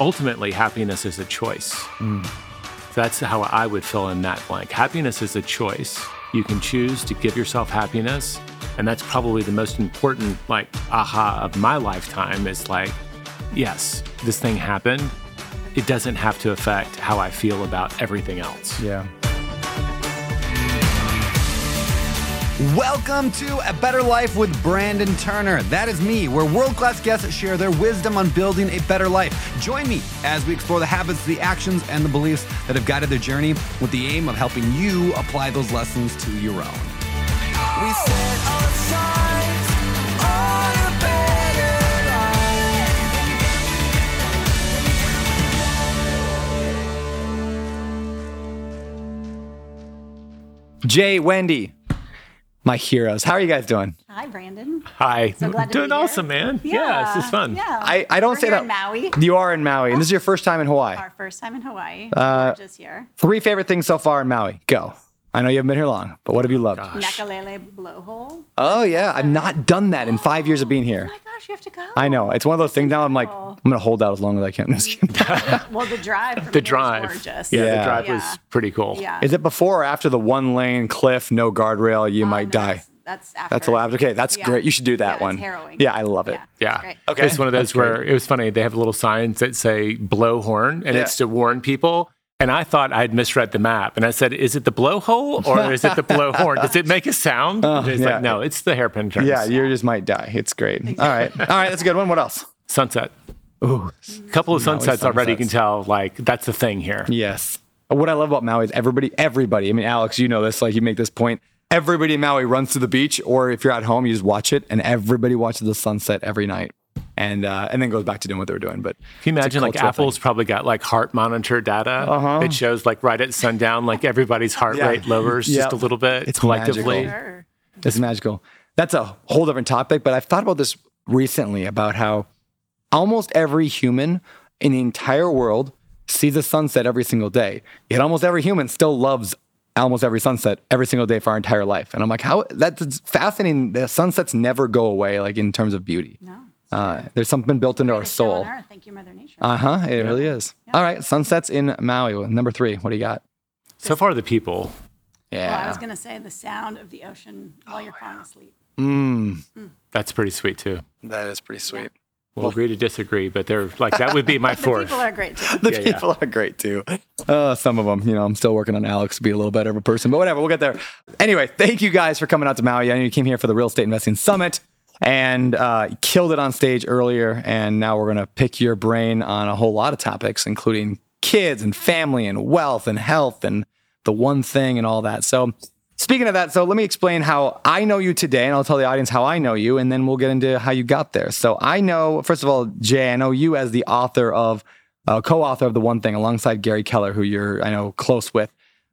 ultimately, happiness is a choice. Mm. That's how I would fill in that blank. Happiness is a choice. You can choose to give yourself happiness. And that's probably the most important, like, aha of my lifetime is like, yes, this thing happened. It doesn't have to affect how I feel about everything else. Yeah. Welcome to A Better Life with Brandon Turner. That is me, where world class guests share their wisdom on building a better life. Join me as we explore the habits, the actions, and the beliefs that have guided their journey with the aim of helping you apply those lessons to your own. We set our sights on a better life. Jay, Wendy, my heroes. How are you guys doing? Hi, Brandon. Hi. So glad to Doing be here. awesome, man. Yeah, this is fun. Yeah. I, I don't We're say here that. in Maui. You are in Maui, and this is your first time in Hawaii. Our first time in Hawaii. Uh, Gorgeous here. Three favorite things so far in Maui. Go. I know you haven't been here long, but what have you loved? Nakalele blowhole. Oh yeah, I've not done that in five years of being here. Oh my gosh, you have to go. I know it's one of those things. Now I'm like, I'm gonna hold out as long as I can. Well, the drive. From The here is drive. gorgeous. Yeah, Yeah. the drive Yeah. was pretty cool. Yeah. Is it before or after the one lane cliff, no guardrail? You Um, might die. That's, that's after. That's a lot. Okay, that's Yeah. great. You should do that Yeah, it's one. harrowing. Yeah, I love it. Yeah. Yeah. Great. Okay. It's one of those That's great. where it was funny. They have little signs that say blow horn and Yeah. it's to warn people. And I thought I'd misread the map. And I said, is it the blowhole or is it the blow horn? Does it make a sound? and he's Oh, yeah. like, no, it's the hairpin turns. Yeah, you just might die. It's great. All right, all right, that's a good one. What else? Sunset. Ooh, A couple of Maui sunsets already. You can tell, like, that's the thing here. yes. What I love about Maui is everybody, everybody. I mean, Alex, you know this. Like, you make this point. Everybody in Maui runs to the beach, or if you're at home, you just watch it, and everybody watches the sunset every night, and uh, and then goes back to doing what they were doing. But Can you imagine, like, cultural Apple's probably got, like, heart monitor data. Uh-huh. It shows, like, right at sundown, like, everybody's heart Yeah. rate lowers just a little bit It's collectively. magical. It's magical. That's a whole different topic, but I've thought about this recently about how almost every human in the entire world sees a sunset every single day. Yet almost every human still loves almost every sunset every single day for our entire life. And I'm like, how that's fascinating. The sunsets never go away, like in terms of beauty. No. Uh, there's something built into our soul. Thank you, Mother Nature. Uh huh. It really is. All right. Sunsets in Maui. Number three. What do you got? So far, the people. well, I was going to say the sound of the ocean while you're falling asleep. That's pretty sweet, too. that is pretty sweet. We'll agree to disagree, but they're like, that would be my fourth. The fourth. people are great too. The Yeah, yeah. people are great too. Uh, some of them, you know, I'm still working on Alex to be a little better of a person, but whatever, we'll get there. Anyway, thank you guys for coming out to Maui. I know you came here for the Real Estate Investing Summit and uh, killed it on stage earlier. And now we're going to pick your brain on a whole lot of topics, including kids and family and wealth and health and the one thing and all that. So, speaking of that, so let me explain how I know you today, and I'll tell the audience how I know you, and then we'll get into how you got there. So, I know, first of all, Jay, I know you as the author of, uh, co author of The One Thing alongside Gary Keller, who you're, I know, close with.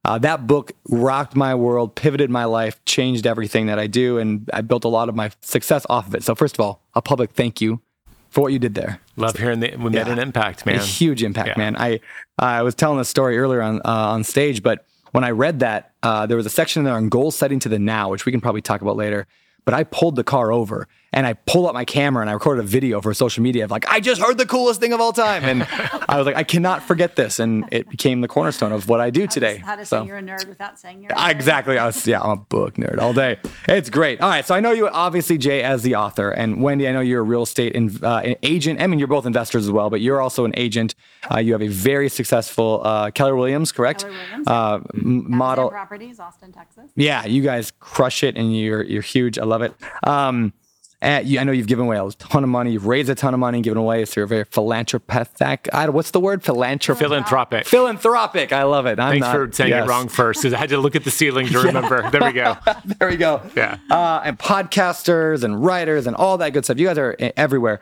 Uh, that book rocked my world, pivoted my life, changed everything that I do, and I built a lot of my success off of it. So, first of all, a public thank you for what you did there. Love hearing that we made Yeah. an impact, man. A huge impact, Yeah. man. I I was telling this story earlier on uh, on stage, but when I read that, uh, there was a section there on goal setting to the now, which we can probably talk about later. But I pulled the car over and I pulled up my camera and I recorded a video for social media of like, I just heard the coolest thing of all time. And I was like, I cannot forget this. And it became the cornerstone of what I do today. How to So- say you're a nerd without saying you're a nerd. Exactly. I was, yeah, I'm a book nerd all day. It's great. All right. So I know you, obviously, Jay, as the author, and Wendy, I know you're a real estate in, uh, an agent. I mean, you're both investors as well, but you're also an agent. Uh, you have a very successful uh, Keller Williams, correct? Keller Williams, Uh, model. Properties, Austin, Texas. Yeah, you guys crush it, and you're you're huge. I love it. Um, and you, I know you've given away a ton of money. You've raised a ton of money and given away. So you're very philanthropic. I what's the word? Philanthropic. Philanthropic. Philanthropic. I love it. I'm Thanks not- for saying yes. it wrong first because I had to look at the ceiling to remember. There we go. There we go. Yeah. Uh, and podcasters and writers and all that good stuff. You guys are e- everywhere.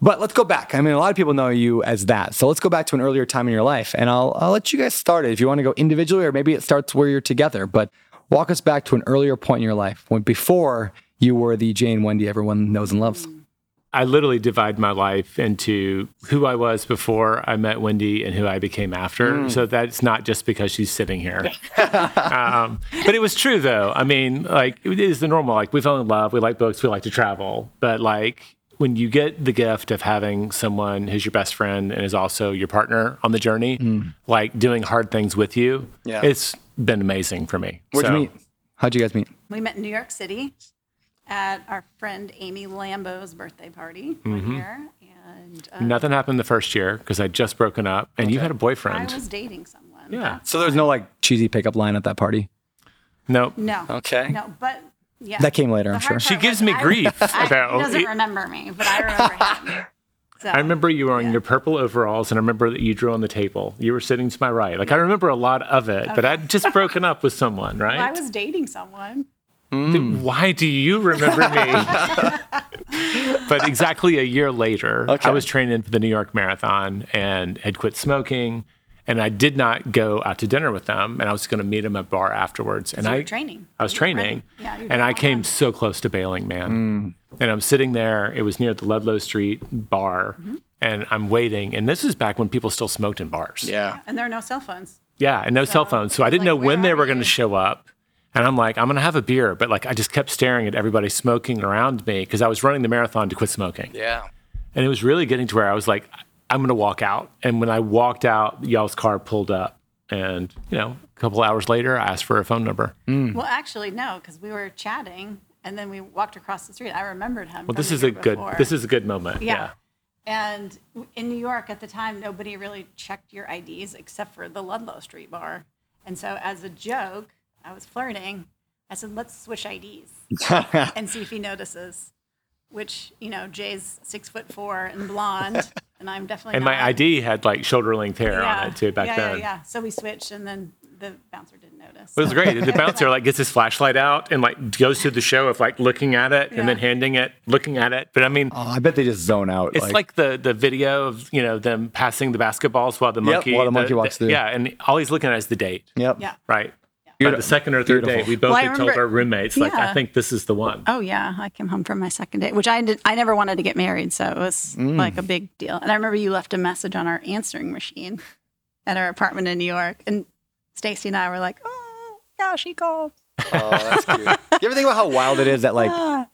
But let's go back. I mean, a lot of people know you as that. So let's go back to an earlier time in your life, and I'll I'll let you guys start it if you want to go individually, or maybe it starts where you're together. But walk us back to an earlier point in your life when before you were the Jay and Wendy everyone knows and loves. I literally divide my life into who I was before I met Wendy and who I became after. So that's not just because she's sitting here. um, but it was true though. I mean, like it is the normal. Like we fell in love. We like books. We like to travel. But like when you get the gift of having someone who's your best friend and is also your partner on the journey, like doing hard things with you, Mm. Yeah. it's been amazing for me. Where'd So- you meet? How'd you guys meet? We met in New York City at our friend Amy Lambo's birthday party Mm-hmm. one year. And uh, Nothing happened the first year because I'd just broken up, and you had a I boyfriend. I was dating someone. yeah. So there was no like cheesy pickup line at that party. Nope. No. Okay. No, but yeah. That came later, The I'm hard sure. She part gives was me I- grief I, about- he doesn't remember me, but I remember him. So, I remember you were in your purple overalls, and I remember that you drew on the table. You were sitting to my right. Like I remember a lot of it, but I'd just broken up with someone, right? I was dating someone. Why do you remember me? but exactly a year later, Okay. I was training for the New York Marathon and had quit smoking. And I did not go out to dinner with them, and I was going to meet them at bar afterwards. And You were I training. I was training. Yeah, and I came done. so close to bailing, man. And I'm sitting there. It was near the Ludlow Street bar, Mm-hmm. and I'm waiting. And this is back when people still smoked in bars. Yeah. And there are no cell phones. Yeah, and no cell phones. So I didn't like, know when they were going to show up. And I'm like, I'm going to have a beer. But like, I just kept staring at everybody smoking around me because I was running the marathon to quit smoking. Yeah. And it was really getting to where I was like, I'm going to walk out. And when I walked out, y'all's car pulled up. And, you know, a couple hours later, I asked for a phone number. Hmm. Well, actually, no, because we were chatting and then we walked across the street. I remembered him. Well, this is a year good, this is a good moment. Yeah. Yeah. And in New York at the time, nobody really checked your IDs except for the Ludlow Street bar. And so, as a joke, I was flirting. I said, let's switch IDs and see if he notices. Which, you know, Jay's six foot four and blonde, and I'm definitely And not. my ID had like shoulder length hair on it too back yeah, then. Yeah, yeah. So we switched, and then the bouncer didn't notice. It was great. The bouncer like gets his flashlight out and like goes through the show of like looking at it and then handing it, looking at it. But I mean, Oh, I bet they just zone out. It's like, the the video of you know them passing the basketballs while the Yep, monkey while the monkey walks through. Yeah, and all he's looking at is the date, Yep. Yeah. right? By the second or third Beautiful. date, we both Well, I had told remember- our roommates like, I Yeah. think this is the one. Oh yeah, I came home from my second date, which I did. I never wanted to get married, so it was Mm. like a big deal. And I remember you left a message on our answering machine at our apartment in New York, and Stacy and I were like, "Oh, yeah, she called." Oh, that's cute. you ever think about how wild it is that like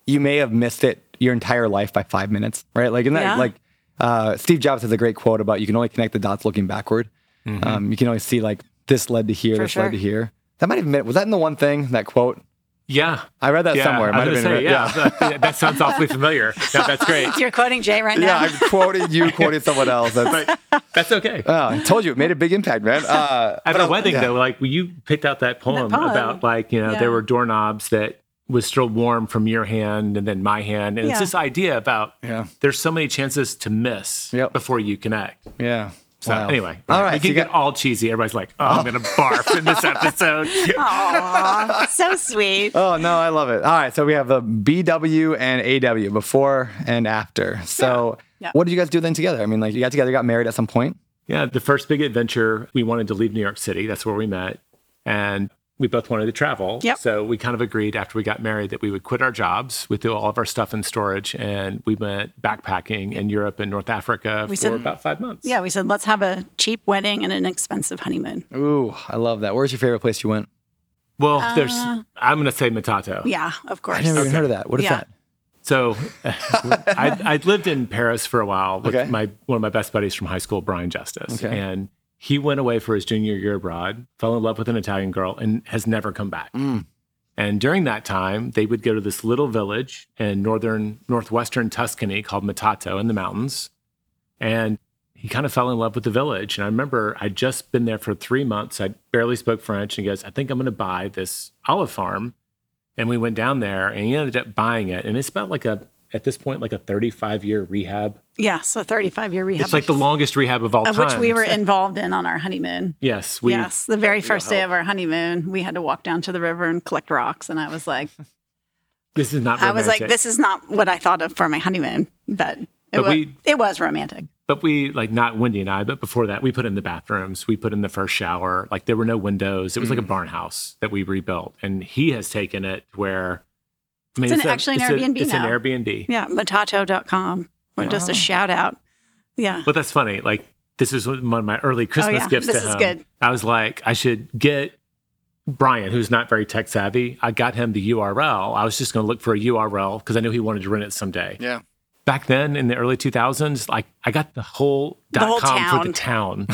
you may have missed it your entire life by five minutes, right? Like, in that, Yeah. like uh, Steve Jobs has a great quote about you can only connect the dots looking backward. Mm-hmm. Um, you can only see like this led to here, For this led to here. That might have been was that in the one thing that quote? Yeah, I read that yeah. somewhere. It I might was have been say, yeah, that, that sounds awfully familiar. Yeah, that's great. You're quoting Jay right now. Yeah, now. I quoted you, quoted someone else. That's, But that's okay. oh, I told you, it made a big impact, man. Uh, At but our I- wedding, yeah. though, like when you picked out that poem, poem. about like you know Yeah. there were doorknobs that was still warm from your hand and then my hand, and it's this idea about Yeah. there's so many chances to miss Yep. before you connect. Yeah. So Wow. anyway, all right. we can you get got- all cheesy. Everybody's like, "Oh, I'm gonna barf in this episode." Aw, so sweet. Oh no, I love it. All right, so we have the BW and AW before and after. So, Yeah. what did you guys do then together? I mean, like you got together, got married at some point. Yeah, the first big adventure, we wanted to leave New York City. That's where we met. And we both wanted to travel. Yep. So we kind of agreed after we got married that we would quit our jobs. We threw all of our stuff in storage and we went backpacking in Europe and North Africa for said- about five months. Yeah, we said let's have a cheap wedding and an expensive honeymoon. Ooh, I love that. Where's your favorite place you went? Well, there's, uh, I'm going to say Matato. Yeah, of course. I never even heard of that. What is Yeah. that? So I, I lived in Paris for a while with Okay. my one of my best buddies from high school, Brian Justice. Okay. And he went away for his junior year abroad, fell in love with an Italian girl, and has never come back. Mm. And during that time, they would go to this little village in northern northwestern Tuscany called Matato in the mountains. And he kind of fell in love with the village. And I remember I'd just been there for three months. I barely spoke French. And he goes, I think I'm going to buy this olive farm. And we went down there and he ended up buying it. And it's about like a, at this point, like a 35 year rehab. Yeah, so 35 year rehab. It's like the longest rehab of all of time. which we were involved in on our honeymoon. Yes. We, yes, the very first day of our honeymoon, we had to walk down to the river and collect rocks, and I was like, This is not I was like, this is not what I thought of for my honeymoon, but it But was we- it was romantic. But we like not Wendy and I, but before that, we put in the bathrooms, we put in the first shower. Like there were no windows. It was Mm. like a barn house that we rebuilt, and he has taken it where. I mean, It's an- actually an it's a- Airbnb it's now. an Airbnb. Yeah, matato.com. Or just a shout out. Yeah. But that's funny. Like this is one of my early oh, Christmas Oh, yeah. gifts This to is him. good. I was like, I should get Brian, who's not very tech savvy. I got him the URL. I was just going to look for a URL because I knew he wanted to rent it someday. Yeah. back then in the early 2000s, like I got the whole The dot whole com for the town,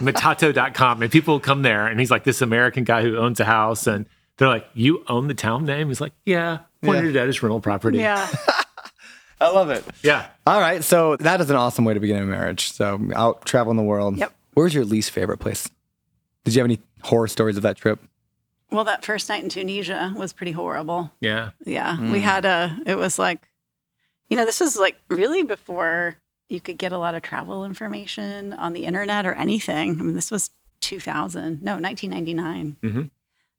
matato.com. And people come there and he's like this American guy who owns a house. And they're like, You own the town name? He's like, Yeah, pointed it at his rental property. Yeah. I love it. Yeah. All right, so that is an awesome way to begin a marriage. So out traveling the world. Yep. Where's your least favorite place? Did you have any horror stories of that trip? Well, that first night in Tunisia was pretty horrible. Yeah. Yeah. Mm. We had a, it was like, you know, this was like really before you could get a lot of travel information on the internet or anything. I mean, this was 2000, no, 1999. Mhm.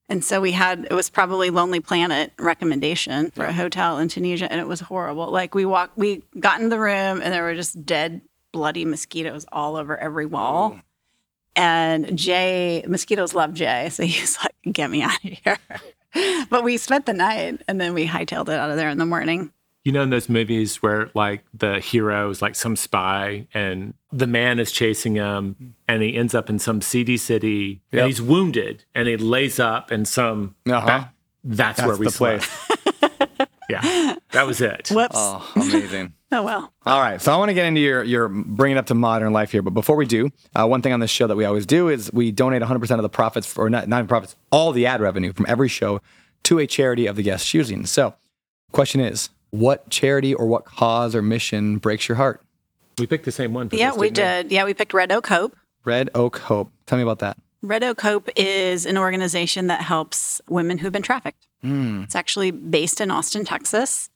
And so we had, it was probably Lonely Planet recommendation for a hotel in Tunisia, and it was horrible. Like we walked, we got in the room, and there were just dead, bloody mosquitoes all over every wall. Oh. And Jay, mosquitoes love Jay. So he's like, get me out of here. but we spent the night and then we hightailed it out of there in the morning. You know, in those movies where like the hero is like some spy and the man is chasing him and he ends up in some seedy city Yep. and he's wounded and he lays up in some. Uh-huh. That's, That's where we the place. slept. yeah. That was it. Whoops. Oh, amazing. Oh, well. All right, so I want to get into your your bringing it up to modern life here, but before we do, uh, one thing on this show that we always do is we donate 100 percent of the profits, for, or not not even profits, all the ad revenue from every show to a charity of the guest's choosing. So, question is, what charity or what cause or mission breaks your heart? We picked the same one. For Yeah, this, we didn't did. Yeah, we picked Red Oak Hope. Red Oak Hope. Tell me about that. Red Oak Hope is an organization that helps women who've been trafficked. Hmm. It's actually based in Austin, Texas.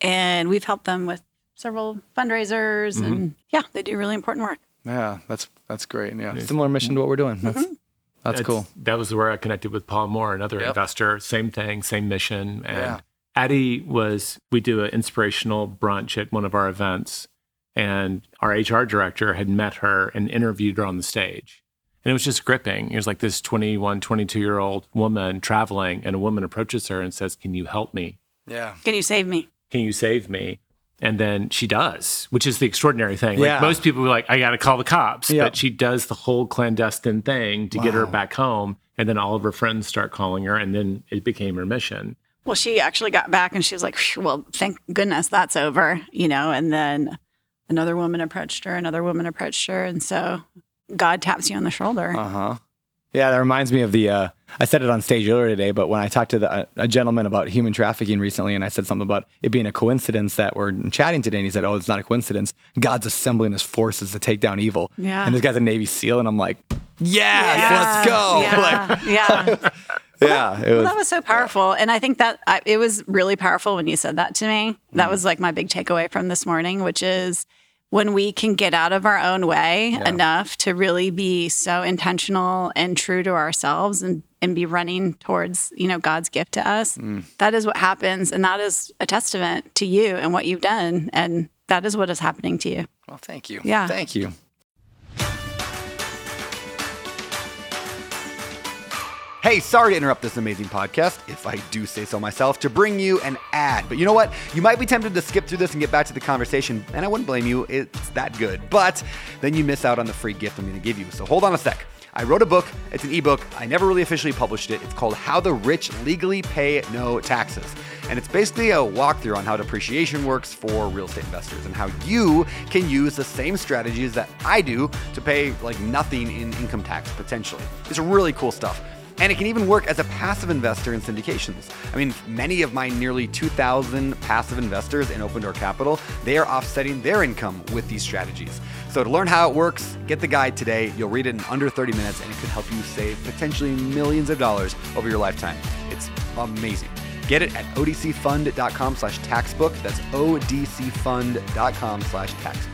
And we've helped them with several fundraisers. Mm-hmm. And yeah, they do really important work. Yeah, that's that's great. Yeah, similar mission to what we're doing. That's mm-hmm. that's That's- cool. That was where I connected with Paul Moore, another investor. Same thing, same mission. And Yeah. Addie was, we do an inspirational brunch at one of our events, and our HR director had met her and interviewed her on the stage. And it was just gripping. It was like this 21, 22 year old woman traveling, and a woman approaches her and says, Can you help me? Yeah. Can you save me? Can you save me? And then she does, which is the extraordinary thing. Yeah. Like most people are like, I got to call the cops. Yep. But she does the whole clandestine thing to get her back home. And then all of her friends start calling her. And then it became her mission. Well, she actually got back and she was like, well, thank goodness that's over, you know. And then another woman approached her, another woman approached her. And so God taps you on the shoulder. Uh huh. Yeah, that reminds me of the. Uh, I said it on stage earlier today, but when I talked to the, a gentleman about human trafficking recently, and I said something about it being a coincidence that we're chatting today, and he said, "Oh, it's not a coincidence. God's assembling His forces to take down evil." Yeah. And this guy's a Navy SEAL, and I'm like, "Yes, let's go!" Yeah, yeah. Like, yeah, it Well, was. that was so powerful. And I think that I, it was really powerful when you said that to me. That Mm. was like my big takeaway from this morning, which is when we can get out of our own way enough to really be so intentional and true to ourselves and, and be running towards, you know, God's gift to us. Mm. That is what happens. And that is a testament to you and what you've done. And that is what is happening to you. Well, thank you. Yeah. Thank you. Hey, sorry to interrupt this amazing podcast, if I do say so myself, to bring you an ad. But you know what? You might be tempted to skip through this and get back to the conversation, and I wouldn't blame you. It's that good. But then you miss out on the free gift I'm going to give you. So hold on a sec. I wrote a book. It's an ebook. I never really officially published it. It's called How the Rich Legally Pay No Taxes. And it's basically a walkthrough on how depreciation works for real estate investors and how you can use the same strategies that I do to pay like nothing in income tax potentially. It's really cool stuff. And it can even work as a passive investor in syndications. I mean, many of my nearly 2,000 passive investors in Open Door Capital, they are offsetting their income with these strategies. So to learn how it works, get the guide today. You'll read it in under 30 minutes and it could help you save potentially millions of dollars over your lifetime. It's amazing. Get it at odcfund.com slash taxbook. That's odcfund.com slash taxbook.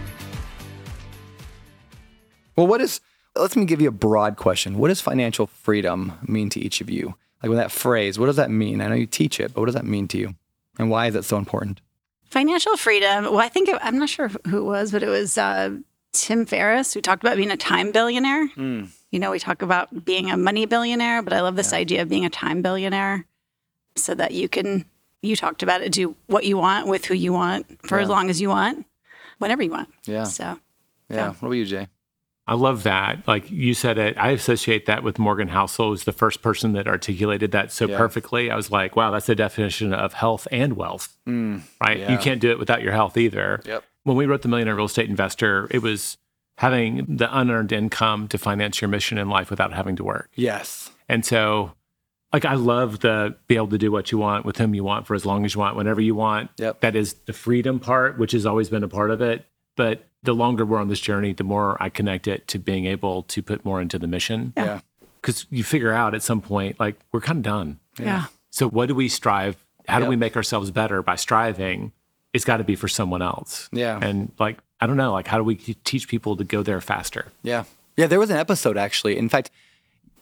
Well, what is, let me give you a broad question. What does financial freedom mean to each of you? Like with that phrase, what does that mean? I know you teach it, but what does that mean to you? And why is it so important? Financial freedom. Well, I think it, I'm not sure who it was, but it was uh, Tim Ferriss who talked about being a time billionaire. You know, we talk about being a money billionaire, but I love this idea of being a time billionaire so that you can, you talked about it, do what you want with who you want for as long as you want, whenever you want. Yeah. So, Yeah. What about you, Jay? I love that. Like you said it, I associate that with Morgan Housel, who's the first person that articulated that so Yeah. perfectly. I was like, wow, that's the definition of health and wealth, mm, right? yeah. You can't do it without your health either. Yep. When we wrote The Millionaire Real Estate Investor, it was having the unearned income to finance your mission in life without having to work. Yes. And so, like, I love the be able to do what you want with whom you want for as long as you want, whenever you want. Yep. That is the freedom part, which has always been a part of it. But the longer we're on this journey, the more I connect it to being able to put more into the mission. Yeah. Because you figure out at some point, like, we're kind of done. Yeah. So, what do we strive? How do we make ourselves better by striving? It's got to be for someone else. Yeah. And, like, I don't know, like, how do we teach people to go there faster? Yeah. Yeah. There was an episode actually. In fact,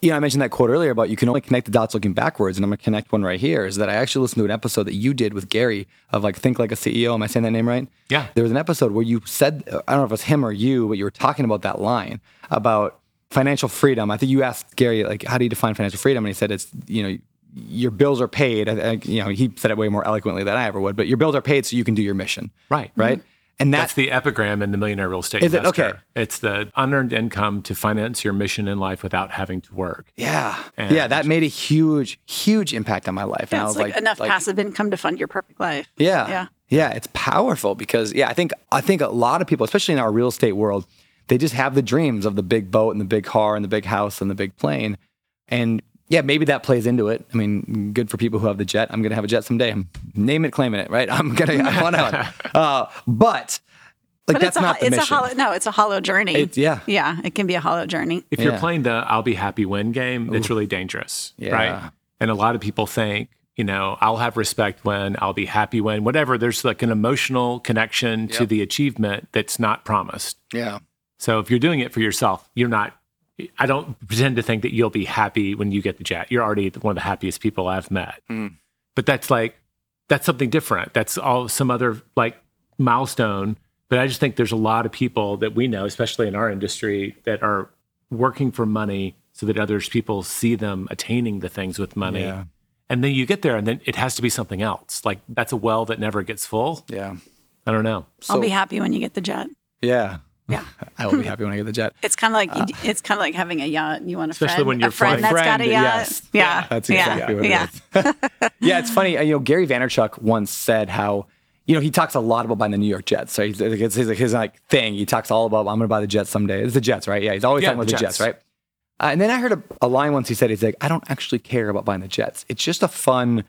you know, I mentioned that quote earlier about you can only connect the dots looking backwards, and I'm gonna connect one right here. Is that I actually listened to an episode that you did with Gary of like Think Like a CEO. Am I saying that name right? Yeah. There was an episode where you said, I don't know if it was him or you, but you were talking about that line about financial freedom. I think you asked Gary like, how do you define financial freedom? And he said it's you know your bills are paid. I, I, you know, he said it way more eloquently than I ever would, but your bills are paid so you can do your mission. Right. Right. Mm-hmm. And that, That's the epigram in the Millionaire Real Estate Is it? Okay. It's the unearned income to finance your mission in life without having to work. Yeah. And- yeah, that made a huge, huge impact on my life. and I was it's like, enough like, passive income to fund your perfect life. Yeah. Yeah. Yeah, it's powerful because yeah, I think I think a lot of people, especially in our real estate world, they just have the dreams of the big boat and the big car and the big house and the big plane. And yeah, maybe that plays into it. I mean, good for people who have the jet. I'm gonna have a jet someday. Name it, claiming it, right? I'm gonna I want one. Uh, but like But that's it's a, not the it's mission. a hollow, no, it's a hollow journey. It's- yeah. Yeah. It can be a hollow journey. If you're playing the I'll be happy win game, it's really dangerous. Yeah. Right. And a lot of people think, you know, I'll have respect when, I'll be happy when, whatever. There's like an emotional connection to the achievement that's not promised. yeah. So if you're doing it for yourself, you're not. I don't pretend to think that you'll be happy when you get the jet. You're already one of the happiest people I've met. Mm. But that's like that's something different. That's all some other like milestone. But I just think there's a lot of people that we know, especially in our industry, that are working for money so that others people see them attaining the things with money. Yeah. And then you get there and then it has to be something else. Like that's a well that never gets full. Yeah. I don't know. I'll be happy when you get the jet. Yeah. Yeah. I will be happy when I get the jet. It's kind of like you- it's kind of like having a yacht. You want a Especially friend, when you're a friend flying. that's got a yacht. yes. Yeah, That's yeah. exactly what it yeah. is. yeah, it's funny. uh, You know, Gary Vaynerchuk once said how, you know, he talks a lot about buying the New York Jets. So he's, it's his, his like thing. He talks all about, I'm going to buy the Jets someday. It's the Jets, right? Yeah, he's always Yeah, talking about the Jets. Jets, right? Uh, and then I heard a, a line once he said, he's like, I don't actually care about buying the Jets. It's just a fun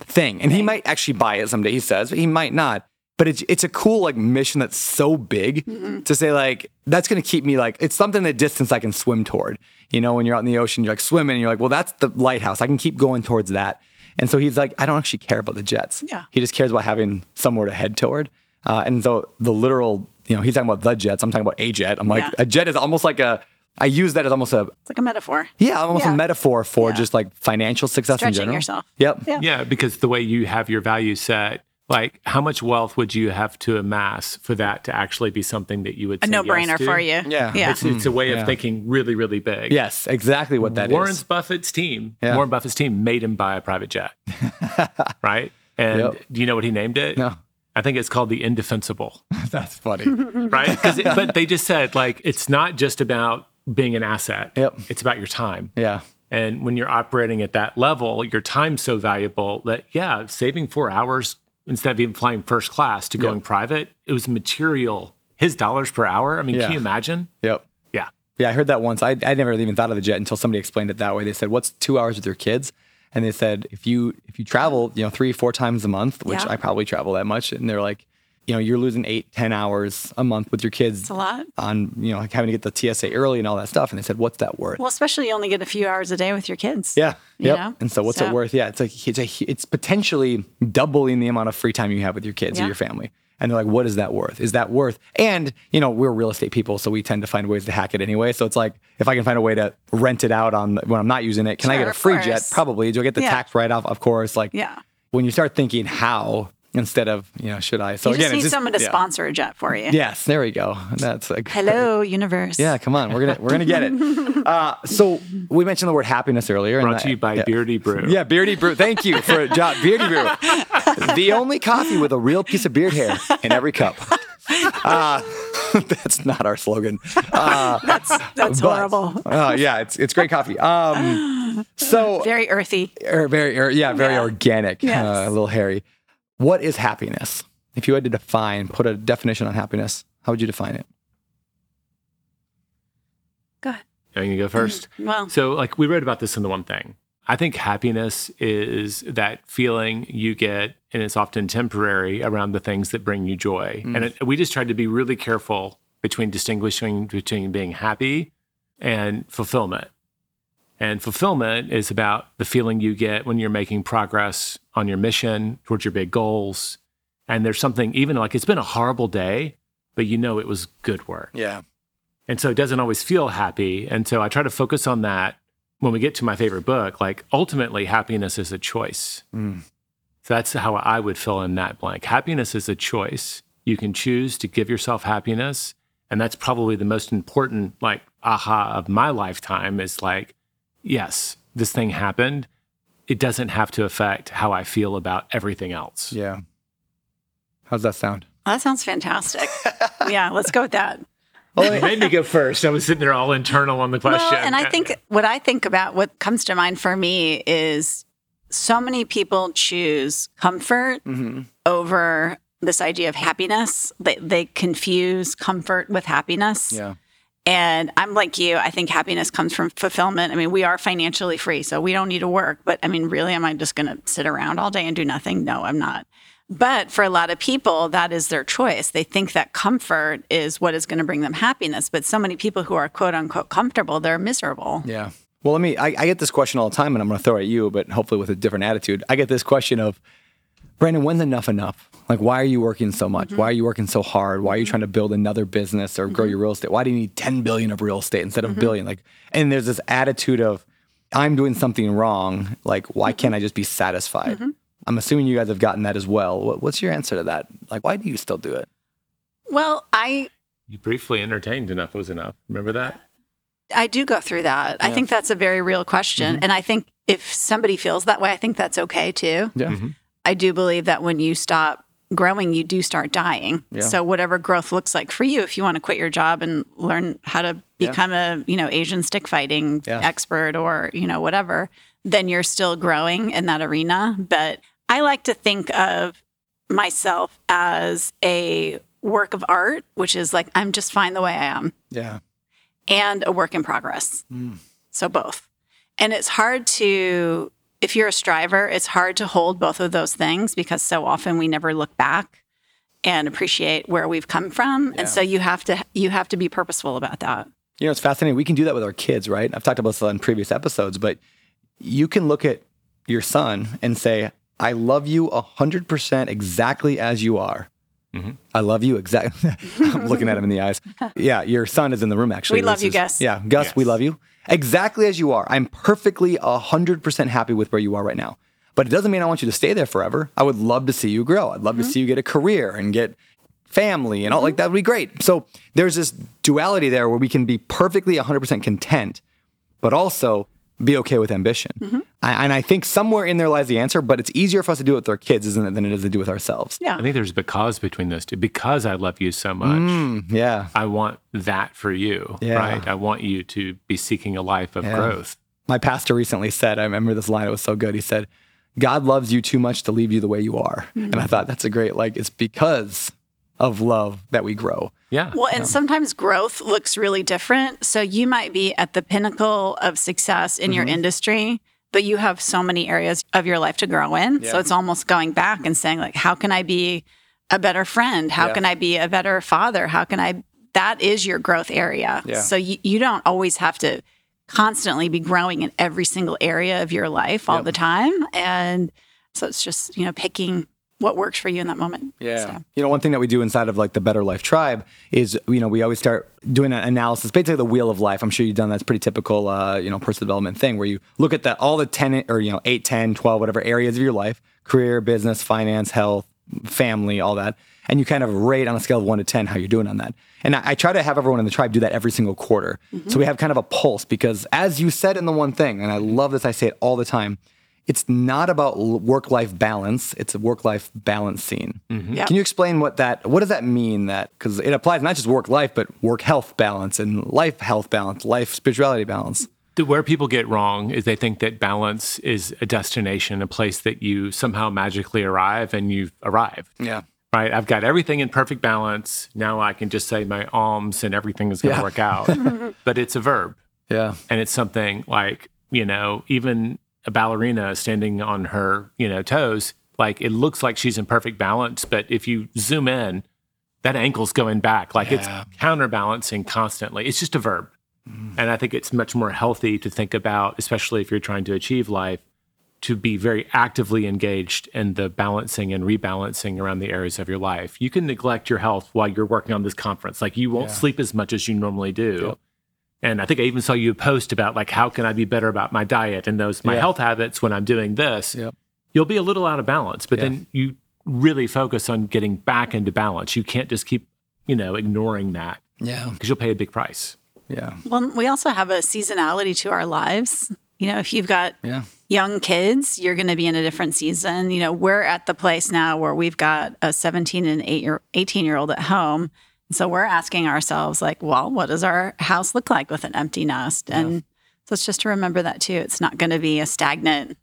thing. And he might actually buy it someday, he says, but he might not. But it's, it's a cool like mission that's so big to say like that's going to keep me like it's something that distance I can swim toward. You know, when you're out in the ocean, you're like swimming, and you're like, well, that's the lighthouse. I can keep going towards that. And so he's like, I don't actually care about the Jets. Yeah. He just cares about having somewhere to head toward. Uh, and so the literal, you know, he's talking about the Jets. I'm talking about a jet. I'm like, Yeah. a jet is almost like a. I use that as almost a It's like a metaphor. yeah, almost Yeah. a metaphor for Yeah. just like financial success in general. yourself. Yep. Yeah. Yeah, because the way you have your value set, like how much wealth would you have to amass for that to actually be something that you would A say no yes brainer to? for you. Yeah. Yeah. It's, it's a way of Yeah. thinking really, really big. Yes, exactly what that is. Warren Buffett's team, Yeah. Warren Buffett's team made him buy a private jet, right? And Yep. do you know what he named it? No. I think it's called the Indefensible, That's funny. right? 'Cause it- but they just said like it's not just about being an asset. Yep. It's about your time. yeah. And when you're operating at that level, your time's so valuable that, yeah, saving four hours instead of even flying first class to going private, it was material. His dollars per hour. I mean, Yeah. can you imagine? Yep. Yeah. Yeah, I heard that once. I, I never even thought of the jet until somebody explained it that way. They said, "What's two hours with your kids?" And they said, "If you if you travel, you know, three four times a month, which Yeah. I probably travel that much," and they're like, "You know, you're losing eight ten hours a month with your kids It's a lot. on you know like having to get the TSA early and all that stuff." And they said, "What's that worth?" Well, especially you only get a few hours a day with your kids. Yeah. You Yep. know? And so what's So- it worth? Yeah. It's like it's a, it's potentially doubling the amount of free time you have with your kids or your family. And they're like, what is that worth? Is that worth? And you know, we're real estate people, so we tend to find ways to hack it anyway. So it's like, if I can find a way to rent it out on when I'm not using it, can I get a free jet? Probably. Do I get the Yeah. tax write off? Of course. Like, Yeah. when you start thinking how instead of you know, should I? So you again, just need just, someone to yeah. sponsor a jet for you. Yes, there we go. That's like Hello, universe. Yeah, come on, we're gonna we're gonna get it. Uh, so we mentioned the word happiness earlier. and Brought to I- you by yeah. Beardy Brew. Yeah, Beardy Brew. Thank you for job. Beardy Brew, the only coffee with a real piece of beard hair in every cup. Uh, That's not our slogan. Uh, That's that's but- horrible. uh, yeah, it's it's great coffee. Um, so Very earthy. er, very, er, yeah, very Yeah. organic. Yes. Uh, a little hairy. What is happiness? If you had to define, put a definition on happiness, how would you define it? Go ahead. Are you gonna go first? Mm, well, So, like, we wrote about this in the one thing. I think happiness is that feeling you get, and it's often temporary around the things that bring you joy. Mm. And it, we just tried to be really careful between distinguishing between being happy and fulfillment. And fulfillment is about the feeling you get when you're making progress on your mission towards your big goals. And there's something, even like it's been a horrible day, but you know it was good work. Yeah. And so it doesn't always feel happy. And so I try to focus on that when we get to my favorite book. Like ultimately, happiness is a choice. Mm. So that's how I would fill in that blank. Happiness is a choice. You can choose to give yourself happiness. And that's probably the most important, like, aha of my lifetime is like, yes, this thing happened. It doesn't have to affect how I feel about everything else. Yeah. How's that sound? that sounds fantastic. yeah, let's go with that. Oh, you made me go first. I was sitting there all internal on the question. Well, and I think what I think about what comes to mind for me is so many people choose comfort mm-hmm. over this idea of happiness. They, they confuse comfort with happiness. Yeah. And I'm like you. I think happiness comes from fulfillment. I mean, we are financially free, so we don't need to work. But I mean, really, am I just going to sit around all day and do nothing? No, I'm not. But for a lot of people, that is their choice. They think that comfort is what is going to bring them happiness. But so many people who are quote unquote comfortable, they're miserable. Yeah. Well, let me. I, I get this question all the time, and I'm going to throw it at you, but hopefully with a different attitude. I get this question of, Brandon, when's enough enough? Like, why are you working so much? Mm-hmm. Why are you working so hard? Why are you trying to build another business or grow mm-hmm. your real estate? Why do you need 10 billion of real estate instead of mm-hmm. billion? Like, and there's this attitude of, I'm doing something wrong. Like, why can't I just be satisfied? I'm assuming you guys have gotten that as well. What, what's your answer to that? Like, why do you still do it? Well, I you briefly entertained enough was enough. Remember that? I do go through that. I think that's a very real question. And I think if somebody feels that way, I think that's okay too. Yeah. I do believe that when you stop growing, you do start dying. Yeah. So whatever growth looks like for you, if you want to quit your job and learn how to Yeah. become a, you know, Asian stick fighting Yeah. expert or, you know, whatever, then you're still growing in that arena. But I like to think of myself as a work of art, which is like I'm just fine the way I am Yeah. and a work in progress. Mm. So both. And it's hard to, if you're a striver, it's hard to hold both of those things because so often we never look back and appreciate where we've come from. And so you have to you have to be purposeful about that. You know, it's fascinating. We can do that with our kids, right? I've talked about this on previous episodes, but you can look at your son and say, I love you 100% exactly as you are. Mm-hmm. I love you exactly. I'm looking at him in the eyes. Yeah, your son is in the room actually. We love This you, is- Gus. Yeah, Gus, we love you exactly as you are. I'm perfectly 100% happy with where you are right now. But it doesn't mean I want you to stay there forever. I would love to see you grow. I'd love to mm-hmm. see you get a career and get family and all like mm-hmm. that would be great. So there's this duality there where we can be perfectly 100% content, but also be okay with ambition. Mm-hmm. I, and I think somewhere in there lies the answer, but it's easier for us to do it with our kids, isn't it, than it is to do with ourselves. Yeah. I think there's a because between those two. Because I love you so much, Mm, yeah. I want that for you, Yeah. right? I want you to be seeking a life of Yeah. growth. My pastor recently said, I remember this line, it was so good. He said, God loves you too much to leave you the way you are. And I thought that's a great, like, it's because of love that we grow. Yeah. Well, and sometimes growth looks really different. So you might be at the pinnacle of success in your industry, but you have so many areas of your life to grow in. So it's almost going back and saying, like, how can I be a better friend? How Yeah. can I be a better father? How can I? That is your growth area. Yeah. So you, you don't always have to constantly be growing in every single area of your life all Yep. the time. And so it's just, you know, picking what works for you in that moment. So. You know, one thing that we do inside of like the Better Life Tribe is, you know, we always start doing an analysis, basically the wheel of life. I'm sure you've done that. It's pretty typical, uh, you know, personal development thing where you look at the, all the 10 or, you know, 8, 10, 12, whatever areas of your life, career, business, finance, health, family, all that. And you kind of rate on a scale of one to 10 how you're doing on that. And I, I try to have everyone in the tribe do that every single quarter. So we have kind of a pulse because as you said in the one thing, and I love this, I say it all the time, it's not about work life balance. It's a work life balancing. Mm-hmm. Yep. Can you explain what that what does that mean? That because it applies not just work life, but work health balance and life health balance, life spirituality balance. Where people get wrong is they think that balance is a destination, a place that you somehow magically arrive and you've arrived. Yeah. Right? I've got everything in perfect balance. Now I can just say my alms and everything is going to Yeah. work out. but it's a verb. Yeah. and it's something like you know even a ballerina standing on her you know toes like it looks like she's in perfect balance but if you zoom in that ankle's going back. Like Yeah. it's counterbalancing constantly. It's just a verb. Mm. And i think it's much more healthy to think about especially if you're trying to achieve life to be very actively engaged in the balancing and rebalancing around the areas of your life. You can neglect your health while you're working on this conference. Like you won't Yeah. sleep as much as you normally do. Yep. And I think I even saw you post about like how can I be better about my diet and those my Yeah. health habits when I'm doing this. Yep. You'll be a little out of balance, but Yeah. then you really focus on getting back into balance. You can't just keep, you know, ignoring that Yeah. because you'll pay a big price. Yeah. Well, we also have a seasonality to our lives. You know, if you've got Yeah. young kids, you're going to be in a different season. You know, we're at the place now where we've got a 17 and 8 year, 18 year old at home. So we're asking ourselves, like, well, what does our house look like with an empty nest? And so it's just to remember that too. It's not going to be a stagnant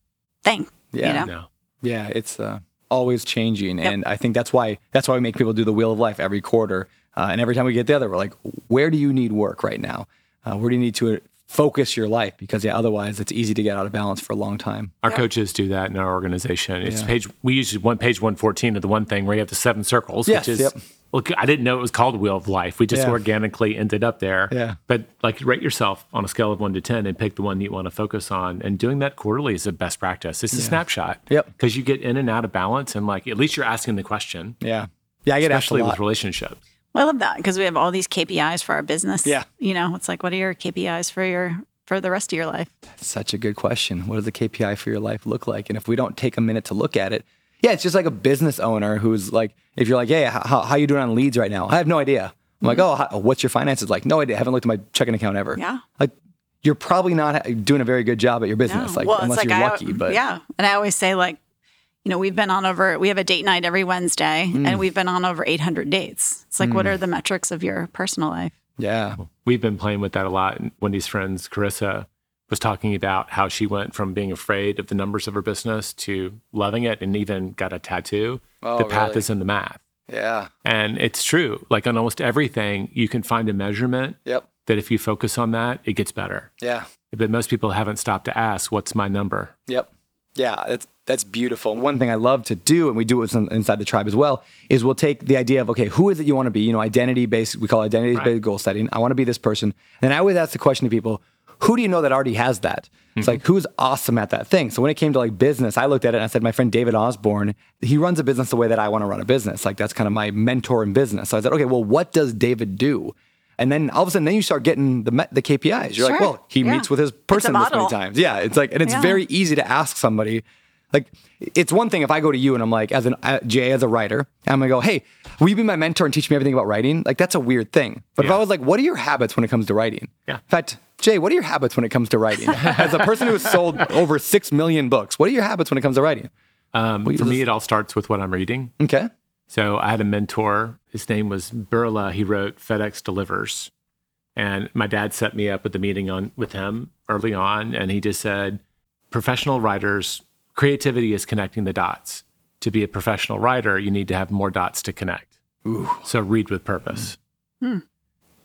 thing. Yeah. You know? No. Yeah, it's uh, always changing, and I think that's why that's why we make people do the wheel of life every quarter, uh, and every time we get together, we're like, where do you need work right now? Uh, where do you need to focus your life? Because yeah, otherwise it's easy to get out of balance for a long time. Our coaches do that in our organization. It's Yeah. page we use one page one fourteen of the one thing where you have the seven circles, Yes, which is yep. Look. I didn't know it was called Wheel of Life. We just Yeah. organically ended up there. Yeah. But like rate yourself on a scale of one to ten and pick the one you want to focus on. And doing that quarterly is the best practice. It's a snapshot. Yep. Because you get in and out of balance and like at least you're asking the question. Yeah, yeah, I get asked a Especially lot. with relationships. Well, I love that because we have all these KPIs for our business. Yeah. You know, it's like, what are your KPIs for your for the rest of your life? Such a good question. What does the KPI for your life look like? And if we don't take a minute to look at it, yeah, it's just like a business owner who's like, if you're like, hey, how, how you doing on leads right now? I have no idea. I'm like, oh, how, what's your finances like? No idea. I haven't looked at my checking account ever. Yeah. Like, you're probably not doing a very good job at your business, No. like Well, unless like you're I- lucky. But yeah, and I always say like, you know, we've been on over. We have a date night every Wednesday, Mm. and we've been on over 800 dates. It's like, what are the metrics of your personal life? yeah, We've been playing with that a lot. And Wendy's friends, Carissa, was talking about how she went from being afraid of the numbers of her business to loving it and even got a tattoo. Oh, the path really? is in the math. yeah, And it's true. Like on almost everything, you can find a measurement yep, that if you focus on that, it gets better. yeah, But most people haven't stopped to ask, what's my number? yep, yeah. That's that's beautiful. One thing I love to do, and we do it inside the tribe as well, is we'll take the idea of okay, who is it you want to be? You know, identity based. We call it identity based Right. goal setting. I want to be this person. And I always ask the question to people. Who do you know that already has that? It's like who's awesome at that thing. So when it came to like business, I looked at it and I said, my friend David Osborne, he runs a business the way that I want to run a business. Like that's kind of my mentor in business. So I said, okay, well, what does David do? And then all of a sudden, then you start getting the the KPIs. You're like, well, he Yeah. meets with his person this many times. Yeah, it's like, and it's Yeah. very easy to ask somebody. Like, it's one thing if I go to you and I'm like, as an uh, Jay, as a writer, I'm gonna go, hey, will you be my mentor and teach me everything about writing? Like, that's a weird thing. But if I was like, what are your habits when it comes to writing? Yeah. In fact, Jay, what are your habits when it comes to writing? as a person who has sold over six million books, what are your habits when it comes to writing? Um, for me, it all starts with what I'm reading. Okay. So I had a mentor. His name was Birla. He wrote FedEx Delivers. And my dad set me up with the meeting on with him early on, and he just said, "Professional writers, creativity is connecting the dots. To be a professional writer, you need to have more dots to connect. So read with purpose." Hmm. Hmm.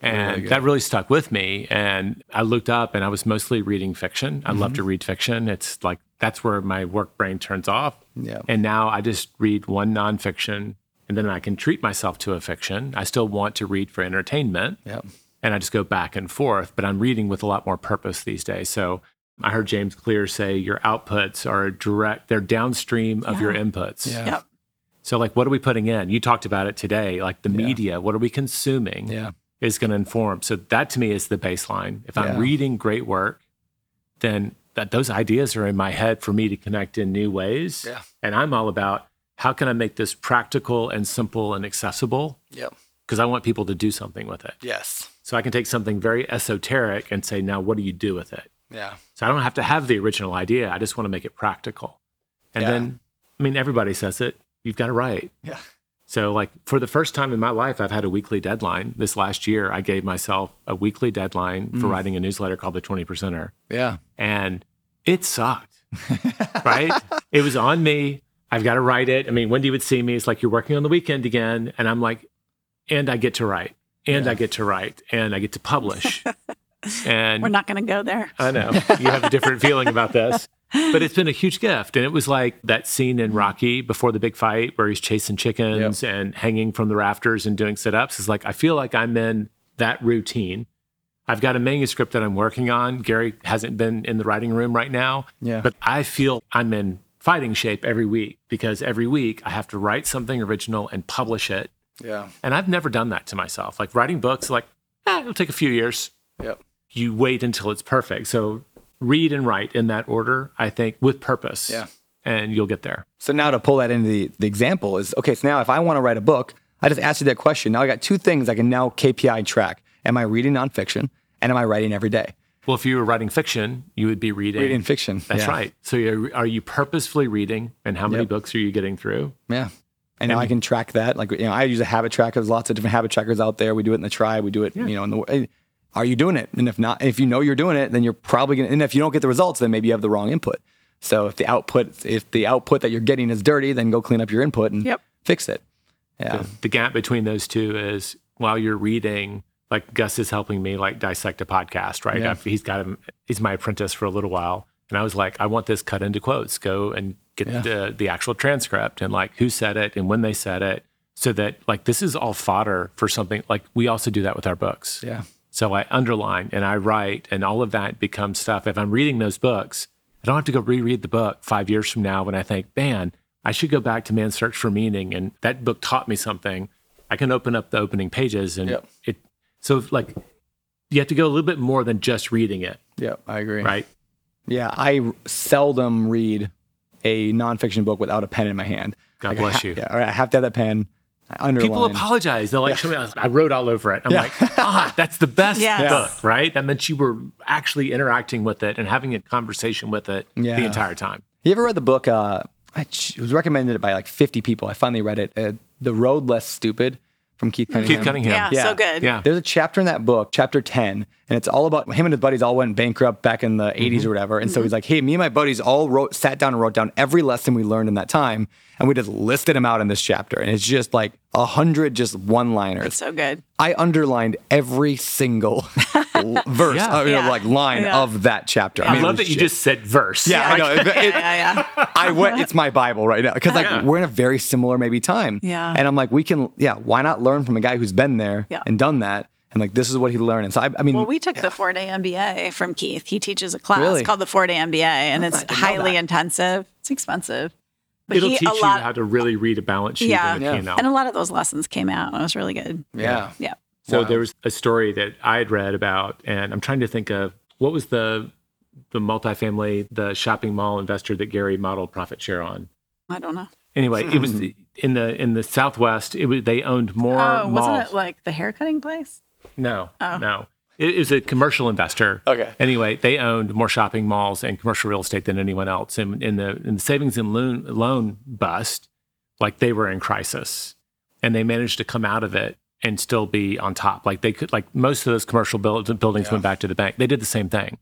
And that really stuck with me. And I looked up, and I was mostly reading fiction. I love to mm-hmm. read fiction. It's like that's where my work brain turns off. Yeah. And now I just read one nonfiction and then I can treat myself to a fiction. I still want to read for entertainment Yep. and I just go back and forth, but I'm reading with a lot more purpose these days. So I heard James Clear say your outputs are direct, they're downstream of your inputs. Yeah. Yep. So, like, what are we putting in? You talked about it today, like the media, what are we consuming Yeah. is going to inform. So, that to me is the baseline. If I'm reading great work, then that those ideas are in my head for me to connect in new ways. Yeah. And I'm all about how can I make this practical and simple and accessible? Yep. Because I want people to do something with it. Yes. So I can take something very esoteric and say, now what do you do with it? Yeah. So I don't have to have the original idea. I just want to make it practical. And Yeah. then, I mean, everybody says it. You've got to write. Yeah. So, like, for the first time in my life, I've had a weekly deadline. This last year, I gave myself a weekly deadline for mm. writing a newsletter called The 20 Percenter. Yeah. And it sucked, right? It was on me. I've got to write it. I mean, Wendy would see me. It's like, you're working on the weekend again. And I'm like, and I get to write, and I get to write, and I get to publish. and We're not going to go there. I know you have a different feeling about this, but it's been a huge gift. And it was like that scene in Rocky before the big fight where he's chasing chickens and hanging from the rafters and doing sit ups. It's like, I feel like I'm in that routine. I've got a manuscript that I'm working on. Gary hasn't been in the writing room right now, Yeah. but I feel I'm in fighting shape every week because every week I have to write something original and publish it. Yeah. And I've never done that to myself. Like writing books, like, eh, it'll take a few years Yep. You wait until it's perfect. So read and write in that order, I think, with purpose. Yeah. And you'll get there. So now to pull that into the, the example is okay. So now if I want to write a book, I just asked you that question. Now I got two things I can now KPI track. Am I reading nonfiction and am I writing every day? Well, if you were writing fiction, you would be reading. Reading fiction. That's yeah. right. So you're, are you purposefully reading? And how many Yep. books are you getting through? Yeah. And now I can track that. Like, you know, I use a habit tracker. There's lots of different habit trackers out there. We do it in the tribe. We do it, you know, in the, are you doing it? And if not, if you know you're doing it, then you're probably going to, and if you don't get the results, then maybe you have the wrong input. So if the output, if the output that you're getting is dirty, then go clean up your input and Yep. fix it. Yeah. The gap between those two is while you're reading, like Gus is helping me like dissect a podcast, right? Yeah. I've- He's got him, he's my apprentice for a little while. And I was like, I want this cut into quotes. Go and get Yeah. the, the actual transcript and like who said it and when they said it. So that like this is all fodder for something like we also do that with our books. Yeah. So I underline and I write, and all of that becomes stuff. If I'm reading those books, I don't have to go reread the book five years from now when I think, man, I should go back to Man's Search for Meaning, and that book taught me something. I can open up the opening pages, and Yep. it. So like, you have to go a little bit more than just reading it, Yeah. I agree. right? Yeah, I seldom read a nonfiction book without a pen in my hand. God Like, I bless ha- you. Yeah, or I have to have that pen. I underline. People apologize. They're like, show me. I wrote all over it. I'm Yeah. like, ah, that's the best Yes. book, right? That meant you were actually interacting with it and having a conversation with it Yeah. the entire time. You ever read the book? Uh, I, it was recommended it by like 50 people. I finally read it. Uh, the Road Less Stupid from Keith Cunningham. Keith Cunningham. Yeah, Yeah. so good. Yeah. There's a chapter in that book, chapter 10, and it's all about him and his buddies all went bankrupt back in the 80s or whatever. And so he's like, hey, me and my buddies all wrote, sat down and wrote down every lesson we learned in that time. And we just listed them out in this chapter. And it's just like a hundred just one liners. So good. I underlined every single verse, Yeah. uh, you know, Yeah. like line Yeah. of that chapter. I, mean, it love was that you just- just said verse. Yeah, I know. It- it- Yeah, yeah. I went. It's my Bible right now because like Yeah. we're in a very similar maybe time. Yeah. And I'm like, we can. Yeah. Why not learn from a guy who's been there Yeah. and done that? And like, this is what he learned. And so I, I mean, Well, we took the four day MBA from Keith. He teaches a class Really? called the four day MBA, and it's highly intensive. It's expensive. But It'll he, teach a you how to really read a balance sheet Yeah. and a Yeah. P&L. and a lot of those lessons came out. and It was really good. yeah. Yeah. So Wow. there was a story that I had read about, and I'm trying to think of what was the the multifamily, the shopping mall investor that Gary modeled profit share on. I don't know. Anyway, it was hmm. in the in the Southwest. It was they owned more Oh, malls. wasn't it like the haircutting place? No, Oh. no. It is a commercial investor. Okay. Anyway, they owned more shopping malls and commercial real estate than anyone else. And in the in the savings and loan loan bust, like they were in crisis, and they managed to come out of it and still be on top. Like they could, like most of those commercial build, buildings went back to the bank. They did the same thing.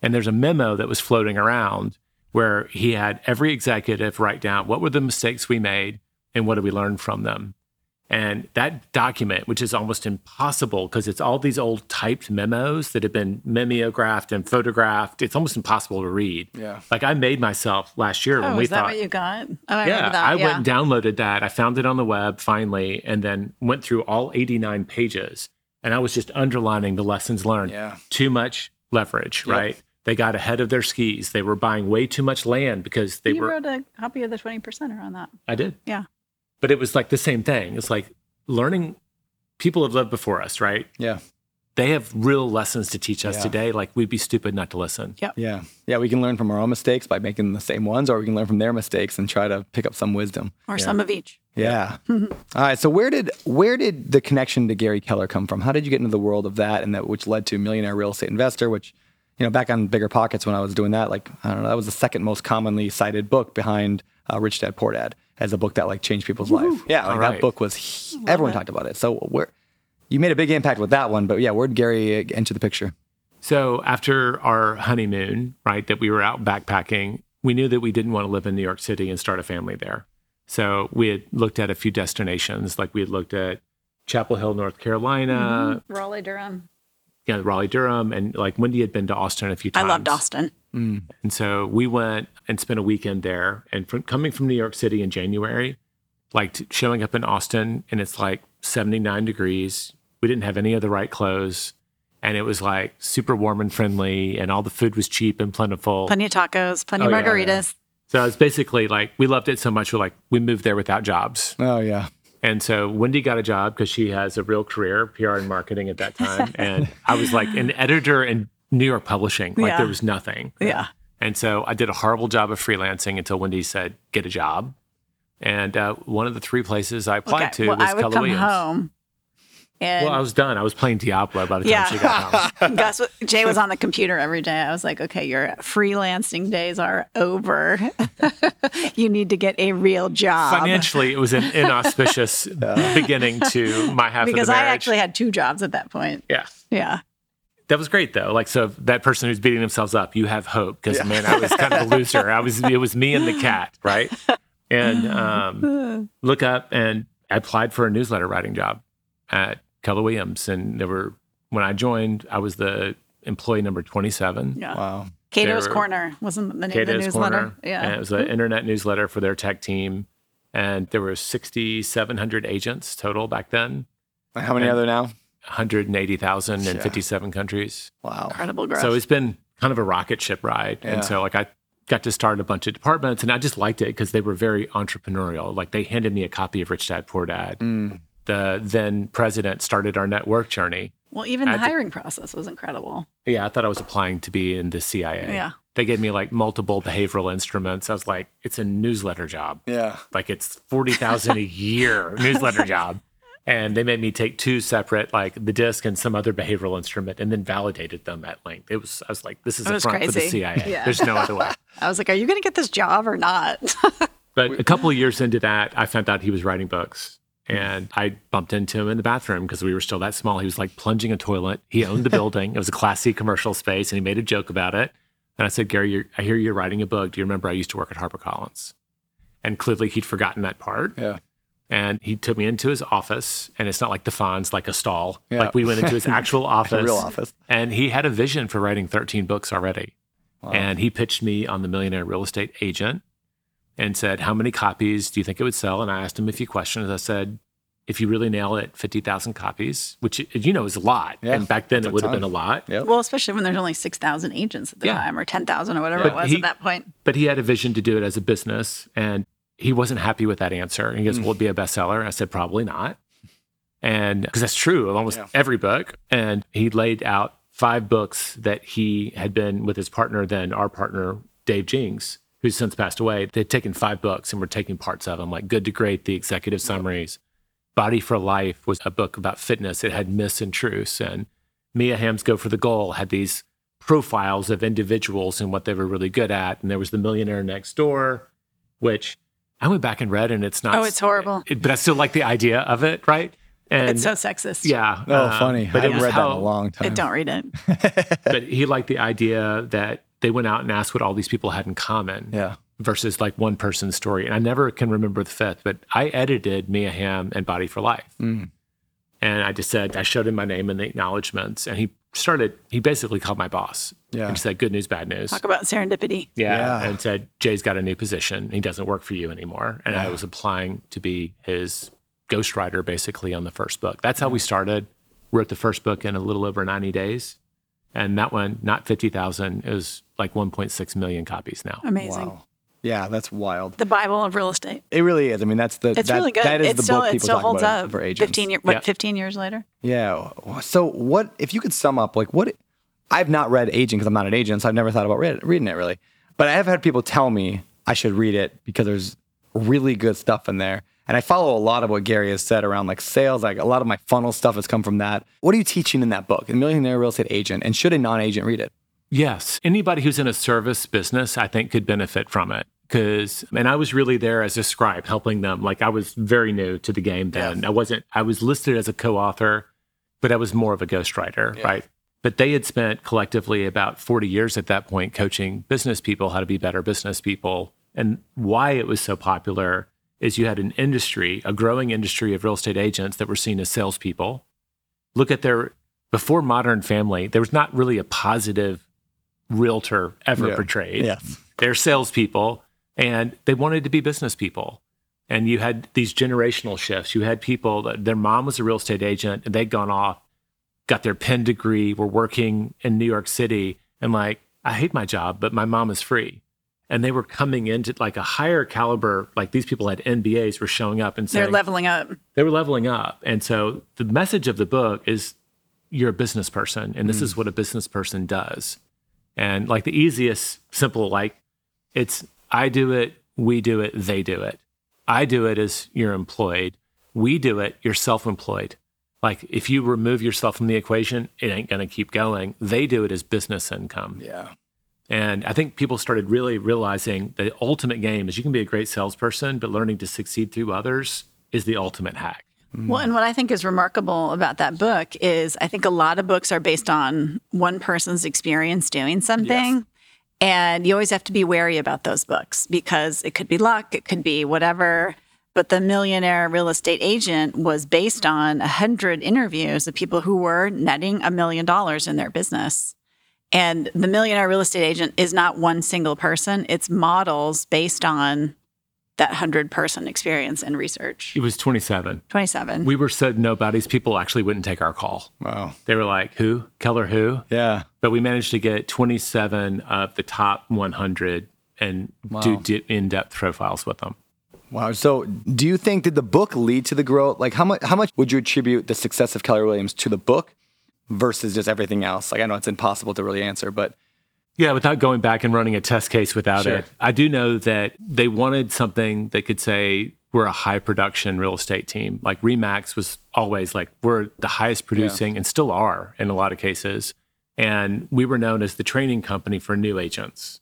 And there's a memo that was floating around where he had every executive write down what were the mistakes we made and what did we learn from them. And that document, which is almost impossible because it's all these old typed memos that have been mimeographed and photographed, it's almost impossible to read. Yeah. Like I made myself last year when Oh, we is that what you got? Oh, I yeah, that. I yeah. went and downloaded that. I found it on the web finally, and then went through all 89 pages. And I was just underlining the lessons learned. Yeah. Too much leverage, Yep. right? They got ahead of their skis. They were buying way too much land because they you were. wrote a copy of the 20 percenter on that. I did. Yeah. But it was like the same thing. It's like learning. People have lived before us, right? Yeah. They have real lessons to teach us Yeah. today. Like we'd be stupid not to listen. Yep. Yeah. Yeah. We can learn from our own mistakes by making the same ones, or we can learn from their mistakes and try to pick up some wisdom. Or some of each. Yeah. All right. So where did where did the connection to Gary Keller come from? How did you get into the world of that, and that which led to millionaire real estate investor, which you know, back on Bigger Pockets when I was doing that, like, I don't know, that was the second most commonly cited book behind uh, Rich Dad Poor Dad as a book that like changed people's life. Yeah, like All that right. book was, he- everyone talked about it. So where, you made a big impact with that one, but yeah, where'd Gary uh, enter the picture? So after our honeymoon, right, that we were out backpacking, we knew that we didn't want to live in New York City and start a family there. So we had looked at a few destinations, like we had looked at Chapel Hill, North Carolina, Raleigh, Durham. Yeah, Raleigh, Durham, and like Wendy had been to Austin a few times. I times. loved Austin. Mm. And so we went and spent a weekend there. And from coming from New York City in January, like showing up in Austin and it's like 79 degrees. We didn't have any of the right clothes. And it was like super warm and friendly, and all the food was cheap and plentiful. Plenty of tacos, plenty Oh, of yeah, oh, margaritas. So it's basically like we loved it so much. We're like, we moved there without jobs. Oh, yeah. And so Wendy got a job because she has a real career, PR and marketing at that time. and I was like an editor in New York publishing. Like Yeah. there was nothing. Yeah. And so I did a horrible job of freelancing until Wendy said, get a job. And uh, one of the three places I applied to well, was I would Keller come Williams. home. And Well, I was done. I was playing Diablo by the time Yeah. she got home. Gus, Jay was on the computer every day. I was like, okay, your freelancing days are over. you need to get a real job. Financially, it was an inauspicious beginning to my half because of the I actually had two jobs at that point. yeah. Yeah. That was great though. Like so that person who's beating themselves up, you have hope because man, I was kind of a loser. I was it was me and the cat, right? And um, look up and I applied for a newsletter writing job at Keller Williams, and there were when I joined, I was the employee number twenty seven. Yeah. Wow. Cato's were- Corner wasn't the name of the newsletter. Corner. Yeah. And it was an internet newsletter for their tech team. And there were 6,700 agents total back then, How many And- are there now? 180,000 in 57 countries. Wow. Incredible growth. So it's been kind of a rocket ship ride. Yeah. And so, like, I got to start a bunch of departments and I just liked it because they were very entrepreneurial. Like, they handed me a copy of Rich Dad Poor Dad. Mm. The then president started our network journey. well, even the I had to- hiring process was incredible. Yeah, I thought I was applying to be in the CIA. Yeah. They gave me like multiple behavioral instruments. I was like, it's a newsletter job. Yeah. like it's 40,000 a year newsletter job. And they made me take two separate, like the disc and some other behavioral instrument, and then validated them at length. It was, I was like, this is It a was front for the. CIA. Yeah. There's no other way. I was like, are you going to get this job or not? But a couple of years into that, I found out he was writing books. Mm-hmm. And I bumped into him in the bathroom because we were still that small. He was like plunging a toilet. He owned the building. It was a Class C commercial space, and he made a joke about it. And I said, Gary, you're, I hear you're writing a book. Do you remember I used to work at HarperCollins? And clearly he'd forgotten that part. Yeah. and he took me into his office and it's not like the Fonz like a stall Yeah. like we went into his actual office real office. and he had a vision for writing 13 books already and he pitched me on the millionaire real estate agent and said how many copies do you think it would sell and i asked him a few questions i said if you really nail it 50000 copies which you know is a lot Yeah, and back then it would have been a lot Yep. well, especially when there's only 6,000 agents at the Yeah. time or 10,000 or whatever But it was he- at that point. but he had a vision to do it as a business and he wasn't happy with that answer. And he goes, Will it be a bestseller? And I said, Probably not. And because that's true of almost Yeah. every book. And he laid out five books that he had been with his partner, then our partner, Dave Jenks, who's since passed away. They'd taken five books and were taking parts of them, like Good to Great, the executive summaries. Body for Life was a book about fitness. It had myths and truths. And Mia Hamm's Go for the Goal had these profiles of individuals and what they were really good at. And there was The Millionaire Next Door, which I went back and read, and it's not. Oh, it's horrible. it- but I still like the idea of it, right? And It's so sexist. yeah. Oh, um, funny. But I haven't was read that in a long time. I don't read it. but he liked the idea that they went out and asked what all these people had in common Yeah. versus like one person's story. And I never can remember the fifth, but I edited Mia Hamm and Body for Life. Mm. And I just said, I showed him my name in the acknowledgments. And he started, he basically called my boss Yeah. and said, good news, bad news. Talk about serendipity. Yeah, Yeah. And said, Jay's got a new position. He doesn't work for you anymore. And I was applying to be his ghostwriter basically on the first book. That's how we started. Wrote the first book in a little over 90 days. And that one, not 50,000, is like 1.6 million copies now. Amazing. Wow. Yeah, that's wild. The Bible of real estate. It really is. I mean, that's the It's that, really good. That is it the still, book it still holds about up. for agents. 15 year, what, Yeah. 15 years later? Yeah. So what if you could sum up like what I've not read Agent because I'm not an agent, so I've never thought about read, reading it really. But I have had people tell me I should read it because there's really good stuff in there. And I follow a lot of what Gary has said around like sales. Like a lot of my funnel stuff has come from that. What are you teaching in that book, The Millionaire Real Estate Agent? And should a non-agent read it? Yes. Anybody who's in a service business, I think, could benefit from it. Because, and I was really there as a scribe helping them. Like I was very new to the game then. Yes. I wasn't, I was listed as a co author, but I was more of a ghostwriter, right? But they had spent collectively about 40 years at that point coaching business people how to be better business people. And why it was so popular is you had an industry, a growing industry of real estate agents that were seen as salespeople. Look at their, before Modern Family, there was not really a positive realtor ever Yeah. portrayed. Yes. They're salespeople and they wanted to be business people. And you had these generational shifts. You had people that their mom was a real estate agent and they'd gone off, got their Penn degree, were working in New York City, and like, I hate my job, but my mom is free. And they were coming into like a higher caliber, like these people had MBAs were showing up and saying They're leveling up. they were leveling up. And so the message of the book is you're a business person and this is mm. what a business person does. And like the easiest, simple, like it's I do it, we do it, they do it. I do it as you're employed. We do it, you're self employed. Like if you remove yourself from the equation, it ain't going to keep going. They do it as business income. Yeah. And I think people started really realizing the ultimate game is you can be a great salesperson, but learning to succeed through others is the ultimate hack. Mm. Well, and what I think is remarkable about that book is I think a lot of books are based on one person's experience doing something. And you always have to be wary about those books because it could be luck, it could be whatever. But the millionaire real estate agent was based on a hundred interviews of people who were netting a million dollars in their business. And the millionaire real estate agent is not one single person, it's models based on that hundred person experience and research. It was 27. 27. We were so nobodies, people actually wouldn't take our call. Wow. They were like, who? Keller who? Yeah. But we managed to get 27 of the top 100 and do di- in depth profiles with them. Wow. So, do you think did the book lead to the growth? Like, how much how much would you attribute the success of Keller Williams to the book versus just everything else? Like, I know it's impossible to really answer, but Yeah, without going back and running a test case without Sure. it. I do know that they wanted something that could say we're a high production real estate team. Like Remax was always like we're the highest producing and still are in a lot of cases. And we were known as the training company for new agents.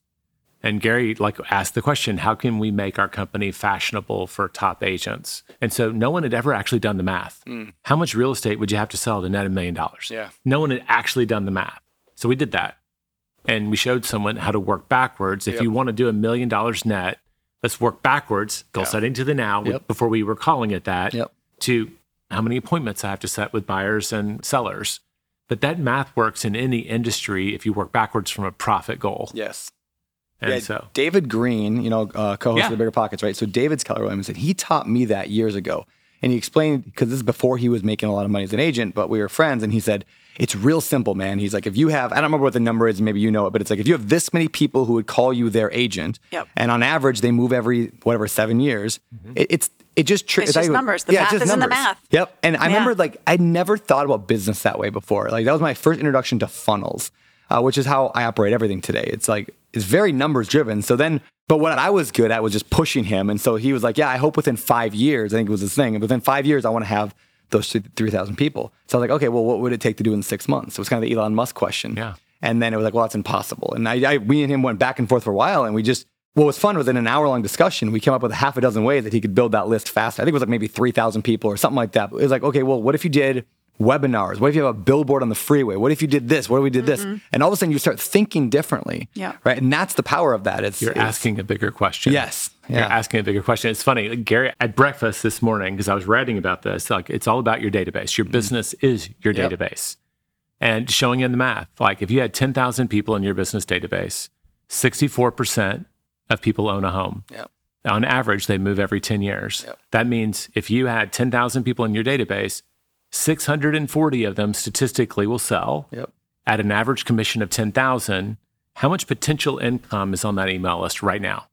And Gary like asked the question, how can we make our company fashionable for top agents? And so no one had ever actually done the math. Hmm. How much real estate would you have to sell to net a million dollars? Yeah. No one had actually done the math. So we did that and we showed someone how to work backwards. If Yep. you want to do a million dollars net, let's work backwards, goal Yeah. setting to the now Yep. before we were calling it that, Yep. to how many appointments I have to set with buyers and sellers. But that math works in any industry if you work backwards from a profit goal. yes. And Yeah, so, David Greene, you know, uh, co-host Yeah. of the Bigger Pockets, right? So David's Keller Williams, and he taught me that years ago. And he explained because this is before he was making a lot of money as an agent, but we were friends, and he said it's real simple, man. He's like, if you have, I don't remember what the number is, maybe you know it, but it's like if you have this many people who would call you their agent, Yep. and on average they move every whatever seven years, it, it's it just tri- It's not just even- numbers. The it's math is in the math. Yep. And I Yeah. remember like I never thought about business that way before. Like that was my first introduction to funnels, uh, which is how I operate everything today. It's like it's very numbers driven. So then, but what I was good at was just pushing him, and so he was like, "Yeah, I hope within five years, I think it was his thing. Within five years, I want to have those three thousand people." So I was like, "Okay, well, what would it take to do in six months?" So it was kind of the Elon Musk question. Yeah. And then it was like, well, that's impossible. And I, I, we and him went back and forth for a while, and we just, what was fun was in an hour long discussion, we came up with a half a dozen ways that he could build that list faster. I think it was like maybe 3,000 people or something like that. But it was like, okay, well, what if you did webinars? What if you have a billboard on the freeway? What if you did this? What if we did this? Mm-hmm. And all of a sudden you start thinking differently. Yeah. Right. And that's the power of that. It's, you're it's- asking a bigger question. Yes. You're Yeah. asking a bigger question. It's funny, like, Gary, at breakfast this morning, because I was writing about this, like it's all about your database. Your mm-hmm. business is your Yep. database. And showing in the math, like if you had 10,000 people in your business database, 64% of people own a home. Yep. On average, they move every 10 years. Yep. That means if you had 10,000 people in your database, 640 of them statistically will sell Yep. at an average commission of 10,000. How much potential income is on that email list right now?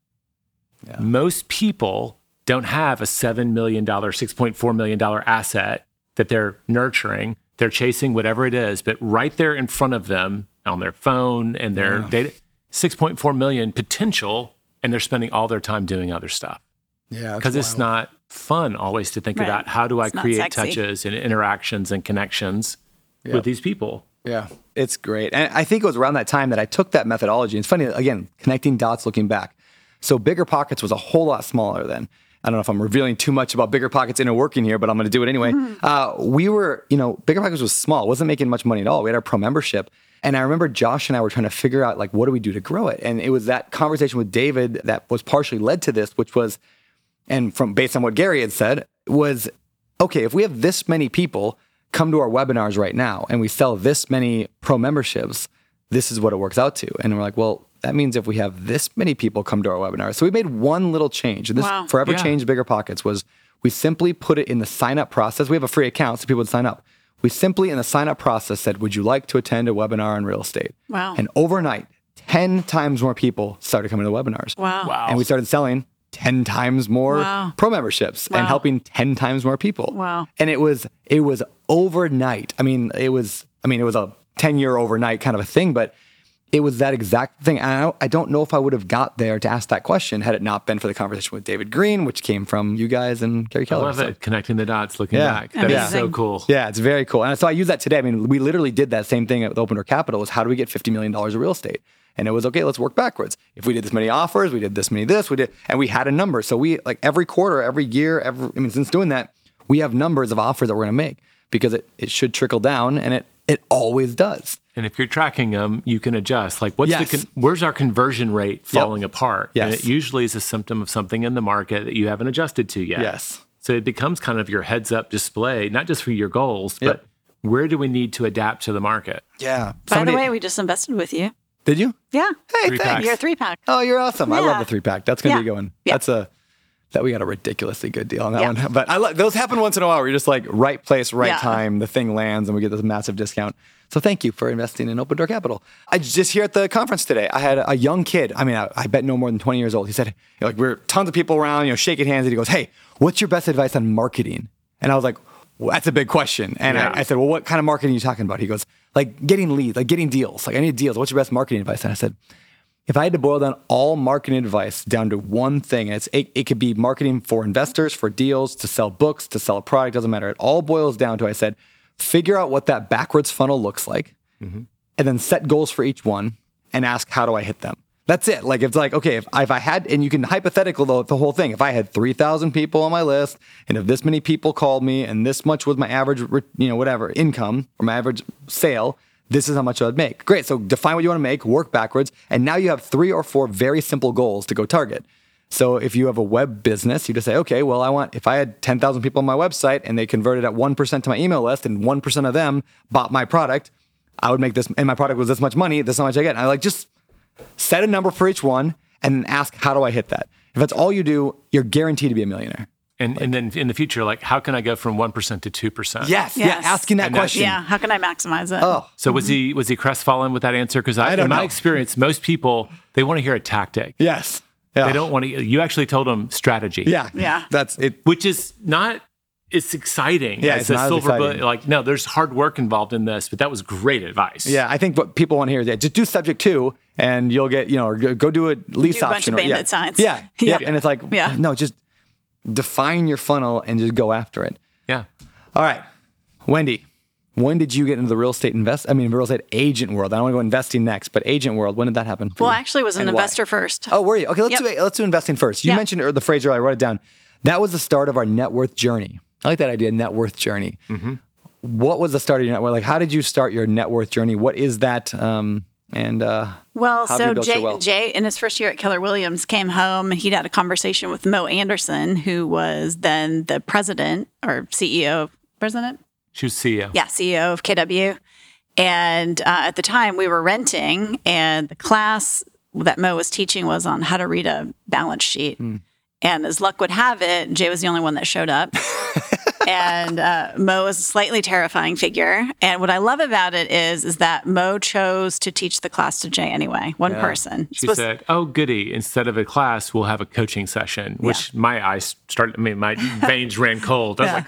Yeah. Most people don't have a $7 million, $6.4 million asset that they're nurturing. They're chasing whatever it is, but right there in front of them on their phone and their data, 6.4 million potential, and they're spending all their time doing other stuff Yeah. because it's not fun always to think Right. about how do I It's not create sexy. touches and interactions and connections with these people. Yeah, it's great. And I think it was around that time that I took that methodology. It's funny, again, connecting dots looking back. So Bigger Pockets was a whole lot smaller then. I don't know if I'm revealing too much about Bigger Pockets inner working here, but I'm going to do it anyway. Uh, we were, you know, Bigger Pockets was small, wasn't making much money at all. We had our pro membership. And I remember Josh and I were trying to figure out, like, what do we do to grow it? And it was that conversation with David that was partially led to this, which was, and from based on what Gary had said, was okay, if we have this many people come to our webinars right now and we sell this many pro memberships, this is what it works out to. And we're like, well, that means if we have this many people come to our webinar. So we made one little change. And this Wow. forever Yeah. changed bigger pockets was we simply put it in the sign up process. We have a free account so people would sign up. We simply in the sign up process said, would you like to attend a webinar on real estate? Wow. And overnight, 10 times more people started coming to the webinars. Wow. Wow. And we started selling 10 times more Wow. pro memberships Wow. and helping 10 times more people. Wow. And it was it was overnight. I mean, it was I mean, it was a 10 year overnight kind of a thing, but it was that exact thing. And I don't, I don't know if I would have got there to ask that question had it not been for the conversation with David Greene, which came from you guys and Gary I Keller. love So- it. Connecting the dots, looking Yeah. back. That is so cool. yeah, it's very cool. And so I use that today. I mean, we literally did that same thing with Open Door Capital is how do we get $50 million of real estate? And it was okay, let's work backwards. If we did this many offers, we did this many this, we did, and we had a number. So we like every quarter, every year, every, I mean, since doing that, we have numbers of offers that we're going to make because it, it should trickle down and it, it always does. And if you're tracking them, you can adjust. Like, what's Yes. the con- where's our conversion rate falling apart? And Yes. it usually is a symptom of something in the market that you haven't adjusted to yet. Yes. So it becomes kind of your heads up display, not just for your goals, Yep. but where do we need to adapt to the market? Yeah. By the way, we just invested with you. Did you? Yeah. Hey, Three thanks. packs. You're a three pack. Oh, you're awesome. I love Yeah. the three pack. That's gonna be going. Yeah. That's a that we got a ridiculously good deal on that Yeah. one. But I like those happen once in a while where you're just like right place, right Yeah. time, the thing lands and we get this massive discount. So thank you for investing in Open Door Capital. I just here at the conference today, I had a young kid. I mean, I, I bet no more than 20 years old. He said, you know, like we're tons of people around, you know, shaking hands, and he goes, "Hey, what's your best advice on marketing?" And I was like, well, "That's a big question." And Yeah. I, I said, "Well, what kind of marketing are you talking about?" He goes, "Like getting leads, like getting deals. Like I need deals. What's your best marketing advice?" And I said, if I had to boil down all marketing advice down to one thing, and it's it, it could be marketing for investors, for deals, to sell books, to sell a product, doesn't matter. It all boils down to I said, figure out what that backwards funnel looks like, mm-hmm. and then set goals for each one and ask how do I hit them. That's it. Like it's like okay, if, if I had, and you can hypothetical the, the whole thing. If I had three thousand people on my list, and if this many people called me, and this much was my average, you know, whatever income or my average sale, this is how much I'd make. Great. So define what you want to make, work backwards, and now you have three or four very simple goals to go target. So if you have a web business, you just say, okay, well, I want if I had 10,000 people on my website and they converted at 1% to my email list and 1% of them bought my product, I would make this and my product was this much money, this is how much I get. And I like just set a number for each one and then ask how do I hit that? If that's all you do, you're guaranteed to be a millionaire. And and then in the future, like how can I go from one percent to two percent? Yes, Yes. yeah, asking that And question. Yeah. How can I maximize it? Oh, So was he was he crestfallen with that answer? Because I, I don't in my experience, most people they want to hear a tactic. yes. Yeah. They don't want to. You actually told them strategy. Yeah. Yeah. That's it. which is not it's exciting. Yeah, as it's a not silver bullet. exciting. Like no, there's hard work involved in this, but that was great advice. Yeah, I think what people want to hear is yeah, just do subject two, and you'll get you know, or go, go do a lease Do a bunch option. of or, yeah. bandit signs. Yeah, yeah, Yeah. and it's like Yeah. no, just define your funnel and just go after it. yeah. All right, Wendy, when did you get into the real estate invest? I mean, real estate agent world. I don't want to go investing next, but agent world. When did that happen? well, you? I actually was an And why? investor first. Oh, were you? Okay, let's Yep. do let's do investing first. You Yeah. mentioned the phrase earlier. I wrote it down. That was the start of our net worth journey. I like that idea, net worth journey. Mm-hmm. What was the start of your net worth? Like, how did you start your net worth journey? What is that? Um, and uh, Well, How have you so Jay, wealth? Jay, in his first year at Keller Williams, came home. He'd had a conversation with Mo Anderson, who was then the president or CEO, president? She was CEO. Yeah, CEO of KW. And uh, at the time, we were renting, and the class that Mo was teaching was on how to read a balance sheet. Hmm. And as luck would have it, Jay was the only one that showed up. and uh, Mo is a slightly terrifying figure. And what I love about it is, is that Mo chose to teach the class to Jay anyway, one person. She Supposed- said, "Oh, goody! Instead of a class, we'll have a coaching session." Which my eyes started. I mean, my veins ran cold. I was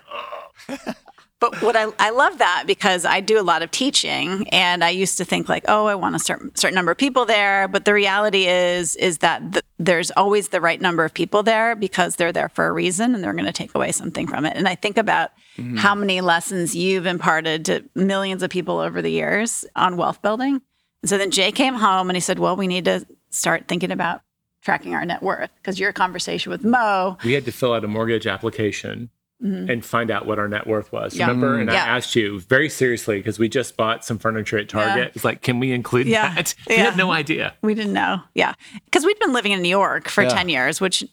Yeah. like, But what I, I love that because I do a lot of teaching and I used to think like, oh, I want a certain certain number of people there. But the reality is is that th- there's always the right number of people there because they're there for a reason and they're going to take away something from it. And I think about mm-hmm. how many lessons you've imparted to millions of people over the years on wealth building. And so then Jay came home and he said, well, we need to start thinking about tracking our net worth because your conversation with Mo we had to fill out a mortgage application and find out what our net worth was. Mm-hmm. Yeah. Remember? And Yeah. I asked you very seriously because we just bought some furniture at Target. Yeah. It's like, can we include Yeah. that? We Yeah. had no idea. We didn't know. Yeah. Because we'd been living in New York for Yeah. 10 years, which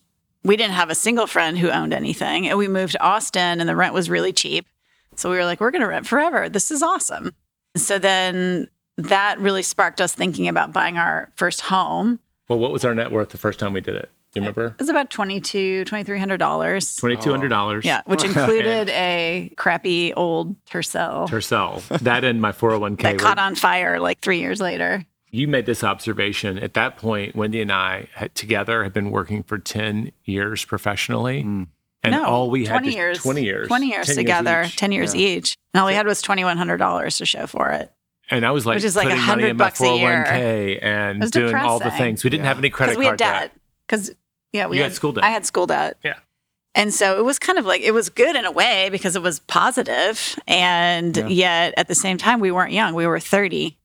we didn't have a single friend who owned anything. And we moved to Austin and the rent was really cheap. So we were like, we're going to rent forever. This is awesome. So then that really sparked us thinking about buying our first home. Well, what was our net worth the first time we did it? Do you remember? It was about $2,200, $2,300. Twenty two hundred dollars. Yeah, which included a crappy old Tercel Tercel. That and my four hundred one k. that caught on fire like three years later. You made this observation. At that point, Wendy and I had, together had been working for ten years professionally, mm. and no, all we had 20 to- years. twenty years, 20 years 10 together, each. 10 years each. And all we had was $2,100 to show for it. And I was like, Which is like putting money 100 in my bucks a year. 401k and was doing all the things. We didn't have any credit because we had card debt. Because yeah, we You had school debt. I had school debt, Yeah. and so it was kind of like it was good in a way because it was positive, and yet at the same time we weren't young. We were thirty,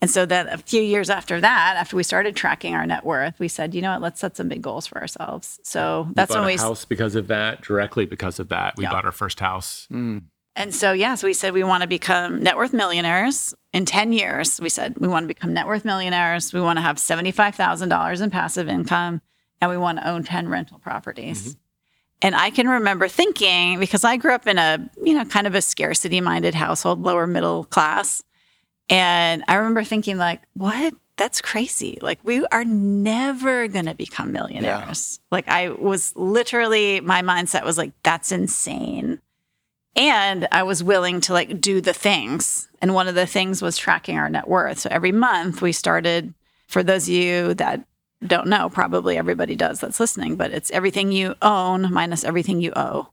and so then a few years after that, after we started tracking our net worth, we said, you know what, let's set some big goals for ourselves. So We that's bought when a we house because of that. Directly because of that, we Yeah. bought our first house. Hmm. And so, yes, we said we want to become net worth millionaires in 10 years. We said we want to become net worth millionaires. We want to have $75,000 in passive income and we want to own 10 rental properties. Mm-hmm. And I can remember thinking, because I grew up in a, you know, kind of a scarcity minded household, lower middle class. And I remember thinking, like, what? That's crazy. Like, we are never going to become millionaires. Like, I was literally, my mindset was like, that's insane and i was willing to like do the things and one of the things was tracking our net worth so every month we started for those of you that don't know probably everybody does that's listening but it's everything you own minus everything you owe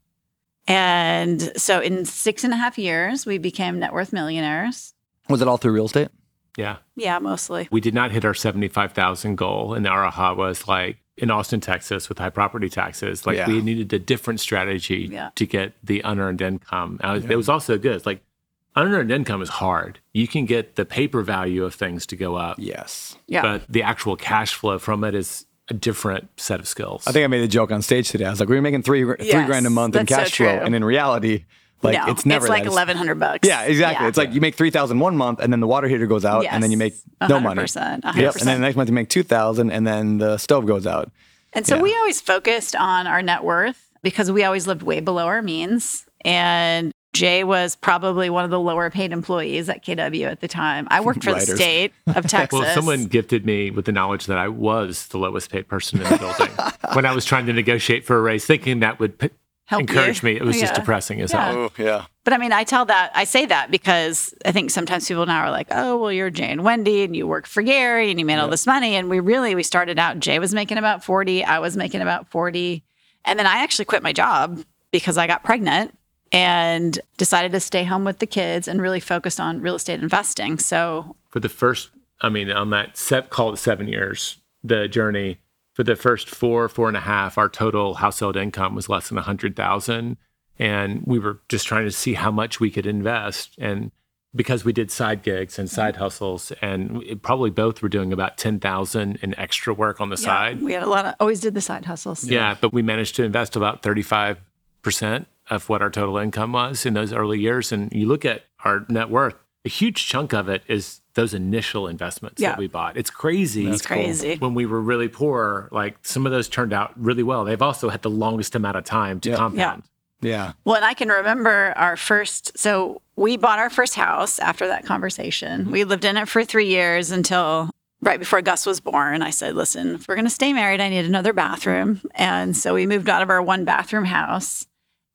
and so in six and a half years we became net worth millionaires Was it all through real estate? Yeah. yeah mostly We did not hit our 75,000 goal. And our aha was like in Austin, Texas, with high property taxes, like Yeah. we needed a different strategy Yeah. to get the unearned income. And I was- It was also good. It's like unearned income is hard. You can get the paper value of things to go up, Yes. yeah but the actual cash flow from it is a different set of skills. I think I made a joke on stage today. I was like, we were making three three Yes, grand a month in that's so cash flow, and in reality, like no, it's never like 1100 bucks Yeah, exactly. Yeah. It's like you make three thousand one month, and then the water heater goes out, and then you make Yes, no money. 100%, Yep. And then the next month you make two thousand, and then the stove goes out. And so Yeah. we always focused on our net worth because we always lived way below our means. And Jay was probably one of the lower paid employees at KW at the time. I worked for the state of Texas. Well, someone gifted me with the knowledge that I was the lowest paid person in the building when I was trying to negotiate for a raise, thinking that would p- Help encourage you. me. It was just depressing as Yeah. hell. Oh yeah. But I mean, I tell that, I say that because I think sometimes people now are like, oh, well, you're Jay and Wendy and you work for Gary and you made all this money. And we really, we started out, Jay was making about 40, I was making about 40. And then I actually quit my job because I got pregnant and decided to stay home with the kids and really focused on real estate investing. So For the first, I mean, on that set, call it seven years, the journey, for the first four, four and a half, our total household income was less than a hundred thousand. And we were just trying to see how much we could invest. And because we did side gigs and side mm-hmm. hustles, and we probably both were doing about 10,000 in extra work on the yeah, side. we had a lot of, always did the side hustles. Yeah, but we managed to invest about 35% of what our total income was in those early years. And you look at our net worth, a huge chunk of it is those initial investments Yeah. that we bought. It's crazy. It's crazy. When we were really poor, like some of those turned out really well. They've also had the longest amount of time to Yeah. compound. Yeah. Well, and I can remember our first. So we bought our first house after that conversation. Mm-hmm. We lived in it for three years until right before Gus was born. I said, "Listen, if we're going to stay married, I need another bathroom." And so we moved out of our one bathroom house.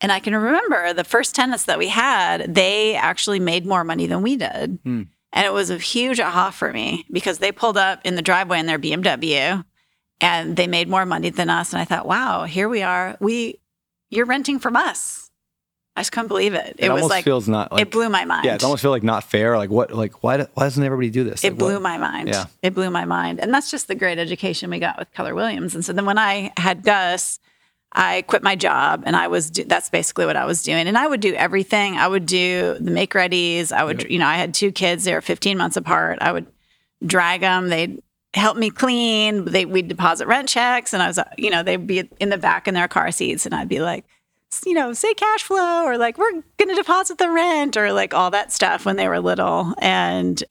And I can remember the first tenants that we had. They actually made more money than we did, hmm. and it was a huge aha for me because they pulled up in the driveway in their BMW, and they made more money than us. And I thought, "Wow, here we are. We." You're renting from us I just couldn't believe it. It, It, was almost like feels not like it blew my mind. Yeah, it almost feel like not fair. Like what? Like why? Why doesn't everybody do this? it Like, blew what- my mind. Yeah. It blew my mind. And that's just the great education we got with Keller Williams. And so then when I had Gus, I quit my job and I was, do- that's basically what I was doing. And I would do everything. I would do the make readies. I would, you know, I had two kids, they were 15 months apart. I would drag them. They'd help me clean. They, we'd deposit rent checks. And I was, you know, they'd be in the back in their car seats and I'd be like, you know, say cash flow or like, we're going to deposit the rent or like all that stuff when they were little. And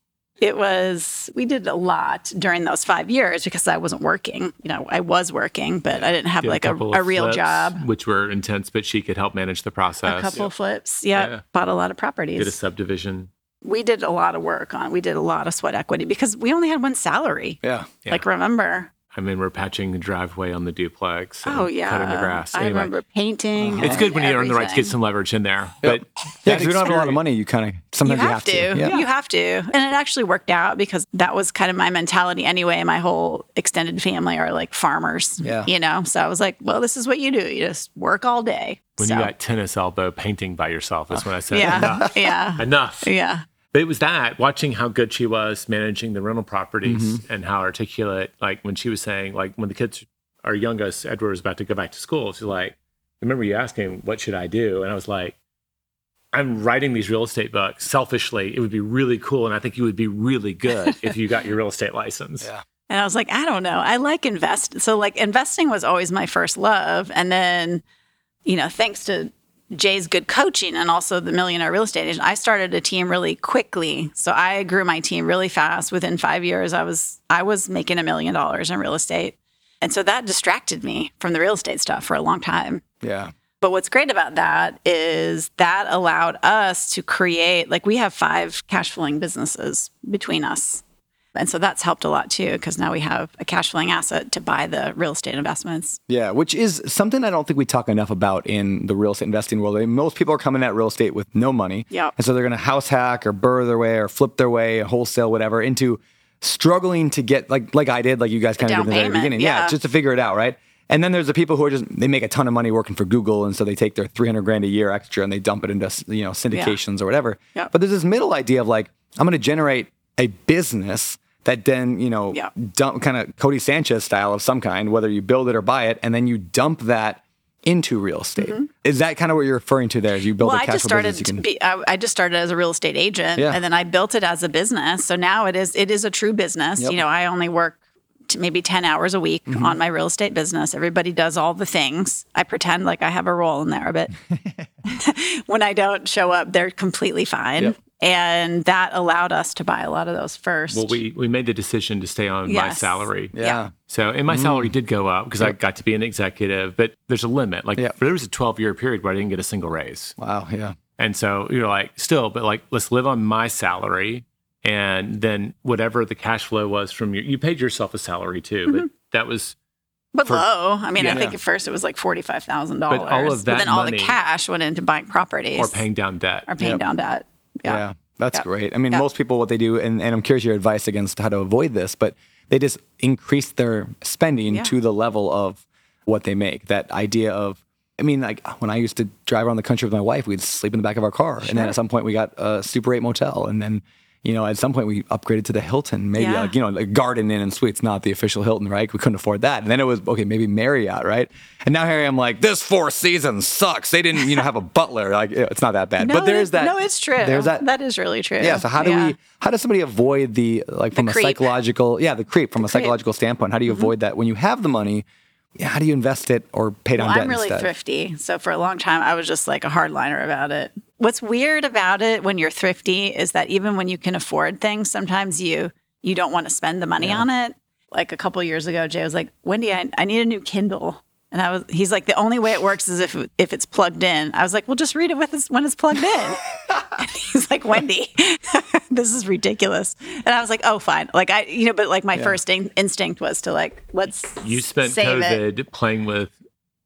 it was, we did a lot during those five years because I wasn't working. You know, I was working, but I didn't have Did like a, couple a real flips, job. which were intense, but she could help manage the process. A couple flips. Yeah, Yeah. Bought a lot of properties. Did a subdivision. we did a lot of work on, we did a lot of sweat equity because we only had one salary. Yeah. Yeah. Like, remember? I mean, we're patching the driveway on the duplex. Oh, yeah. cutting the grass. I Anyway, remember painting. It's good when you earn the right to get some leverage in there. But Yeah, because we don't have a lot of money. You kind of sometimes You sometimes have, to. Yeah. You have to. And it actually worked out because that was kind of my mentality anyway. My whole extended family are like farmers. Yeah. You know? So I was like, well, this is what you do. You just work all day. When So, you got tennis elbow painting by yourself is ah. when I said Yeah. enough. yeah. Enough. Yeah. But it was that watching how good she was managing the rental properties Mm-hmm. and how articulate, like when she was saying, like when the kids, our youngest Edward was about to go back to school, she's like, I remember you asking, what should I do? And I was like, I'm writing these real estate books. Selfishly, it would be really cool. And I think you would be really good if you got your real estate license. Yeah. And I was like, I don't know. I like invest. So like investing was always my first love. And then, you know, thanks to Jay's good coaching and also the millionaire real estate agent, I started a team really quickly. So I grew my team really fast. Within five years, I was I was making a million dollars in real estate. And so that distracted me from the real estate stuff for a long time. Yeah. But what's great about that is that allowed us to create, like, we have five cash flowing businesses between us. And so that's helped a lot too, because now we have a cash flowing asset to buy the real estate investments. Yeah, which is something I don't think we talk enough about in the real estate investing world. I mean, most people are coming at real estate with no money. Yep. And so they're going to house hack or burr their way or flip their way, wholesale, whatever, into struggling to get, like like I did, like you guys kind of did in the very beginning. yeah. just to figure it out, right? And then there's the people who are just, they make a ton of money working for Google. And so they take their 300 grand a year extra and they dump it into, you know, syndications or whatever. Yep. But there's this middle idea of like, I'm going to generate a business that then, you know, Yep. dump kind of Codie Sanchez style of some kind, whether you build it or buy it, and then you dump that into real estate. Is that kind of what you're referring to there? You build Mm-hmm. Well, a I cash just started business can be, I, I just started as a real estate agent Yeah. and then I built it as a business. So now it is, it is a true business. Yep. Mm-hmm. You know, I only work maybe 10 hours a week on my real estate business. Everybody does all the things. I pretend like I have a role in there, but when I don't show up, they're completely fine. Yep. And that allowed us to buy a lot of those first. Well, we, we made the decision to stay on my salary. Yeah. So, and my salary mm. did go up because I got to be an executive, but there's a limit. Like, Yep. there was a 12 year period where I didn't get a single raise. Wow, yeah. And so you're like, still, but like, let's live on my salary. And then whatever the cash flow was from your, you paid yourself a salary too, but mm-hmm. that was, but for- low. I mean, Yeah. I think at first it was like $45,000. But all of that But then all money- the cash went into buying properties or paying down debt. or paying Yep. down debt. Yeah. Yeah. That's Yep. great. I mean, Yep. most people, what they do, and, and I'm curious your advice against how to avoid this, but they just increase their spending Yeah. to the level of what they make. That idea of, I mean, like when I used to drive around the country with my wife, we'd sleep in the back of our car. And then at some point we got a Super 8 motel. And then, you know, at some point we upgraded to the Hilton, maybe Yeah. like, you know, the Garden Inn and Suites, not the official Hilton, right? We couldn't afford that. And then it was, okay, maybe Marriott, right? And now here I am like, this Four Seasons sucks. They didn't, you know, have a butler. Like, it's not that bad. No, but there's that. No, it's true. There's that. That is really true. Yeah. So how do Yeah. we? How does somebody avoid the like from a creep. psychological? Yeah, the creep from a creep. Mm-hmm. psychological standpoint. How do you avoid that when you have the money? Yeah, how do you invest it or pay down Well, debt I'm really instead? thrifty. So for a long time, I was just like a hardliner about it. What's weird about it when you're thrifty is that even when you can afford things, sometimes you you don't want to spend the money on it. Like a couple years ago, Jay was like, "Wendy, I, I need a new Kindle." And I was, he's like, the only way it works is if if it's plugged in. I was like, well, just read it with it's, when it's plugged in. and he's like, Wendy, this is ridiculous. And I was like, oh, fine. Like I, you know, but like my first in- instinct was to like, let's You spent save it. COVID playing with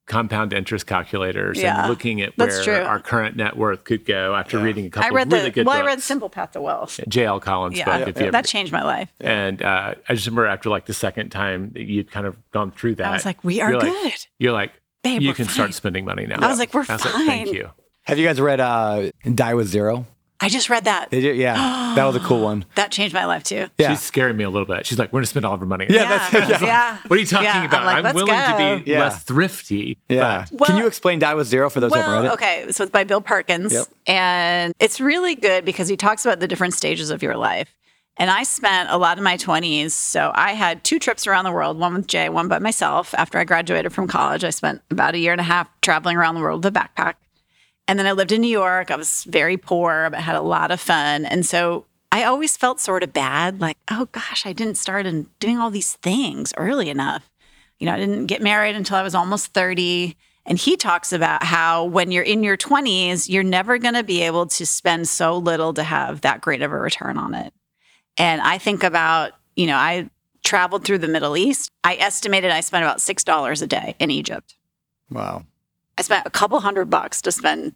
compound interest calculators Yeah, and looking at that's where true. our current net worth could go after reading a couple I read of really the good well, books. I read Simple Path to Wealth. J.L. Collins Yeah, book. If you that changed my life. and uh, I just remember after like the second time that you'd kind of gone through that, I was like, we are you're good. Like, you're like, Babe, you can fine. start spending money now. I was like, we're I was like, fine. thank you. Have you guys read uh, Die with Zero? I just read that. Did? Yeah, that was a cool one. That changed my life too. Yeah. She's scaring me a little bit. She's like, we're gonna spend all of our money. Yeah, that's- yeah. What are you talking Yeah, I'm about? like, I'm, let's willing to be Yeah. less thrifty. Yeah. but Can you explain Die with Zero for those who haven't read it? okay, so it's by Bill Perkins, Yep. and it's really good because he talks about the different stages of your life. And I spent a lot of my 20s. So I had two trips around the world, one with Jay, one by myself. After I graduated from college, I spent about a year and a half traveling around the world with a backpack. And then I lived in New York. I was very poor, but had a lot of fun. And so I always felt sort of bad like, oh gosh, I didn't start in doing all these things early enough. You know, I didn't get married until I was almost 30. And he talks about how when you're in your 20s, you're never going to be able to spend so little to have that great of a return on it. And I think about, you know, I traveled through the Middle East. I estimated I spent about $6 a day in Egypt. Wow. I spent a couple hundred bucks to spend.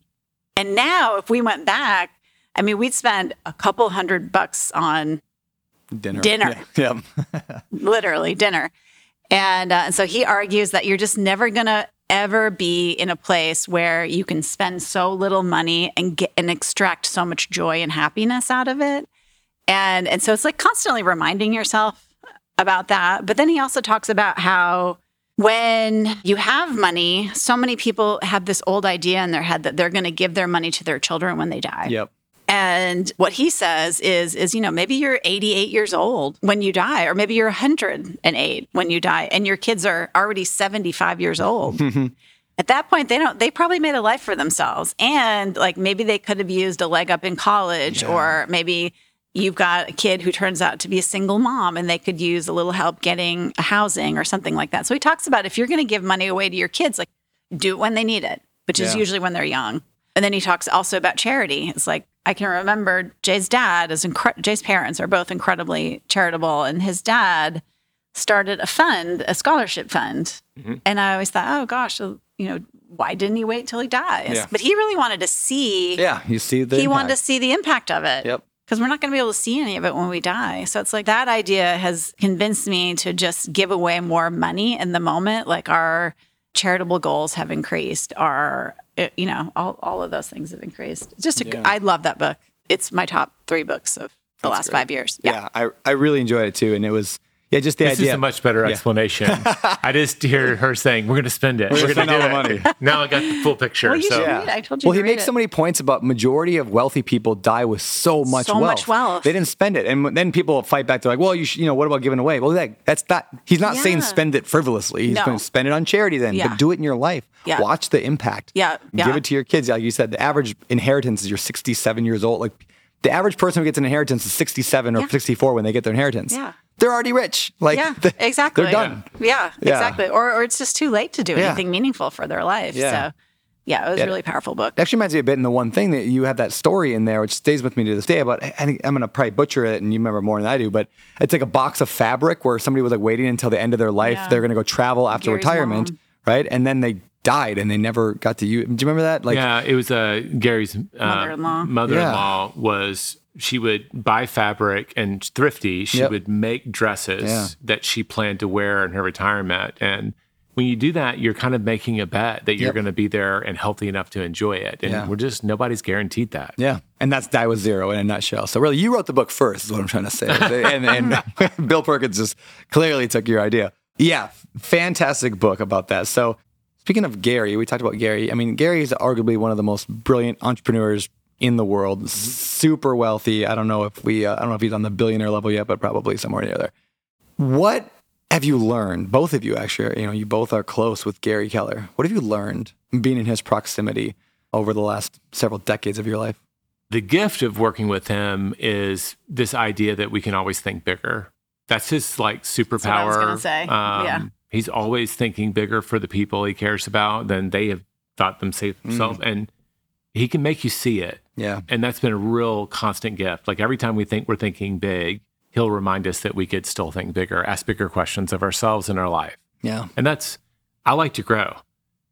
And now, if we went back, I mean, we'd spend a couple hundred bucks on Dinner. Dinner. Yeah. yeah. literally dinner. And, uh, and so he argues that you're just never going to ever be in a place where you can spend so little money and get and extract so much joy and happiness out of it. And and so it's like constantly reminding yourself about that. But then he also talks about how when you have money, so many people have this old idea in their head that they're going to give their money to their children when they die. Yep. And what he says is, is you know, maybe you're 88 years old when you die, or maybe you're 108 when you die, and your kids are already 75 years old. Mm-hmm. At that point, they don't. They probably made a life for themselves, and like maybe they could have used a leg up in college, or maybe you've got a kid who turns out to be a single mom, and they could use a little help getting a housing or something like that. So he talks about if you're going to give money away to your kids, like do it when they need it, which is usually when they're young. And then he talks also about charity. It's like I can remember Jay's dad is incre- Jay's parents are both incredibly charitable, and his dad started a fund, a scholarship fund. Mm-hmm. And I always thought, oh gosh, you know, why didn't he wait till he dies? Yeah. But he really wanted to see. Yeah. You see the. he wanted to impact. see the impact of it. Yep. Because we're not going to be able to see any of it when we die. So it's like that idea has convinced me to just give away more money in the moment. Like our charitable goals have increased. Our, uh, you know, all, all of those things have increased. Just, a, Yeah. I love that book. It's my top three books of the That's last great. five years. Yeah. I, I really enjoyed it too. And it was, yeah, just the This idea. is a much better explanation. I just hear her saying, "We're going to spend it. We're We're, gonna going spend all the money. Now I got the full picture. Well, you so should Yeah. read it. I told you Well, to he read makes it. so many points about majority of wealthy people die with so much So wealth. much wealth. They didn't spend it, and then people fight back. They're like, "Well, you should, you know, what about giving away?" Well, that, that's not. He's not saying spend it frivolously. He's No. going to spend it on charity then, Yeah. but do it in your life. Yeah. Watch the impact. Yeah, Give it to your kids. Like you said, the average inheritance is you're 67 years old. Like the average person who gets an inheritance is 67 or Yeah. 64 when they get their inheritance. Yeah. They're already rich. Like yeah, they- exactly. They're done. Yeah, Yeah. exactly. Or, or it's just too late to do Yeah. anything meaningful for their life. Yeah. So, yeah, it was Yeah. a really powerful book. It actually reminds me a bit in the one thing that you have that story in there, which stays with me to this day. About I think I'm gonna probably butcher it, and you remember more than I do. But it's like a box of fabric where somebody was like waiting until the end of their life. Yeah. They're gonna go travel after Gary's retirement, mom. right? And then they died, and they never got to use. Do you remember that? Like, yeah, it was uh, Gary's uh, Mother-in-law. Mother-in-law was she would buy fabric and thrifty. She Yep. would make dresses Yeah. that she planned to wear in her retirement. And when you do that, you're kind of making a bet that you're Yep. going to be there and healthy enough to enjoy it. And Yeah. we're just nobody's guaranteed that. Yeah, and that's Die with Zero in a nutshell. So really, you wrote the book first, is what I'm trying to say. and, and Bill Perkins just clearly took your idea. Yeah, fantastic book about that. So speaking of Gary, we talked about Gary. I mean, Gary is arguably one of the most brilliant entrepreneurs in the world. Super wealthy. I don't know if we, uh, I don't know if he's on the billionaire level yet, but probably somewhere near there. What have you learned? Both of you, actually, you know, you both are close with Gary Keller. What have you learned being in his proximity over the last several decades of your life? The gift of working with him is this idea that we can always think bigger. That's his like superpower. what I was gonna say. Um, Yeah. He's always thinking bigger for the people he cares about than they have thought themselves. Mm. And he can make you see it. Yeah. And that's been a real constant gift. Like every time we think we're thinking big, he'll remind us that we could still think bigger, ask bigger questions of ourselves in our life. Yeah. And that's, I like to grow.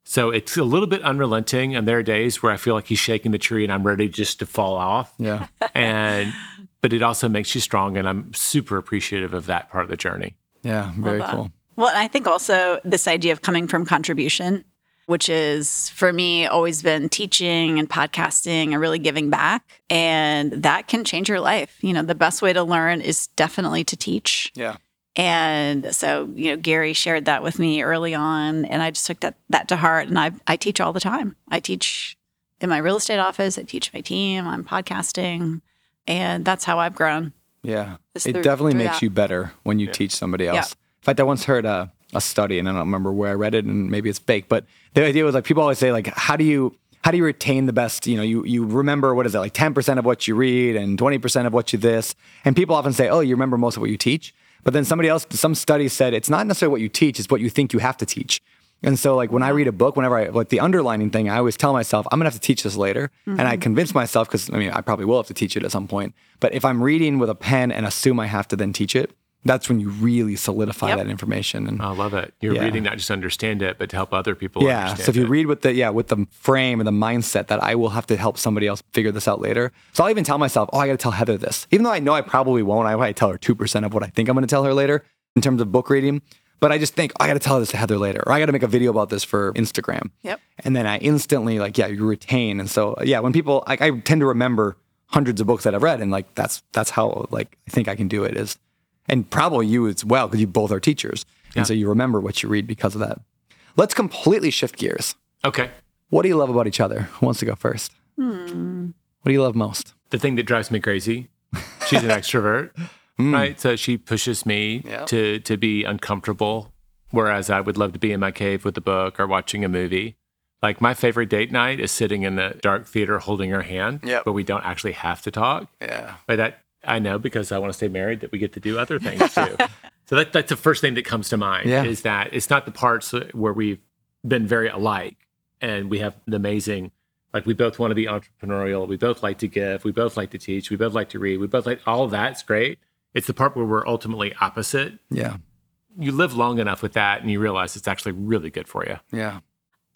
So it's a little bit unrelenting. And there are days where I feel like he's shaking the tree and I'm ready just to fall off. Yeah. And, but it also makes you strong. And I'm super appreciative of that part of the journey. Yeah. Very cool. Well, I think also this idea of coming from contribution. Which is for me always been teaching and podcasting and really giving back. And that can change your life. You know, the best way to learn is definitely to teach. Yeah. And so, you know, Gary shared that with me early on, and I just took that, that to heart. And I, I teach all the time. I teach in my real estate office, I teach my team, I'm podcasting, and that's how I've grown. Yeah. It through- definitely through makes that. you better when you teach somebody else. Yeah. In fact, I once heard a, a study, and I don't remember where I read it, and maybe it's fake, but the idea was like people always say, like, how do you how do you retain the best? You know, you you remember what is it, like ten percent of what you read and twenty percent of what you this. And people often say, Oh, you remember most of what you teach. But then somebody else, some study said it's not necessarily what you teach, it's what you think you have to teach. And so, like when I read a book, whenever I like the underlining thing, I always tell myself I'm gonna have to teach this later, and I mm-hmm. convince myself because I mean I probably will have to teach it at some point. But if I'm reading with a pen and assume I have to then teach it, that's when you really solidify Yep. that information. And I love it. You're Yeah. reading not just to understand it, but to help other people yeah, understand so if you it. read with the yeah with the frame and the mindset that I will have to help somebody else figure this out later. So I'll even tell myself, oh, I got to tell Heather this, even though I know I probably won't. I might tell her two percent of what I think I'm going to tell her later in terms of book reading. But I just think oh, I got to tell this to Heather later, or I got to make a video about this for Instagram. Yep. And then I instantly like yeah, you retain. And so yeah, when people like I tend to remember hundreds of books that I've read, and like that's that's how like I think I can do it is, and probably you as well because you both are teachers, Yeah. and so you remember what you read because of that. Let's completely shift gears. Okay. What do you love about each other? Who wants to go first? Hmm. What do you love most? The thing that drives me crazy, she's an extrovert, hmm. right? So she pushes me Yeah. to to be uncomfortable, whereas I would love to be in my cave with a book or watching a movie. Like my favorite date night is sitting in the dark theater holding her hand, Yep. but we don't actually have to talk. Yeah. But that I know because I want to stay married that we get to do other things too. so that, that's the first thing that comes to mind Yeah. is that it's not the parts where we've been very alike and we have an amazing, like we both want to be entrepreneurial. We both like to give. We both like to teach. We both like to read. We both like all of that's great. It's the part where we're ultimately opposite. Yeah. You live long enough with that and you realize it's actually really good for you. Yeah.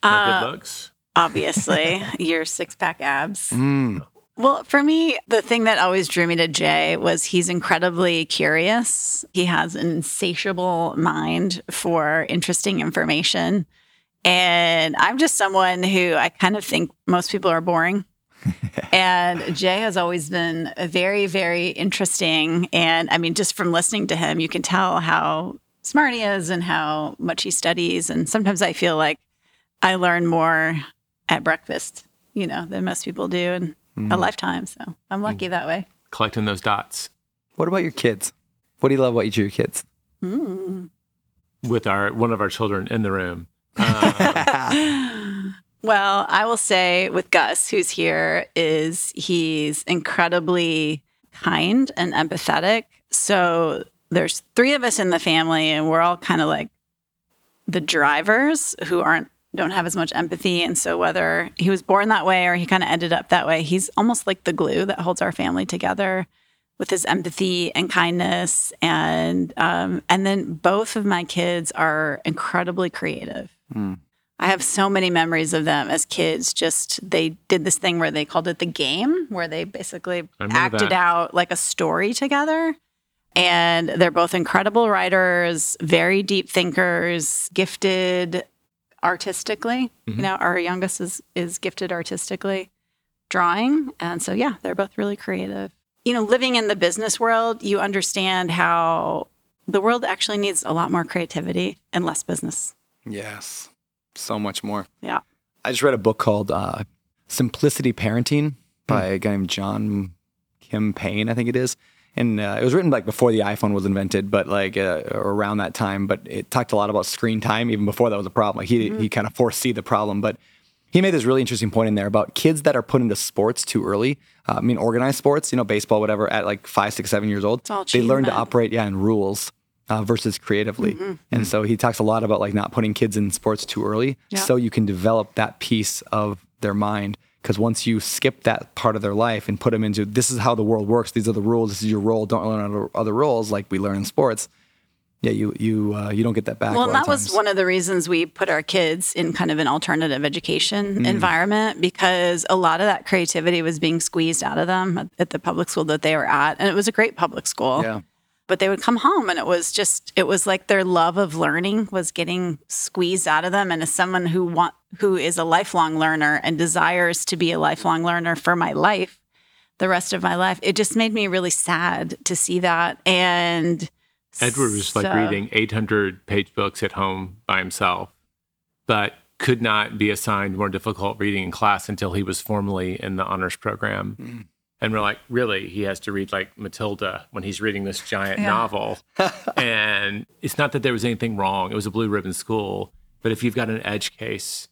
My Uh, good looks. obviously, your six pack abs. Mm. Well, for me, the thing that always drew me to Jay was he's incredibly curious. He has an insatiable mind for interesting information. And I'm just someone who I kind of think most people are boring. and Jay has always been a very, very interesting. And I mean, just from listening to him, you can tell how smart he is and how much he studies. And sometimes I feel like I learn more at breakfast, you know, than most people do in a mm. lifetime. So I'm lucky mm. that way. Collecting those dots What about your kids? What do you love about each of your kids? Hmm. with our one of our children in the room. Uh, well, I will say with Gus, who's here, is he's incredibly kind and empathetic. So there's three of us in the family, and we're all kind of like the drivers who aren't don't have as much empathy. And so whether he was born that way or he kind of ended up that way, he's almost like the glue that holds our family together with his empathy and kindness. And um, and then both of my kids are incredibly creative. I have so many memories of them as kids. Just they did this thing where they called it the game, where they basically acted that. out like a story together. And they're both incredible writers, very deep thinkers, gifted artistically. Mm-hmm. You know, our youngest is is gifted artistically, drawing, and so yeah, they're both really creative. You know, living in the business world, you understand how the world actually needs a lot more creativity and less business. Yes. So much more. Yeah. I just read a book called uh, Simplicity Parenting by a guy named John Kim Payne, I think it is. And uh, it was written like before the iPhone was invented, but like uh, around that time. But it talked a lot about screen time, even before that was a problem. Like he he kind of foresee the problem, but he made this really interesting point in there about kids that are put into sports too early. Uh, I mean, organized sports, you know, baseball, whatever, at like five, six, seven years old. They learn to operate, yeah, in rules uh, versus creatively. Mm-hmm. And so he talks a lot about like not putting kids in sports too early, Yeah. so you can develop that piece of their mind. Because once you skip that part of their life and put them into this is how the world works, these are the rules, this is your role. Don't learn other, other roles like we learn in sports. Yeah, you you uh, you don't get that back. Well, lot and of that was one of the reasons we put our kids in kind of an alternative education Mm. environment because a lot of that creativity was being squeezed out of them at, at the public school that they were at. And it was a great public school. Yeah. But they would come home and it was just, it was like their love of learning was getting squeezed out of them. And as someone who want, who is a lifelong learner and desires to be a lifelong learner for my life, the rest of my life. It just made me really sad to see that. And Edward was like reading 800 page books at home by himself, but could not be assigned more difficult reading in class until he was formally in the honors program. Mm. And we're like, really? He has to read like Matilda when he's reading this giant Yeah. novel. and it's not that there was anything wrong. It was a blue ribbon school. But if you've got an edge case,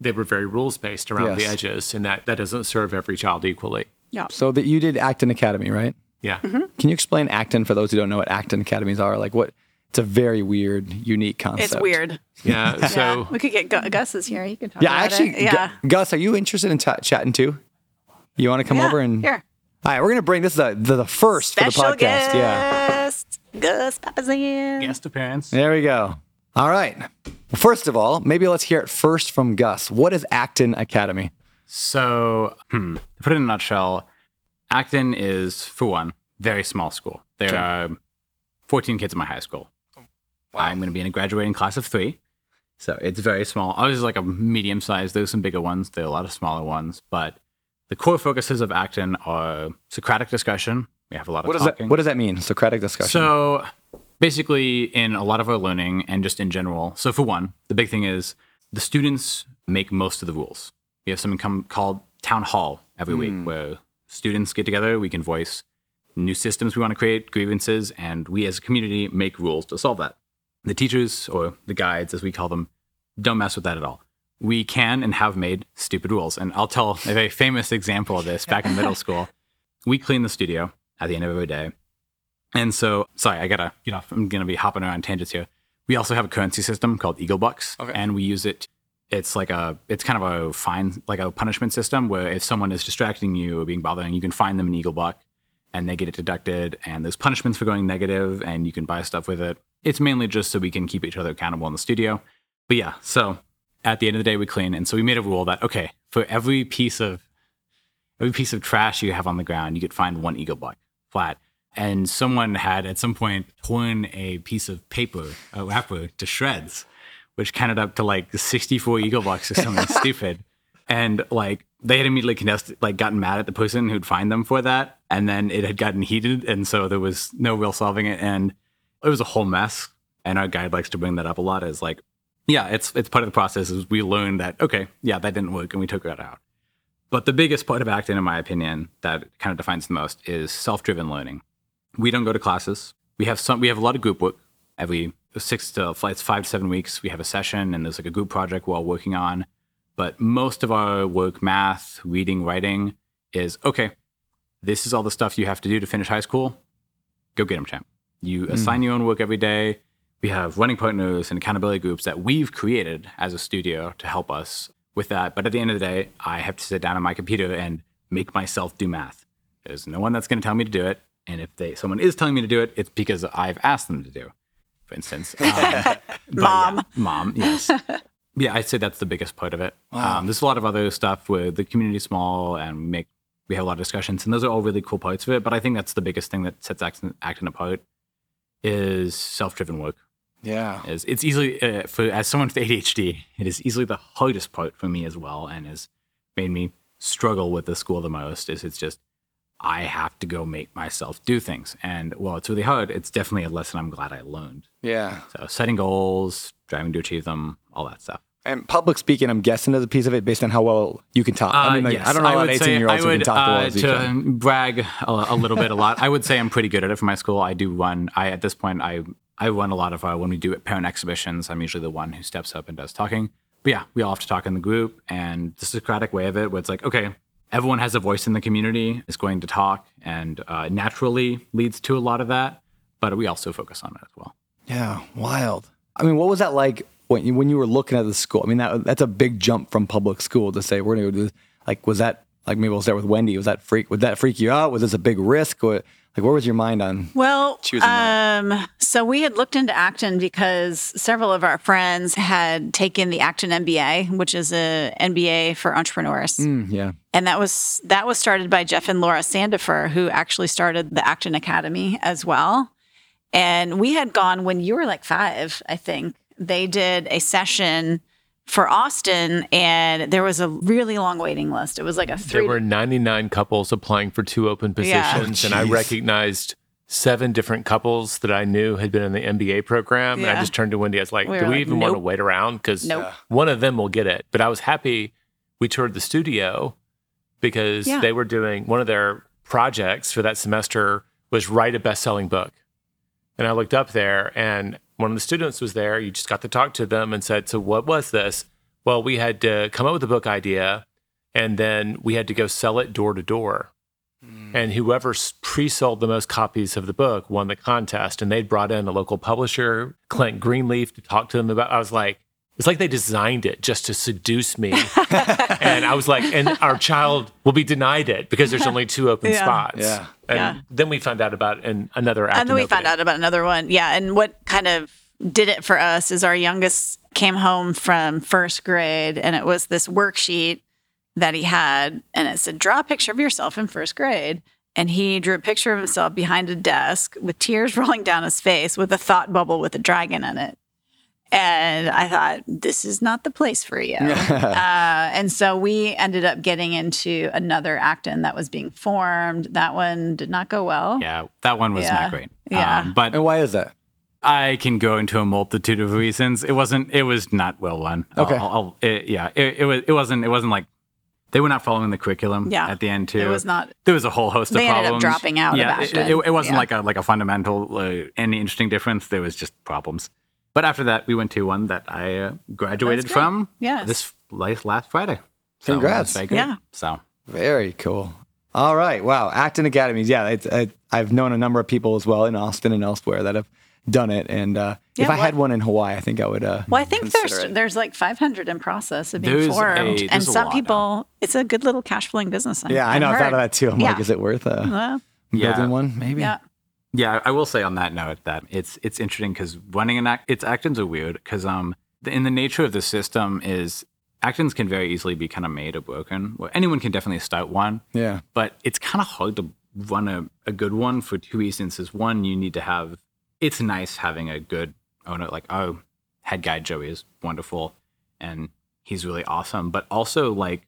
they were very rules based around the edges, and that, that doesn't serve every child equally. Yeah. So that you did Acton Academy, right? Yeah. Mm-hmm. Can you explain Acton for those who don't know what Acton Academies are? Like what? It's a very weird, unique concept. it's weird. Yeah. So. yeah. We could get Gu- Gus's here. He can talk Yeah, about actually, it. Yeah. Gu- Gus, are you interested in ta chatting too? You want to come Yeah, over and here. All right, we're gonna bring this is the, the, the first Special for the podcast. Yeah, guest, Gus Papasan. Guest appearance. there we go. All right. Well, first of all, maybe let's hear it first from Gus. What is Acton Academy? So, hmm, to put it in a nutshell, Acton is, for one, very small school. There are 14 kids in my high school. I'm going to be in a graduating class of three. So it's very small. Ours is like a medium size. There's some bigger ones. There are a lot of smaller ones. But the core focuses of Acton are Socratic discussion. We have a lot of What does talking. that What does that mean? Socratic discussion. So basically, in a lot of our learning and just in general, so for one, the big thing is the students make most of the rules. We have something come, called town hall every week hmm. where students get together, we can voice new systems we want to create, grievances, and we as a community make rules to solve that. The teachers, or the guides as we call them, don't mess with that at all. We can and have made stupid rules. And I'll tell a very famous example of this back in middle school. We clean the studio at the end of every day. And so, sorry, I gotta get off. I'm gonna be hopping around tangents here. We also have a currency system called Eagle Bucks, and we use it. It's like a, it's kind of a fine, like a punishment system where if someone is distracting you or being bothering, you can find them an Eagle Buck, and they get it deducted. And there's punishments for going negative, and you can buy stuff with it. It's mainly just so we can keep each other accountable in the studio. But yeah, so at the end of the day, we clean, and so we made a rule that okay, for every piece of every piece of trash you have on the ground, you could find one eagle buck flat. And someone had at some point torn a piece of paper, a wrapper, to shreds, which counted up to like 64 eagle bucks or something stupid. And like they had immediately contested, like gotten mad at the person who'd find them for that. And then it had gotten heated. And so there was no real solving it. And it was a whole mess. And our guide likes to bring that up a lot as like, yeah, it's it's part of the process is we learned that, okay, yeah, that didn't work and we took that out. But the biggest part of Acton, in my opinion, that kind of defines the most is self-driven learning. We don't go to classes. We have some. We have a lot of group work. Every six to it's five to seven weeks, we have a session, and there's like a group project we're all working on. But most of our work, math, reading, writing, is okay. This is all the stuff you have to do to finish high school. Go get them, champ. You mm. assign your own work every day. We have running partners and accountability groups that we've created as a studio to help us with that. But at the end of the day, I have to sit down on my computer and make myself do math. There's no one that's going to tell me to do it. And if they someone is telling me to do it, it's because I've asked them to do. For instance, um, Mom. yeah, mom, yes, yeah. I'd say that's the biggest part of it. Um, there's a lot of other stuff where the community small and we make we have a lot of discussions, and those are all really cool parts of it. But I think that's the biggest thing that sets Acton, Acton apart is self-driven work yeah. is it's easily uh, for as someone with ADHD, it is easily the hardest part for me as well, and has made me struggle with the school the most. Is it's just I have to go make myself do things, and while it's really hard, it's definitely a lesson I'm glad I learned. Yeah. So setting goals, driving to achieve them, all that stuff. And public speaking, I'm guessing is a piece of it based on how well you can talk. I mean, like, Uh, yes, I don't know a lot would say 18 year olds I who can talk well uh, you to can. brag a, a little bit, a lot. I would say I'm pretty good at it for my school. I do run. I at this point, I I run a lot of uh, when we do parent exhibitions. I'm usually the one who steps up and does talking. But yeah, we all have to talk in the group, and the Socratic way of it, where it's like, okay, everyone has a voice in the community, is going to talk, and uh, naturally leads to a lot of that. But we also focus on it as well. Yeah, wild. I mean, what was that like when you, when you were looking at the school? I mean, that that's a big jump from public school to say we're going to go do this. Like, was that like maybe we'll start with Wendy? Was that freak? Would that freak you out? Was this a big risk? Or like, where was your mind on? Well, choosing that? um, so we had looked into Acton because several of our friends had taken the Acton MBA, which is a MBA for entrepreneurs. Mm, yeah, And that was that was started by Jeff and Laura Sandefer, who actually started the Acton Academy as well. And we had gone when you were like five, I think. They did a session for Austin, and there was a really long waiting list. It was like a There were 99 couples applying for two open Yeah. positions, and I recognized seven different couples that I knew had been in the MBA program. And I just turned to Wendy. I was like, We "Do we like, even want to wait around? Because Nope. one of them will get it." But I was happy we toured the studio because Yeah. they were doing one of their projects for that semester was write a best-selling book. And I looked up there, and one of the students was there. You just got to talk to them and said, "So what was this?" Well, we had to come up with a book idea, and then we had to go sell it door to door. Hmm. And whoever pre-sold the most copies of the book won the contest. And they'd brought in a local publisher, Clint Greenleaf, to talk to them about. I was like, it's like they designed it just to seduce me. and I was like, and our child will be denied it because there's only two open Yeah. spots. Yeah. And Yeah. then we found out about an, another. and then we acting found out about another one. Yeah, and what kind of did it for us is our youngest came home from first grade, and it was this worksheet that he had, and it said, "Draw a picture of yourself in first grade." And he drew a picture of himself behind a desk with tears rolling down his face, with a thought bubble with a dragon in it. And I thought, this is not the place for you. uh, and so we ended up getting into another Acton that was being formed. That one did not go well. Yeah, that one was Yeah. not great. Yeah. Um, but And why is that? I can go into a multitude of reasons. It wasn't. It was not well run. Okay. I'll, I'll- it- yeah. It, it was. It wasn't. It wasn't like they were not following the curriculum. Yeah. At the end too. It was not. There was a whole host They of ended up problems. dropping out of Yeah. it, it, it wasn't Yeah. like a like a fundamental uh, any interesting difference. There was just problems. But after that, we went to one that I uh, graduated from. Yes. This last last Friday. So Congrats. very good. Yeah. So Very cool. All right. Wow. Acton Academies. Yeah. It's, I, I've known a number of people as well in Austin and elsewhere that have done it. And uh, if Yeah, I had one in Hawaii, I think I would. Uh, Well, I think there's it. there's like 500 in process of being There's a- formed, and some lot people, it's a good little cash flowing business. I- Yeah, I know. I've thought of that too. I'm like, is it worth uh, Well, Yeah. building one? Maybe. yeah, Yeah, I will say on that note that it's it's interesting because running an act, its Actons are weird because um the, in the nature of the system is Actons can very easily be kind of made or broken. Well, anyone can definitely start one, Yeah. but it's kind of hard to run a, a good one for two reasons. Is one, you need to have it's nice having a good owner like oh head guy Joey is wonderful and he's really awesome, but also like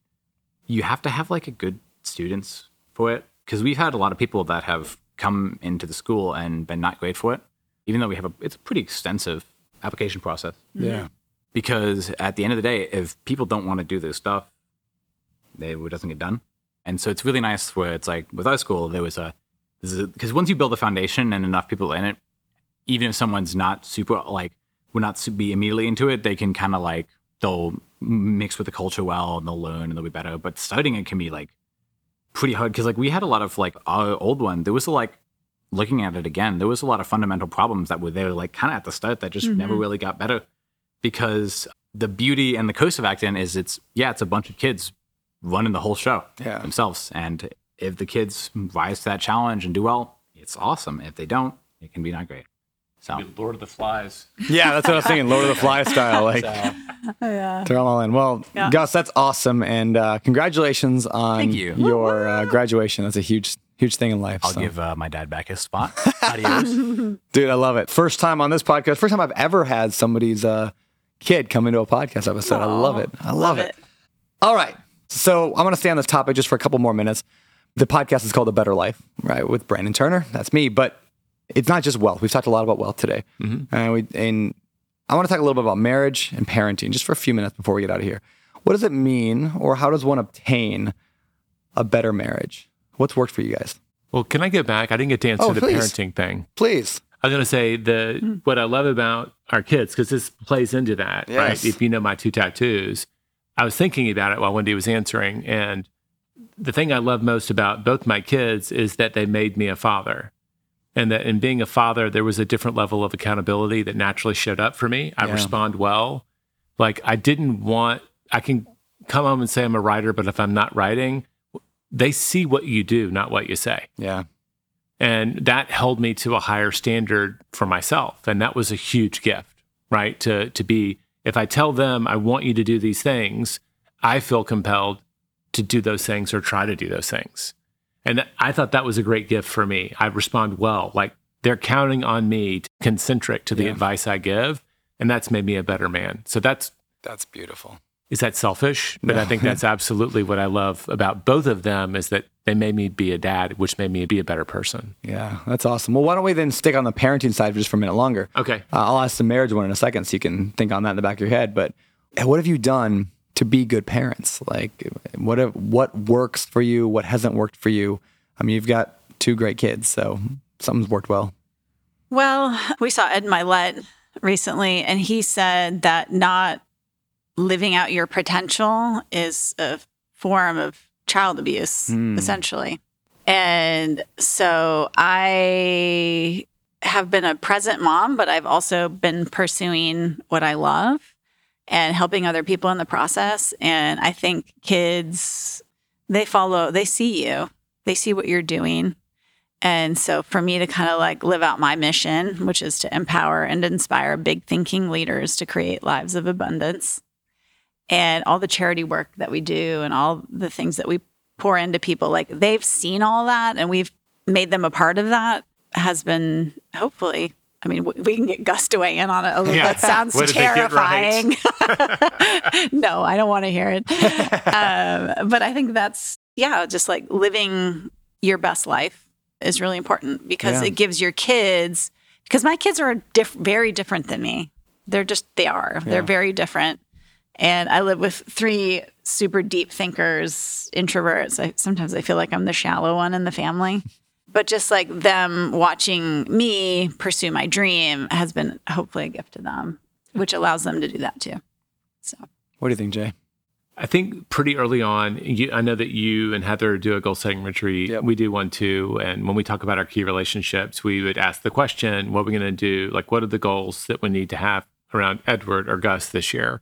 you have to have like a good students for it because we've had a lot of people that have come into the school and been not great for it even though we have a it's a pretty extensive application process. Yeah. because at the end of the day if people don't want to do this stuff they, it doesn't get done. And so it's really nice where it's like with our school there was a because once you build a foundation and enough people in it even if someone's not super like would not be immediately into it they can kind of like they'll mix with the culture well and they'll learn and they'll be better. But starting it can be like pretty hard because like we had a lot of like our old one. There was a, like looking at it again there was a lot of fundamental problems that were there like kind of at the start that just never mm-hmm. really got better because the beauty and the curse of Acton is it's yeah it's a bunch of kids running the whole show Yeah. themselves and if the kids rise to that challenge and do well it's awesome. If they don't it can be not great so Lord of the Flies. Yeah, that's what I was thinking. Lord of the Fly style. Like, yeah. they're all in. Well, Yeah. Gus, that's awesome. And uh, congratulations on Thank you. your uh, graduation. That's a huge, huge thing in life. i'll so. give uh, my dad back his spot adios Dude, I love it. First time on this podcast. First time I've ever had somebody's uh, kid come into a podcast episode. I love it. I love, it. All right. So I'm going to stay on this topic just for a couple more minutes. The podcast is called The Better Life, right? With Brandon Turner. That's me. But it's not just wealth. We've talked a lot about wealth today. Mm-hmm. And, we, and I want to talk a little bit about marriage and parenting just for a few minutes before we get out of here. What does it mean, or how does one obtain a better marriage? What's worked for you guys? Well, can I get back? I didn't get to answer Oh, the please. parenting thing. Please. I was going to say the hmm. what I love about our kids because this plays into that, Yes. right? If you know my two tattoos, I was thinking about it while Wendy was answering, and the thing I love most about both my kids is that they made me a father, and that in being a father, there was a different level of accountability that naturally showed up for me. I Yeah. respond well. Like I didn't want. I can come home and say I'm a writer, but if I'm not writing, they see what you do, not what you say Yeah. and that held me to a higher standard for myself and that was a huge gift right to to be if i tell them i want you to do these things i feel compelled to do those things or try to do those things and i thought that was a great gift for me i respond well like they're counting on me to concentric to the Yeah. advice i give and that's made me a better man so that's That's beautiful. Is that selfish? But I think that's absolutely what I love about both of them is that they made me be a dad, which made me be a better person. Yeah, that's awesome. Well, why don't we then stick on the parenting side just for a minute longer? Okay. Uh, I'll ask the marriage one in a second so you can think on that in the back of your head. But what have you done to be good parents? Like, what what works for you? What hasn't worked for you? I mean, you've got two great kids, so something's worked well. Well, we saw Ed Mylett recently, and he said that not living out your potential is a form of child abuse, hmm. essentially. And so I have been a present mom, but I've also been pursuing what I love and helping other people in the process. And I think kids, they follow, they see you, they see what you're doing. And so for me to kind of like live out my mission, which is to empower and inspire big thinking leaders to create lives of abundance and all the charity work that we do and all the things that we pour into people, like they've seen all that and we've made them a part of that has been hopefully. I mean, we can get Gus to weigh in on it a little Yeah. bit. Sounds What did they get right? terrifying. no, I don't want to hear it. um, but I think that's, yeah, just like living your best life is really important because Yeah. it gives your kids, because my kids are diff- very different than me. They're just, they are. They're very different. And I live with three super deep thinkers, introverts. I, sometimes I feel like I'm the shallow one in the family. But just like them watching me pursue my dream has been hopefully a gift to them, which allows them to do that too. So, What do you think, Jay? I think pretty early on, you, I know that you and Heather do a goal setting retreat. Yep. We do one too. And when we talk about our key relationships, we would ask the question, what are we going to do? Like, what are the goals that we need to have around Edward or Gus this year?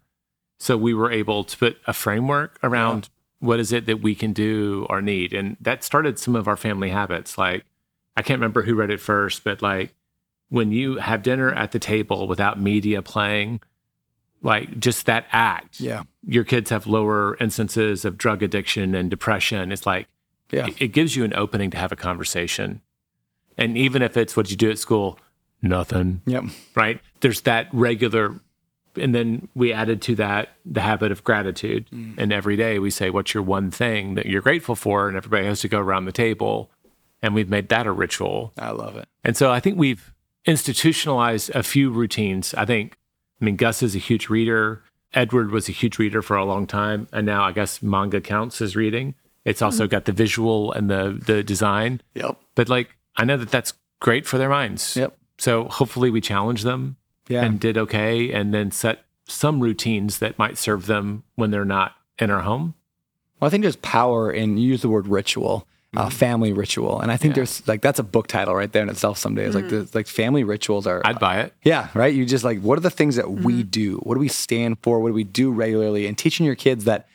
So we were able to put a framework around what is it that we can do or need. And that started some of our family habits. Like, I can't remember who read it first, but like when you have dinner at the table without media playing, like just that act Yeah. your kids have lower instances of drug addiction and depression. It's like Yeah. it, it gives you an opening to have a conversation. And even if it's what you do at school, nothing, Yep. right? There's that regular and then we added to that the habit of gratitude. Mm. And every day we say, What's your one thing that you're grateful for? And everybody has to go around the table. And we've made that a ritual. I love it. And so I think we've institutionalized a few routines. I think, I mean, Gus is a huge reader. Edward was a huge reader for a long time. And now I guess manga counts as reading. It's also mm. got the visual and the, the design. Yep. But like, I know that that's great for their minds. Yep. So hopefully we challenge them Yeah. and did okay and then set some routines that might serve them when they're not in our home. Well, I think there's power in you use the word ritual, uh, mm-hmm. family ritual, and I think there's like that's a book title right there in itself. Someday it's like mm. the, like family rituals are. I'd buy it. yeah, right. You just like what are the things that we mm-hmm. do? What do we stand for? What do we do regularly? And teaching your kids that.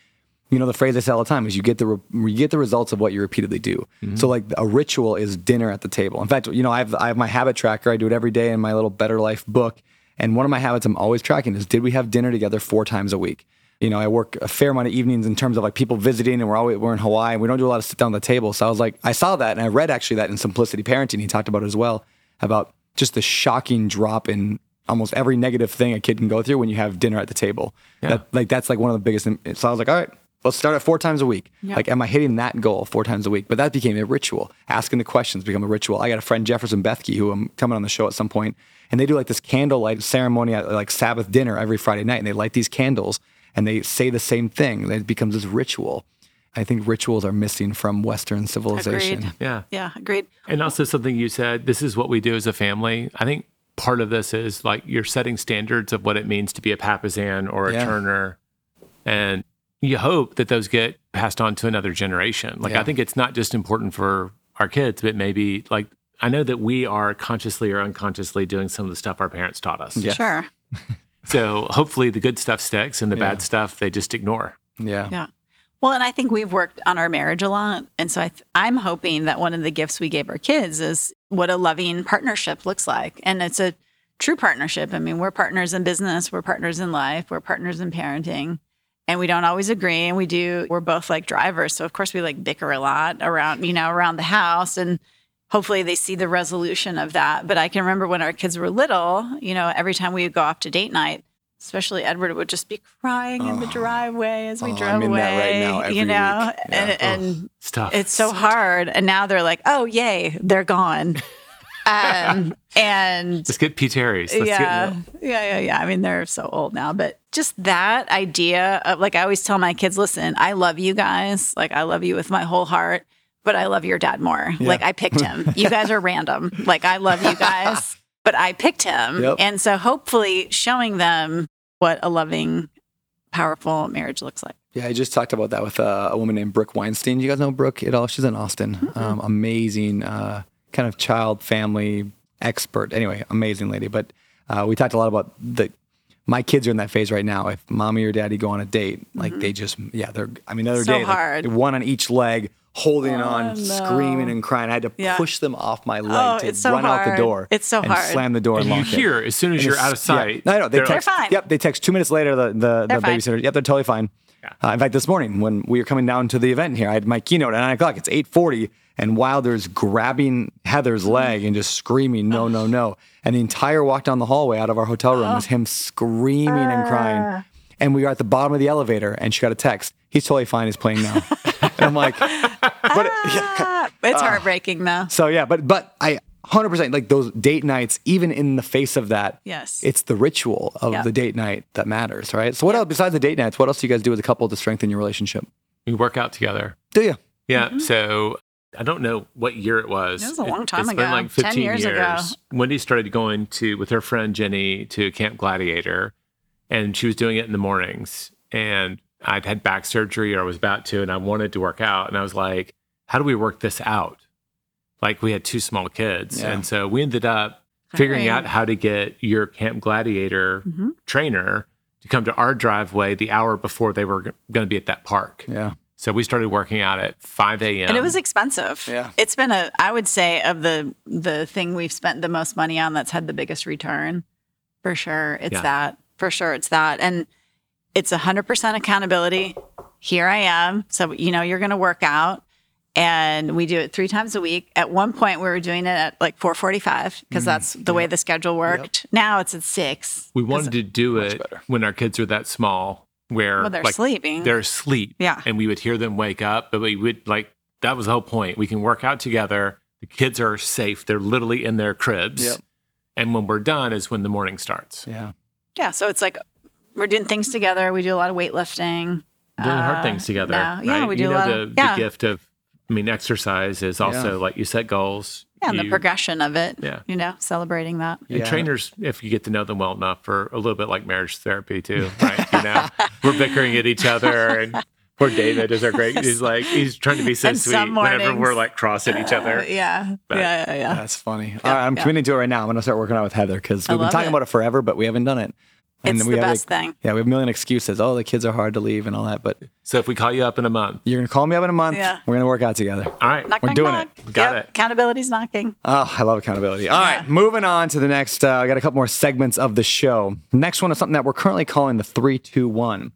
You know the phrase I say all the time is you get the re- you get the results of what you repeatedly do. Mm-hmm. So like a ritual is dinner at the table. In fact, you know I have I have my habit tracker. I do it every day in my little Better Life book. And one of my habits I'm always tracking is did we have dinner together four times a week? You know, I work a fair amount of evenings in terms of like people visiting, and we're always we're in Hawaii, and we don't do a lot of sit down at the table. So I was like, I saw that, and I read actually that in Simplicity Parenting. He talked about it as well about just the shocking drop in almost every negative thing a kid can go through when you have dinner at the table. That, like that's like one of the biggest. So I was like, all right, let's start at four times a week. Like, am I hitting that goal four times a week? But that became a ritual. Asking the questions become a ritual. I got a friend Jefferson Bethke who I'm coming on the show at some point, and they do like this candlelight ceremony at like Sabbath dinner every Friday night, and they light these candles and they say the same thing. It becomes this ritual. I think rituals are missing from Western civilization. agreed. Yeah. Yeah, agreed. And also something you said, this is what we do as a family. I think part of this is like you're setting standards of what it means to be a Papasan or a Yeah. Turner. And you hope that those get passed on to another generation. Like Yeah. I think it's not just important for our kids, but maybe like I know that we are consciously or unconsciously doing some of the stuff our parents taught us. Yeah. Sure. So hopefully the good stuff sticks and the bad stuff they just ignore. Yeah. Yeah. Well, and I think we've worked on our marriage a lot. And so I th- I'm hoping that one of the gifts we gave our kids is what a loving partnership looks like. And it's a true partnership. I mean, we're partners in business, we're partners in life, we're partners in parenting. And we don't always agree. And we do, we're both like drivers. So, of course, we like bicker a lot around, you know, around the house. And hopefully they see the resolution of that. But I can remember when our kids were little, you know, every time we would go off to date night, especially Edward would just be crying in the driveway as we Oh, drove away. that right you know. Yeah. and, and It's tough. it's so hard. And now they're like, oh yay, they're gone. um, and Let's get P. Terry's. Let's yeah, yeah, yeah, yeah. I mean, they're so old now, but just that idea of like, I always tell my kids, listen, I love you guys. Like, I love you with my whole heart, but I love your dad more. Like, I picked him. you guys are random. Like, I love you guys, but I picked him. Yep. And so, hopefully, showing them what a loving, powerful marriage looks like. Yeah, I just talked about that with uh, a woman named Brooke Weinstein. You guys know Brooke at all? She's in Austin. Um, amazing, uh, kind of child family expert. Anyway, amazing lady. But uh, we talked a lot about the. My kids are in that phase right now. If mommy or daddy go on a date, like they just, yeah, they're. I mean, the other So day, like, hard. one on each leg, holding on, no. screaming and crying. I had to Yeah. push them off my leg Oh, to so run out the door. It's so and hard. Slam the door and, and you lock it. hear as soon as And you're out of sight. Yeah. No, no, they they're text. Fine. Yep, they text two minutes later. The the, the babysitter. Yep, they're totally fine. Uh, in fact, this morning when we were coming down to the event here, I had my keynote at nine o'clock. It's eight forty, and Wilder's grabbing Heather's leg and just screaming, "No, no, no!" And the entire walk down the hallway out of our hotel room was him screaming and crying. And we were at the bottom of the elevator, and she got a text. He's totally fine. He's playing now. and I'm like, but yeah. Ah, it's heartbreaking though. So yeah, but but I 100% like those date nights even in the face of that. Yes. It's the ritual of Yep. the date night that matters, right? So what else besides the date nights, what else do you guys do as a couple to strengthen your relationship? We work out together. Do you? Yeah. Mm-hmm. So I don't know what year it was. It was a long time it's ago. Been like 10 15 years ago. Wendy started going to with her friend Jenny to Camp Gladiator, and she was doing it in the mornings. And I'd had back surgery, or I was about to, and I wanted to work out. And I was like, "How do we work this out?" Like we had two small kids, Yeah. and so we ended up figuring Right. out how to get your Camp Gladiator Mm-hmm. trainer to come to our driveway the hour before they were going to be at that park. Yeah. So we started working out at 5 a.m. and it was expensive. Yeah. It's been a I would say of the the thing we've spent the most money on that's had the biggest return. For sure. It's Yeah. that. For sure it's that. And it's 100% accountability. Here I am. So you know you're going to work out and we do it 3 times a week. At one point we were doing it at like 4:45 because that's the way the schedule worked. Now it's at 6. We wanted to do it better. when our kids were that small, where Well, they're like, sleeping. They're asleep. Yeah. And we would hear them wake up, but we would like that was the whole point. We can work out together. The kids are safe. They're literally in their cribs. Yep. And when we're done is when the morning starts. Yeah. Yeah, so it's like we're doing things together. We do a lot of weightlifting. Doing Uh, hard things together. no, yeah, right? we do you a lot the, of- yeah. the gift of I mean, exercise is also Yeah. like you set goals. Yeah, and the progression of it. Yeah. You know, celebrating that. And Yeah. trainers, if you get to know them well enough, are a little bit like marriage therapy too, right? You know, we're bickering at each other, and poor David is our great. He's like he's trying to be so And sweet some whenever we're like cross at each other. Uh, yeah. But- yeah. Yeah. Yeah. That's funny. All right, I'm committing to it right now. I'm going to start working out with Heather because we've been talking it. about it forever, but we haven't done it. It's we the have best like- thing. Yeah, we have a million excuses. Oh, the kids are hard to leave and all that, but So if we call you up in a month, you're going to call me up in a month. Yeah. We're going to work out together. all right, Knock, We're knock, doing knock. it. Got Yep, it. Accountability's knocking. Oh, I love accountability. All right, moving on to the next. Uh, I got a couple more segments of the show. Next one is something that we're currently calling the three, two, one.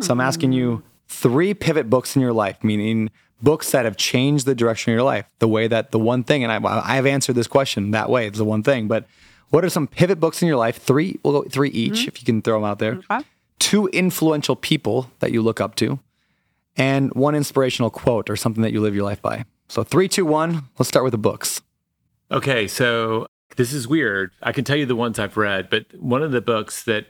So I'm asking you three pivot books in your life, meaning books that have changed the direction of your life, the way that the one thing, and I, I've answered this question that way. It's the one thing, but what are some pivot books in your life? Three, we'll go three each mm-hmm. if you can throw them out there. Okay. Two influential people that you look up to, and one inspirational quote or something that you live your life by. So three, two, one. Let's start with the books. Okay, so this is weird. I can tell you the ones I've read, but one of the books that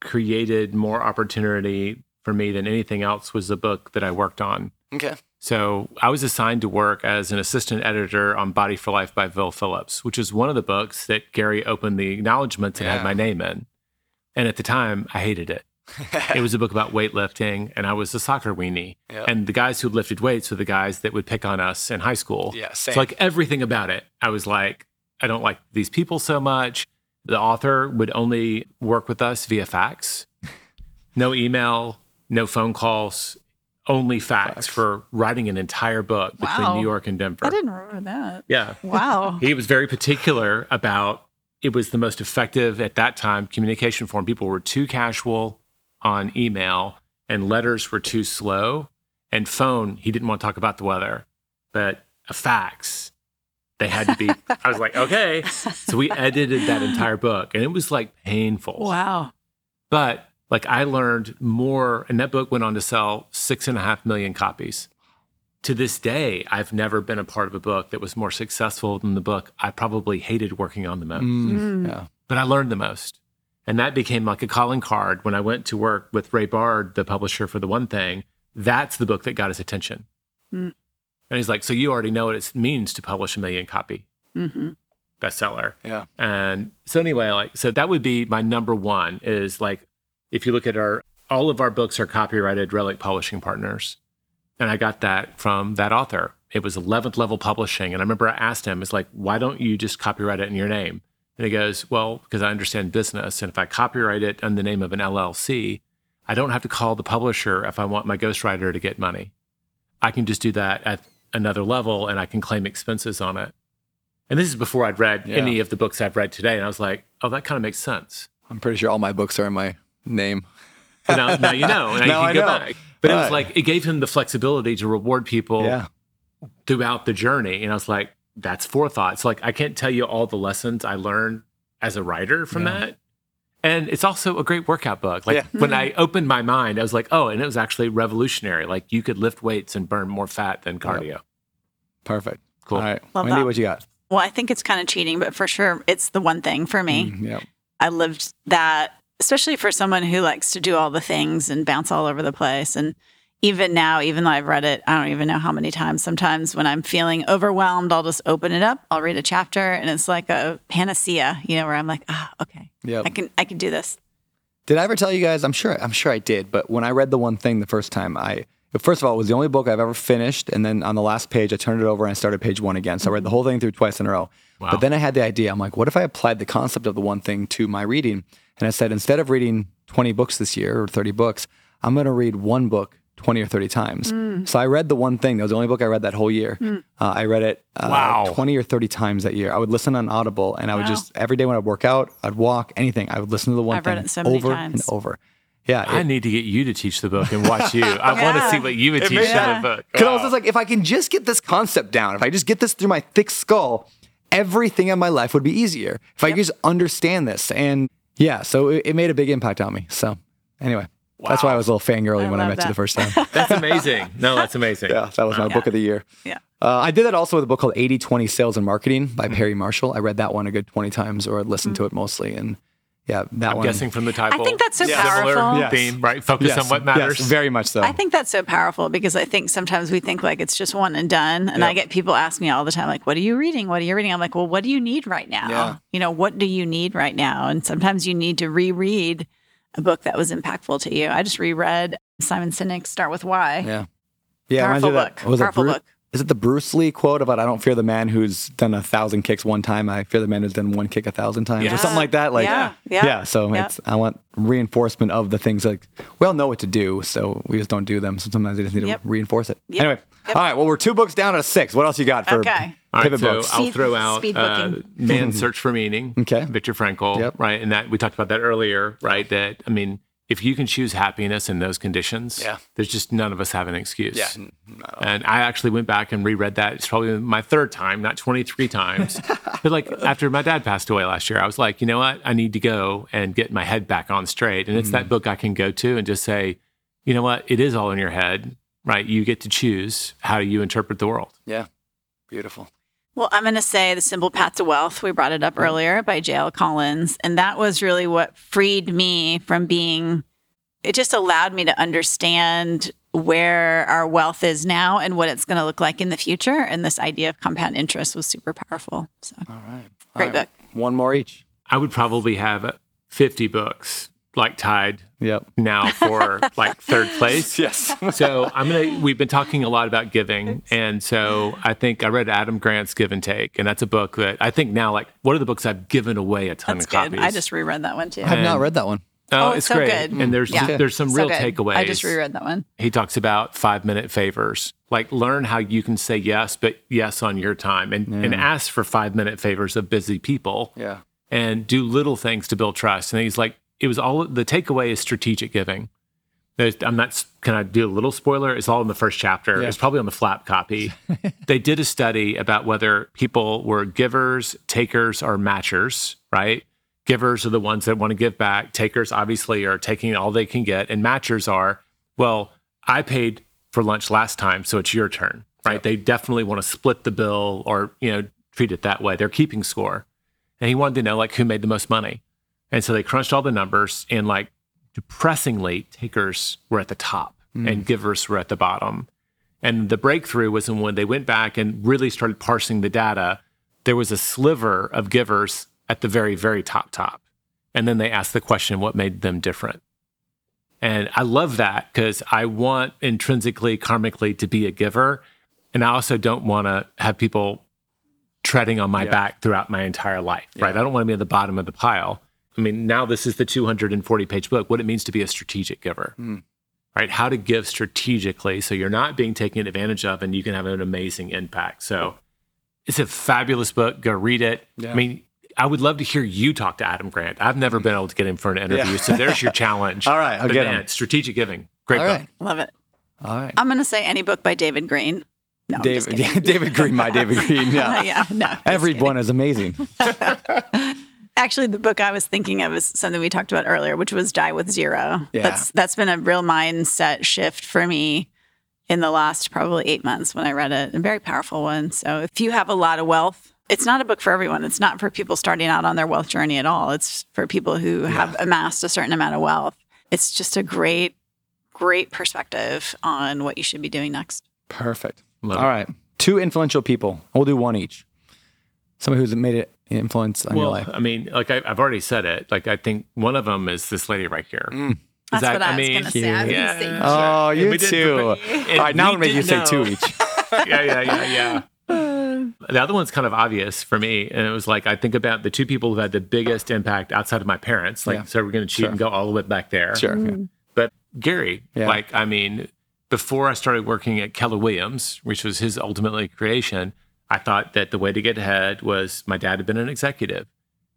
created more opportunity for me than anything else was the book that I worked on. Okay. So I was assigned to work as an assistant editor on Body for Life by Bill Phillips, which is one of the books that Gary opened the acknowledgments and Yeah. had my name in. And at the time, I hated it. it was a book about weightlifting, and I was a soccer weenie. Yeah. And the guys who lifted weights were the guys that would pick on us in high school. Yeah, So, like, everything about it, I was like, I don't like these people so much. The author would only work with us via fax, no email, no phone calls, only fax, for writing an entire book between Wow. New York and Denver. I didn't remember that. Yeah. Wow. He was very particular about it was the most effective at that time communication form. People were too casual on email and letters were too slow. And phone, he didn't want to talk about the weather, but a fax, they had to be. I was like, okay. So we edited that entire book and it was like painful. wow. But like I learned more, and that book went on to sell six and a half million copies. To this day, I've never been a part of a book that was more successful than the book I probably hated working on the most Mm, Yeah. but I learned the most. And that became like a calling card when I went to work with Ray Bard, the publisher for The One Thing. That's the book that got his attention. Mm. And he's like, So you already know what it means to publish a million copy hmm bestseller. Yeah. And so, anyway, like, so that would be my number one is like, if you look at our, all of our books are copyrighted Rellek Publishing Partners. And I got that from that author. It was 11th level publishing. And I remember I asked him, it's like, why don't you just copyright it in your name? And he goes, well, because I understand business. And if I copyright it in the name of an LLC, I don't have to call the publisher if I want my ghostwriter to get money. I can just do that at another level and I can claim expenses on it. And this is before I'd read Yeah. any of the books I've read today. And I was like, oh, that kind of makes sense. I'm pretty sure all my books are in my name. But now, now you know. Now you Now can I go know. back. But it was Right. like, it gave him the flexibility to reward people Yeah. throughout the journey. And I was like, that's forethought. It's like, I can't tell you all the lessons I learned as a writer from Yeah. that. And it's also a great workout book. Like Yeah. when I opened my mind, I was like, oh, and it was actually revolutionary. Like you could lift weights and burn more fat than cardio. Perfect. Cool. All right. Love Wendy, that. what you got? Well, I think it's kind of cheating, but for sure, it's the one thing for me. Mm, yeah. I lived that, especially for someone who likes to do all the things and bounce all over the place. And even now, even though I've read it, I don't even know how many times. Sometimes when I'm feeling overwhelmed, I'll just open it up, I'll read a chapter, and it's like a panacea, you know, where I'm like, ah, okay, Yep. I can, I can do this. Did I ever tell you guys? I'm sure. I'm sure I did. But when I read the one thing the first time, I first of all it was the only book I've ever finished, and then on the last page, I turned it over and I started page one again. So I read the whole thing through twice in a row. Wow. But then I had the idea. I'm like, what if I applied the concept of the one thing to my reading? And I said, instead of reading 20 books this year or 30 books, I'm going to read one book 20 or 30 times. So I read the one thing. That was the only book I read that whole year. Uh, I read it uh, Wow. 20 or 30 times that year. I would listen on Audible, and I would Wow. just every day when I'd work out, I'd walk, anything. I would listen to the one I've thing read it so many over times. and over. Yeah, I need to get you to teach the book and watch you. I want to see what you would teach made- in Yeah. the book. Because I was just like, if I can just get this concept down, if I just get this through my thick skull, everything in my life would be easier. If I could just understand this. And yeah, so it, it made a big impact on me. So anyway, that's why I was a little fangirly I when I love met you the first time. That's amazing. No, that's amazing. yeah, that was my book of the year. Yeah. Uh, I did that also with a book called 80 20 Sales and Marketing by Perry Marshall. I read that one a good 20 times or listened to it mostly. And yeah, that I'm one. guessing from the title. I think that's so similar powerful. Yes. theme, right? Focus Yes, on what matters. Yes, very much so. I think that's so powerful because I think sometimes we think like it's just one and done. And I get people ask me all the time, like, what are you reading? What are you reading? I'm like, well, what do you need right now? Yeah. You know, what do you need right now? And sometimes you need to reread a book that was impactful to you. I just reread Simon Sinek's Start With Why. Yeah. Yeah, it Powerful me of that- book. was it Powerful Bru- book. Is it the Bruce Lee quote about I don't fear the man who's done a thousand kicks one time. I fear the man who's done one kick a thousand times or something like that. Like Yeah, yeah, So yeah. it's I want reinforcement of the things like we all know what to do, so we just don't do them. So sometimes we just need Yep. to reinforce it. Yep. Anyway. Yep. All right. Well, we're two books down to six. What else you got for Okay. All right, pivot so books? I'll throw out speed uh, booking. Man's Search for Meaning. Okay. Viktor Frankl. Yep. Right. And that we talked about that earlier, right? That I mean, if you can choose happiness in those conditions, Yeah. there's just none of us have an excuse. Yeah, n- not at all. And I actually went back and reread that. It's probably my third time, not 23 times. but like after my dad passed away last year, I was like, you know what? I need to go and get my head back on straight. And it's Mm. that book I can go to and just say, you know what? It is all in your head, right? You get to choose how you interpret the world. Yeah. Beautiful. Well, I'm going to say The Simple Path to Wealth. We brought it up mm-hmm. earlier by J.L. Collins. And that was really what freed me from being, it just allowed me to understand where our wealth is now and what it's going to look like in the future. And this idea of compound interest was super powerful. So, All right. Great All right. book. One more each. I would probably have 50 books like tied Yep. now for like third place. Yes. So I'm gonna. We've been talking a lot about giving, and so I think I read Adam Grant's Give and Take, and that's a book that I think now like one of the books I've given away a ton that's of good. copies. I just reread that one too. I have not read that one. oh, Oh, it's it's so great, good. and there's Yeah. there's some So real good. takeaways. I just reread that one. He talks about five minute favors, like learn how you can say yes, but yes on your time, and and ask for five minute favors of busy people. Yeah. and do little things to build trust. And he's like, it was all the takeaway is strategic giving. There's, I'm not. Can I do a little spoiler? It's all in the first chapter. Yeah. It's probably on the flap copy. they did a study about whether people were givers, takers, or matchers. Right? Givers are the ones that want to give back. Takers obviously are taking all they can get. And matchers are, well, I paid for lunch last time, so it's your turn, right? They definitely want to split the bill or, you know, treat it that way. They're keeping score. And he wanted to know like who made the most money. And so they crunched all the numbers and like depressingly, takers were at the top hmm. and givers were at the bottom. And the breakthrough was when they went back and really started parsing the data. There was a sliver of givers at the very, very top, top. And then they asked the question, what made them different? And I love that because I want intrinsically, karmically to be a giver. And I also don't want to have people treading on my back throughout my entire life, right? I don't want to be at the bottom of the pile. I mean, now this is the 240 page book, what it means to be a strategic giver, hmm. right? How to give strategically so you're not being taken advantage of and you can have an amazing impact. So it's a fabulous book. Go read it. I mean, I would love to hear you talk to Adam Grant. I've never been able to get him for an interview. So there's your challenge. All right, I'll But get man, him. Strategic giving. Great All book. right. Love it. All right. I'm going to say any book by David Greene. No, I'm just David. David Greene, my David Greene. Yeah. yeah, no. just Everyone is amazing. Actually, the book I was thinking of is something we talked about earlier, which was Die with Zero. Yeah. That's that's been a real mindset shift for me in the last probably eight months when I read it. A very powerful one. So if you have a lot of wealth, it's not a book for everyone. It's not for people starting out on their wealth journey at all. It's for people who have amassed a certain amount of wealth. It's just a great, great perspective on what you should be doing next. Perfect. Love All it. right. Two influential people. We'll do one each. Somebody who's made an influence on your Well, life. I mean, like I, I've already said it. Like I think one of them is this lady right here. Mm. Is That's that- what I, was mean, going to say. I yeah. going to Oh, you we did- too. All and right, now we I'm going to make you say two each. yeah, yeah, yeah, yeah. The other one's kind of obvious for me, and it was like I think about the two people who had the biggest impact outside of my parents. Like, Yeah. so we're going to cheat Sure. and go all the way back there. Sure. yeah. Mm. But Gary, Yeah. like, I mean, before I started working at Keller Williams, which was his ultimately creation, I thought that the way to get ahead was my dad had been an executive.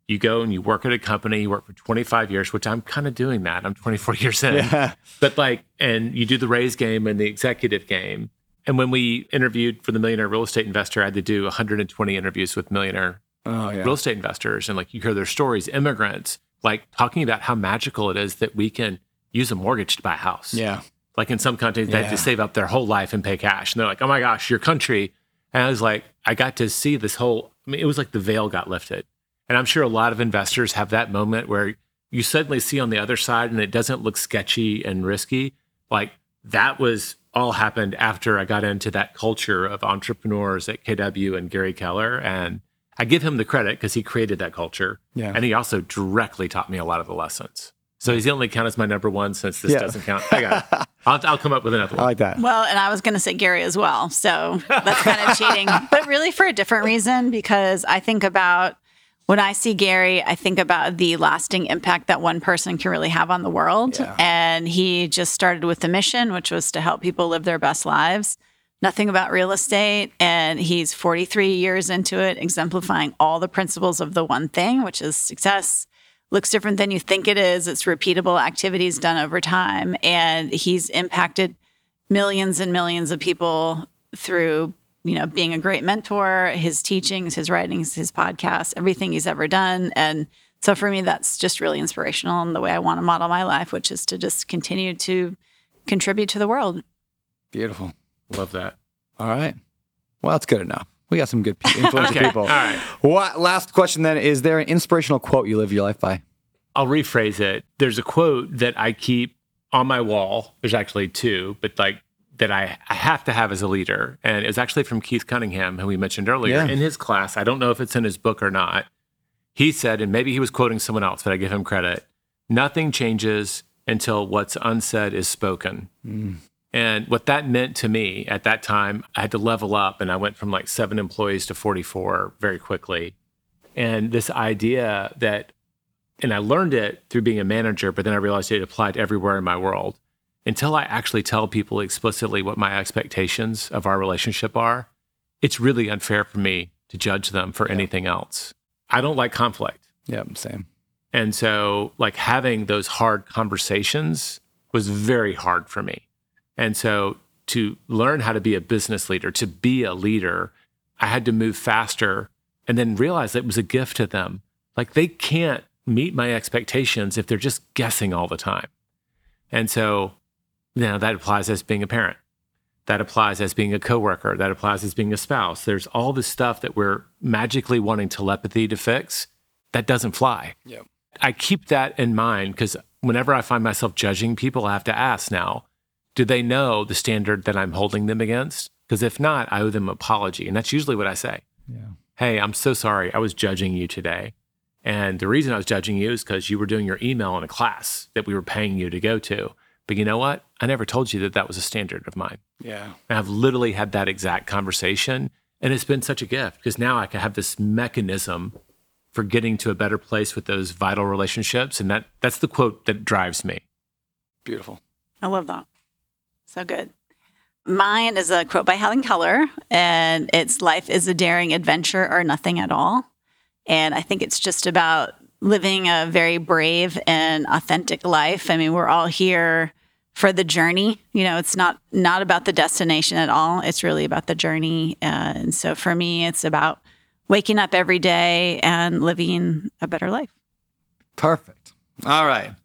You go and you work at a company, you work for 25 years, which I'm kind of doing that. I'm 24 years in. Yeah. But like, and you do the raise game and the executive game. And when we interviewed for the Millionaire Real Estate Investor, I had to do 120 interviews with millionaire Oh, yeah. real estate investors and like you hear their stories, immigrants, like talking about how magical it is that we can use a mortgage to buy a house. Yeah. Like in some countries, they have to save up their whole life and pay cash. And they're like, oh my gosh, your country. And I was like, I got to see this whole, I mean, it was like the veil got lifted. And I'm sure a lot of investors have that moment where you suddenly see on the other side and it doesn't look sketchy and risky. Like that was all happened after I got into that culture of entrepreneurs at KW and Gary Keller. And I give him the credit because he created that culture. Yeah. And he also directly taught me a lot of the lessons. So he's the only count as my number one since this Yeah. doesn't count. I got it. I'll, I'll come up with another I one. like that. Well, and I was going to say Gary as well. So that's kind of cheating, but really for a different reason because I think about when I see Gary, I think about the lasting impact that one person can really have on the world. Yeah. And he just started with the mission, which was to help people live their best lives. Nothing about real estate. And he's 43 years into it, exemplifying all the principles of the one thing, which is success looks different than you think it is. It's repeatable activities done over time. And he's impacted millions and millions of people through, you know, being a great mentor, his teachings, his writings, his podcasts, everything he's ever done. And so for me, that's just really inspirational in the way I want to model my life, which is to just continue to contribute to the world. Beautiful. Love that. All right. Well, that's good enough. We got some good influential Okay, people. all right. What last question then? Is there an inspirational quote you live your life by? I'll rephrase it. There's a quote that I keep on my wall. There's actually two, but like that I, I have to have as a leader. And it was actually from Keith Cunningham, who we mentioned earlier Yeah. in his class. I don't know if it's in his book or not. He said, and maybe he was quoting someone else, but I give him credit nothing changes until what's unsaid is spoken. Mm. And what that meant to me at that time, I had to level up and I went from like seven employees to 44 very quickly. And this idea that, and I learned it through being a manager, but then I realized it applied everywhere in my world. Until I actually tell people explicitly what my expectations of our relationship are, it's really unfair for me to judge them for anything else. I don't like conflict. Yep, same. And so, like, having those hard conversations was very hard for me. And so, to learn how to be a business leader, to be a leader, I had to move faster and then realize it was a gift to them. Like, they can't meet my expectations if they're just guessing all the time. And so, you know, that applies as being a parent. That applies as being a coworker. That applies as being a spouse. There's all this stuff that we're magically wanting telepathy to fix that doesn't fly. Yep. I keep that in mind because whenever I find myself judging people, I have to ask now, do they know the standard that I'm holding them against? Because if not, I owe them an apology. And that's usually what I say. Yeah. Hey, I'm so sorry. I was judging you today. And the reason I was judging you is because you were doing your email in a class that we were paying you to go to. But you know what? I never told you that that was a standard of mine. Yeah. And I've literally had that exact conversation. And it's been such a gift because now I can have this mechanism for getting to a better place with those vital relationships. And that that's the quote that drives me. Beautiful. I love that. So good. Mine is a quote by Helen Keller, and it's Life is a daring adventure or nothing at all. And I think it's just about living a very brave and authentic life. I mean, we're all here for the journey. You know, it's not not about the destination at all. It's really about the journey. And so for me, it's about waking up every day and living a better life. Perfect. All right.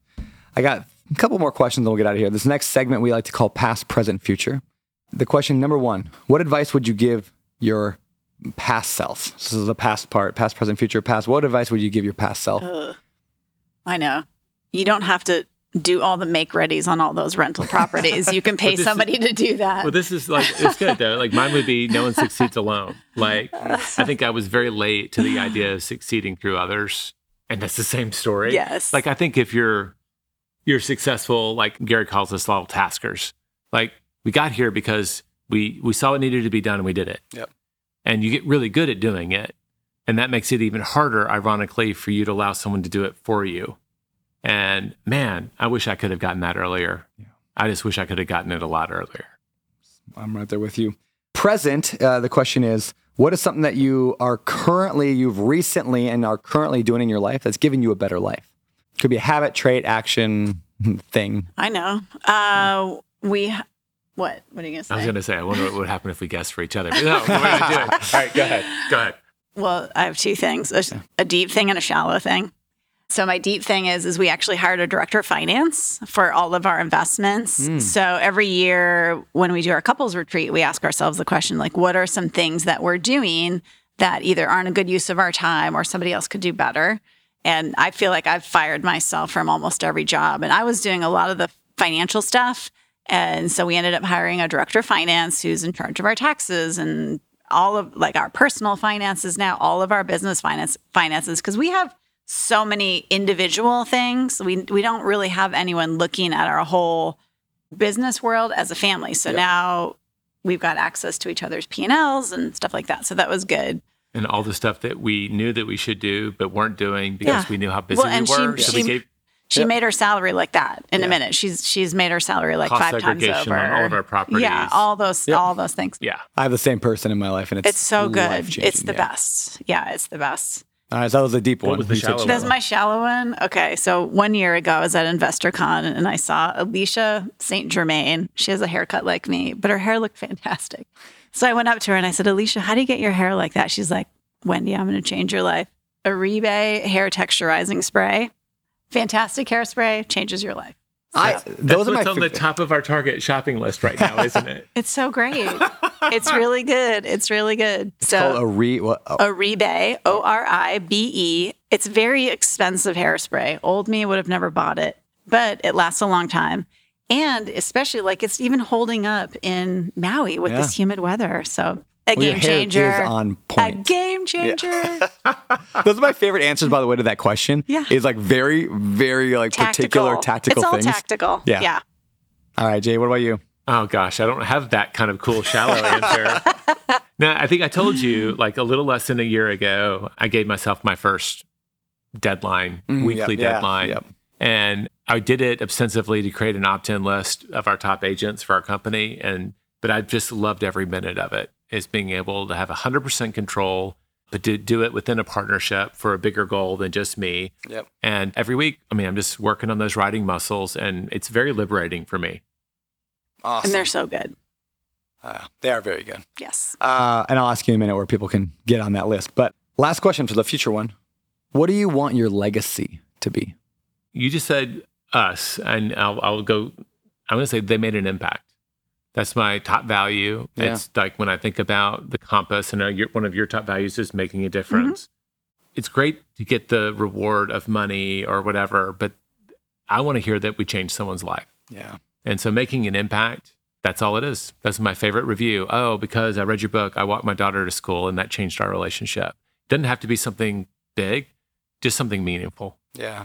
I got a couple more questions and we'll get out of here. This next segment we like to call past, present, future. The question number one What advice would you give your past self? This is the past part, past, present, future, past. What advice would you give your past self? I know. You don't have to do all the make readies on all those rental properties. You can pay this is- somebody to do that. Well, this is like it's good though. Like mine would be no one succeeds alone. Like I think I was very late to the idea of succeeding through others, and that's the same story. Yes. Like I think if you're you're successful, like Gary calls us all taskers. Like we got here because we we saw what needed to be done and we did it. Yep. And you get really good at doing it, and that makes it even harder, ironically, for you to allow someone to do it for you. And man, I wish I could have gotten that earlier. Yeah. I just wish I could have gotten it a lot earlier. I'm right there with you. Present, uh, the question is what is something that you are currently, you've recently and are currently doing in your life that's giving you a better life? Could be a habit, trait, action, thing. I know. Uh, we, what? What are you going to say? I was going to say, I wonder what would happen if we guessed for each other. But no, we're going to do it. All right, go ahead. Go ahead. Well, I have two things a, a deep thing and a shallow thing. So my deep thing is is we actually hired a director of finance for all of our investments. So every year when we do our couples retreat, we ask ourselves the question like what are some things that we're doing that either aren't a good use of our time or somebody else could do better? And I feel like I've fired myself from almost every job and I was doing a lot of the financial stuff and so we ended up hiring a director of finance who's in charge of our taxes and all of like our personal finances now, all of our business finance finances, because we have so many individual things. We we don't really have anyone looking at our whole business world as a family. So now we've got access to each other's P and Ls and stuff like that. So that was good. And all the stuff that we knew that we should do, but weren't doing because Yeah. we knew how busy Well, and we she- were. so she- we gave She made her salary like that in a minute. She's she's made her salary like Cost five times segregation over. on all of our properties. Yeah, all those all those things. yeah. I have the same person in my life, and it's It's so good. It's the yeah. best. Yeah, it's the best. All right, so that was a deep What one. was the You said shallow That's my shallow one. Okay. So one year ago, I was at InvestorCon and I saw Alicia St. Germain. She has a haircut like me, but her hair looked fantastic. So I went up to her and I said, Alicia, how do you get your hair like that? She's like, Wendy, I'm going to change your life. Oribe hair texturizing spray. Fantastic hairspray changes your life. I, those are my That's on the top of our Target shopping list right now, isn't it? It's so great. it's really good. It's really good. so called a re. What, oh, Oribe, O R I B E. It's very expensive hairspray. Old me would have never bought it, but it lasts a long time. And especially like it's even holding up in Maui with this humid weather. So a Well, your game hair changer. is on A game changer. those are my favorite answers, by the way, to that question. Yeah. is like very, very like particular tactical It's all things. tactical. Yeah. Yeah. All right, Jay, what about you? Oh gosh, I don't have that kind of cool shallow answer. no, I think I told you like a little less than a year ago, I gave myself my first deadline, mm-hmm. weekly yep, yeah, deadline. yep. And I did it ostensibly to create an opt-in list of our top agents for our company. And but I just loved every minute of it. Is being able to have 100% control, but to do it within a partnership for a bigger goal than just me. Yep. And every week, I mean, I'm just working on those writing muscles, and it's very liberating for me. Awesome. And they're so good. Uh, they are very good. Yes. Uh, and I'll ask you in a minute where people can get on that list. But last question for the future one: What do you want your legacy to be? You just said us, and I'll, I'll go. I'm going to say they made an impact. That's my top value. Yeah. It's like when I think about the compass, and your, one of your top values is making a difference. Mm-hmm. It's great to get the reward of money or whatever, but I want to hear that we changed someone's life. Yeah. And so making an impact, that's all it is. That's my favorite review. Oh, because I read your book, I walked my daughter to school and that changed our relationship. Doesn't have to be something big, just something meaningful. Yeah.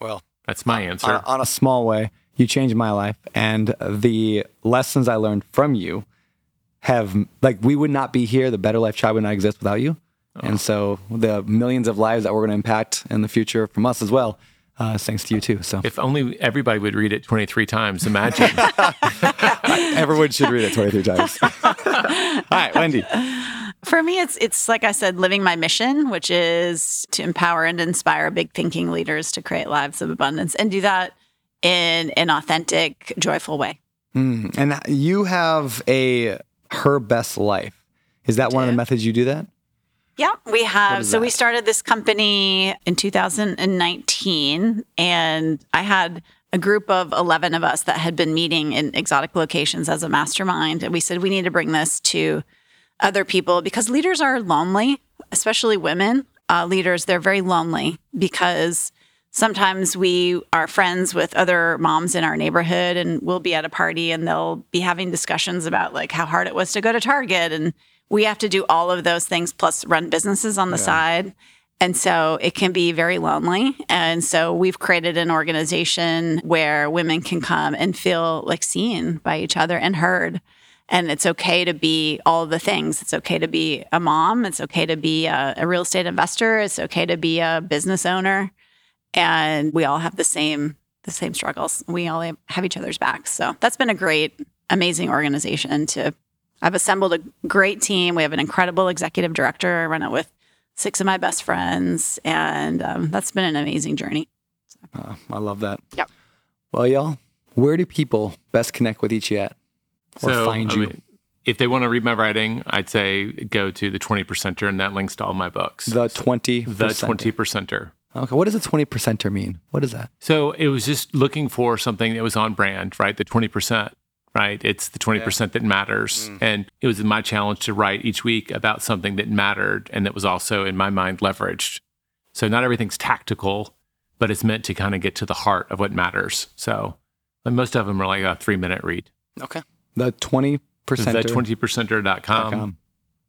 Well, That's my answer. on, on a small way, you changed my life, and the lessons I learned from you have like we would not be here. The Better Life Tribe would not exist without you. And so the millions of lives that we're going to impact in the future from us as well, uh, thanks to you too. So if only everybody would read it 23 times, imagine. everyone should read it 23 times. All right, Wendy. For me, it's it's like I said, living my mission, which is to empower and inspire big thinking leaders to create lives of abundance and do that in an authentic, joyful way. Mm, And you have a her best life. Is that one of the methods you do that? Yeah, we have. So we started this company in 2019, and I had a group of 11 of us that had been meeting in exotic locations as a mastermind. And we said, we need to bring this to other people because leaders are lonely, especially women uh, leaders. They're very lonely because sometimes we are friends with other moms in our neighborhood and we'll be at a party and they'll be having discussions about like how hard it was to go to Target and we have to do all of those things plus run businesses on the side. And so it can be very lonely. And so we've created an organization where women can come and feel like seen by each other and heard. And it's okay to be all the things. It's okay to be a mom. It's okay to be a, a real estate investor. It's okay to be a business owner. And we all have the same the same struggles. We all have each other's backs. So that's been a great, amazing organization to I've assembled a great team. We have an incredible executive director. I run it with six of my best friends, and um, that's been an amazing journey. Uh, I love that. Yep. Well, y'all, where do people best connect with each at or find I mean, if they want to read my writing, I'd say go to the 20 percenter, and that links to all my books. the 20 the 20 percenter. Okay. What does a 20 percenter mean? What is that? So it was just looking for something that was on brand, right? The 20%, right? It's the 20% that matters. Mm. And it was my challenge to write each week about something that mattered and that was also, in my mind, leveraged. So not everything's tactical, but it's meant to kind of get to the heart of what matters. So and most of them are like a three minute read. Okay. The 20 percenter. The 20percenter.com. com.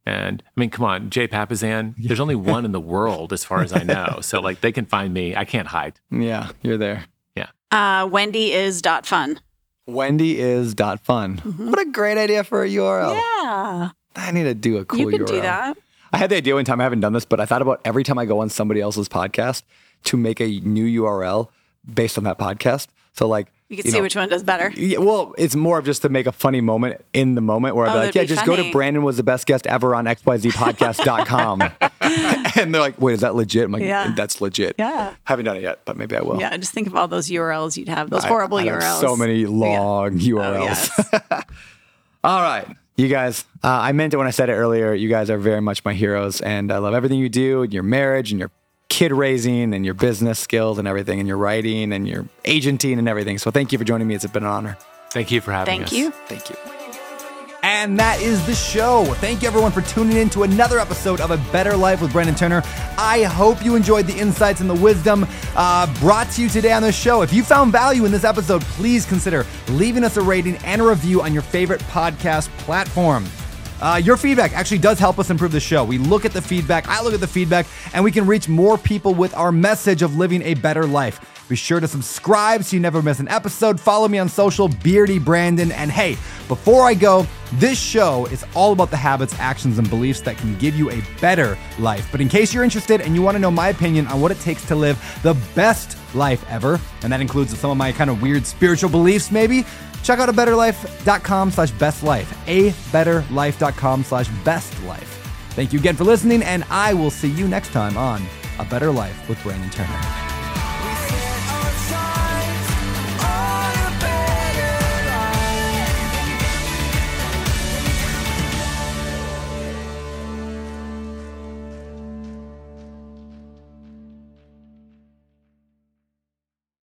And I mean, come on, Jay Papasan, there's only one in the world as far as I know. So like they can find me. I can't hide. Yeah, you're there. Yeah. Uh, Wendy is dot fun. Wendy is dot fun. What a great idea for a URL. Yeah, I need to do a cool URL. you can URL. do that. I had the idea one time. I haven't done this, but I thought about every time I go on somebody else's podcast to make a new URL based on that podcast. So like You can see know, which one does better. Yeah, well, it's more of just to make a funny moment in the moment where I'd Oh, be like, yeah, be just go to. Brandon was the best guest ever on XYZpodcast.com. and they're like, wait, is that legit? I'm like, Yeah. that's legit. Yeah. Haven't done it yet, but maybe I will. Yeah, just think of all those URLs you'd have. Those I- horrible I URLs. So many Yeah. long URLs. yes. All right. You guys, uh, I meant it when I said it earlier. You guys are very much my heroes, and I love everything you do in your marriage and your kid raising and your business skills and everything, and your writing and your agenting and everything. So thank you for joining me. It's been an honor. Thank you for having me. Thank us. you. Thank you. And that is the show. Thank you everyone for tuning in to another episode of A Better Life with Brandon Turner. I hope you enjoyed the insights and the wisdom uh, brought to you today on this show. If you found value in this episode, please consider leaving us a rating and a review on your favorite podcast platform. Uh, your feedback actually does help us improve the show. We look at the feedback, I look at the feedback, and we can reach more people with our message of living a better life. Be sure to subscribe so you never miss an episode. Follow me on social, Beardy Brandon. And hey, before I go, this show is all about the habits, actions, and beliefs that can give you a better life. But in case you're interested and you want to know my opinion on what it takes to live the best life ever, and that includes some of my kind of weird spiritual beliefs, maybe, check out a betterlife.com slash best life. A betterlife.com slash best life. Thank you again for listening, and I will see you next time on A Better Life with Brandon Turner.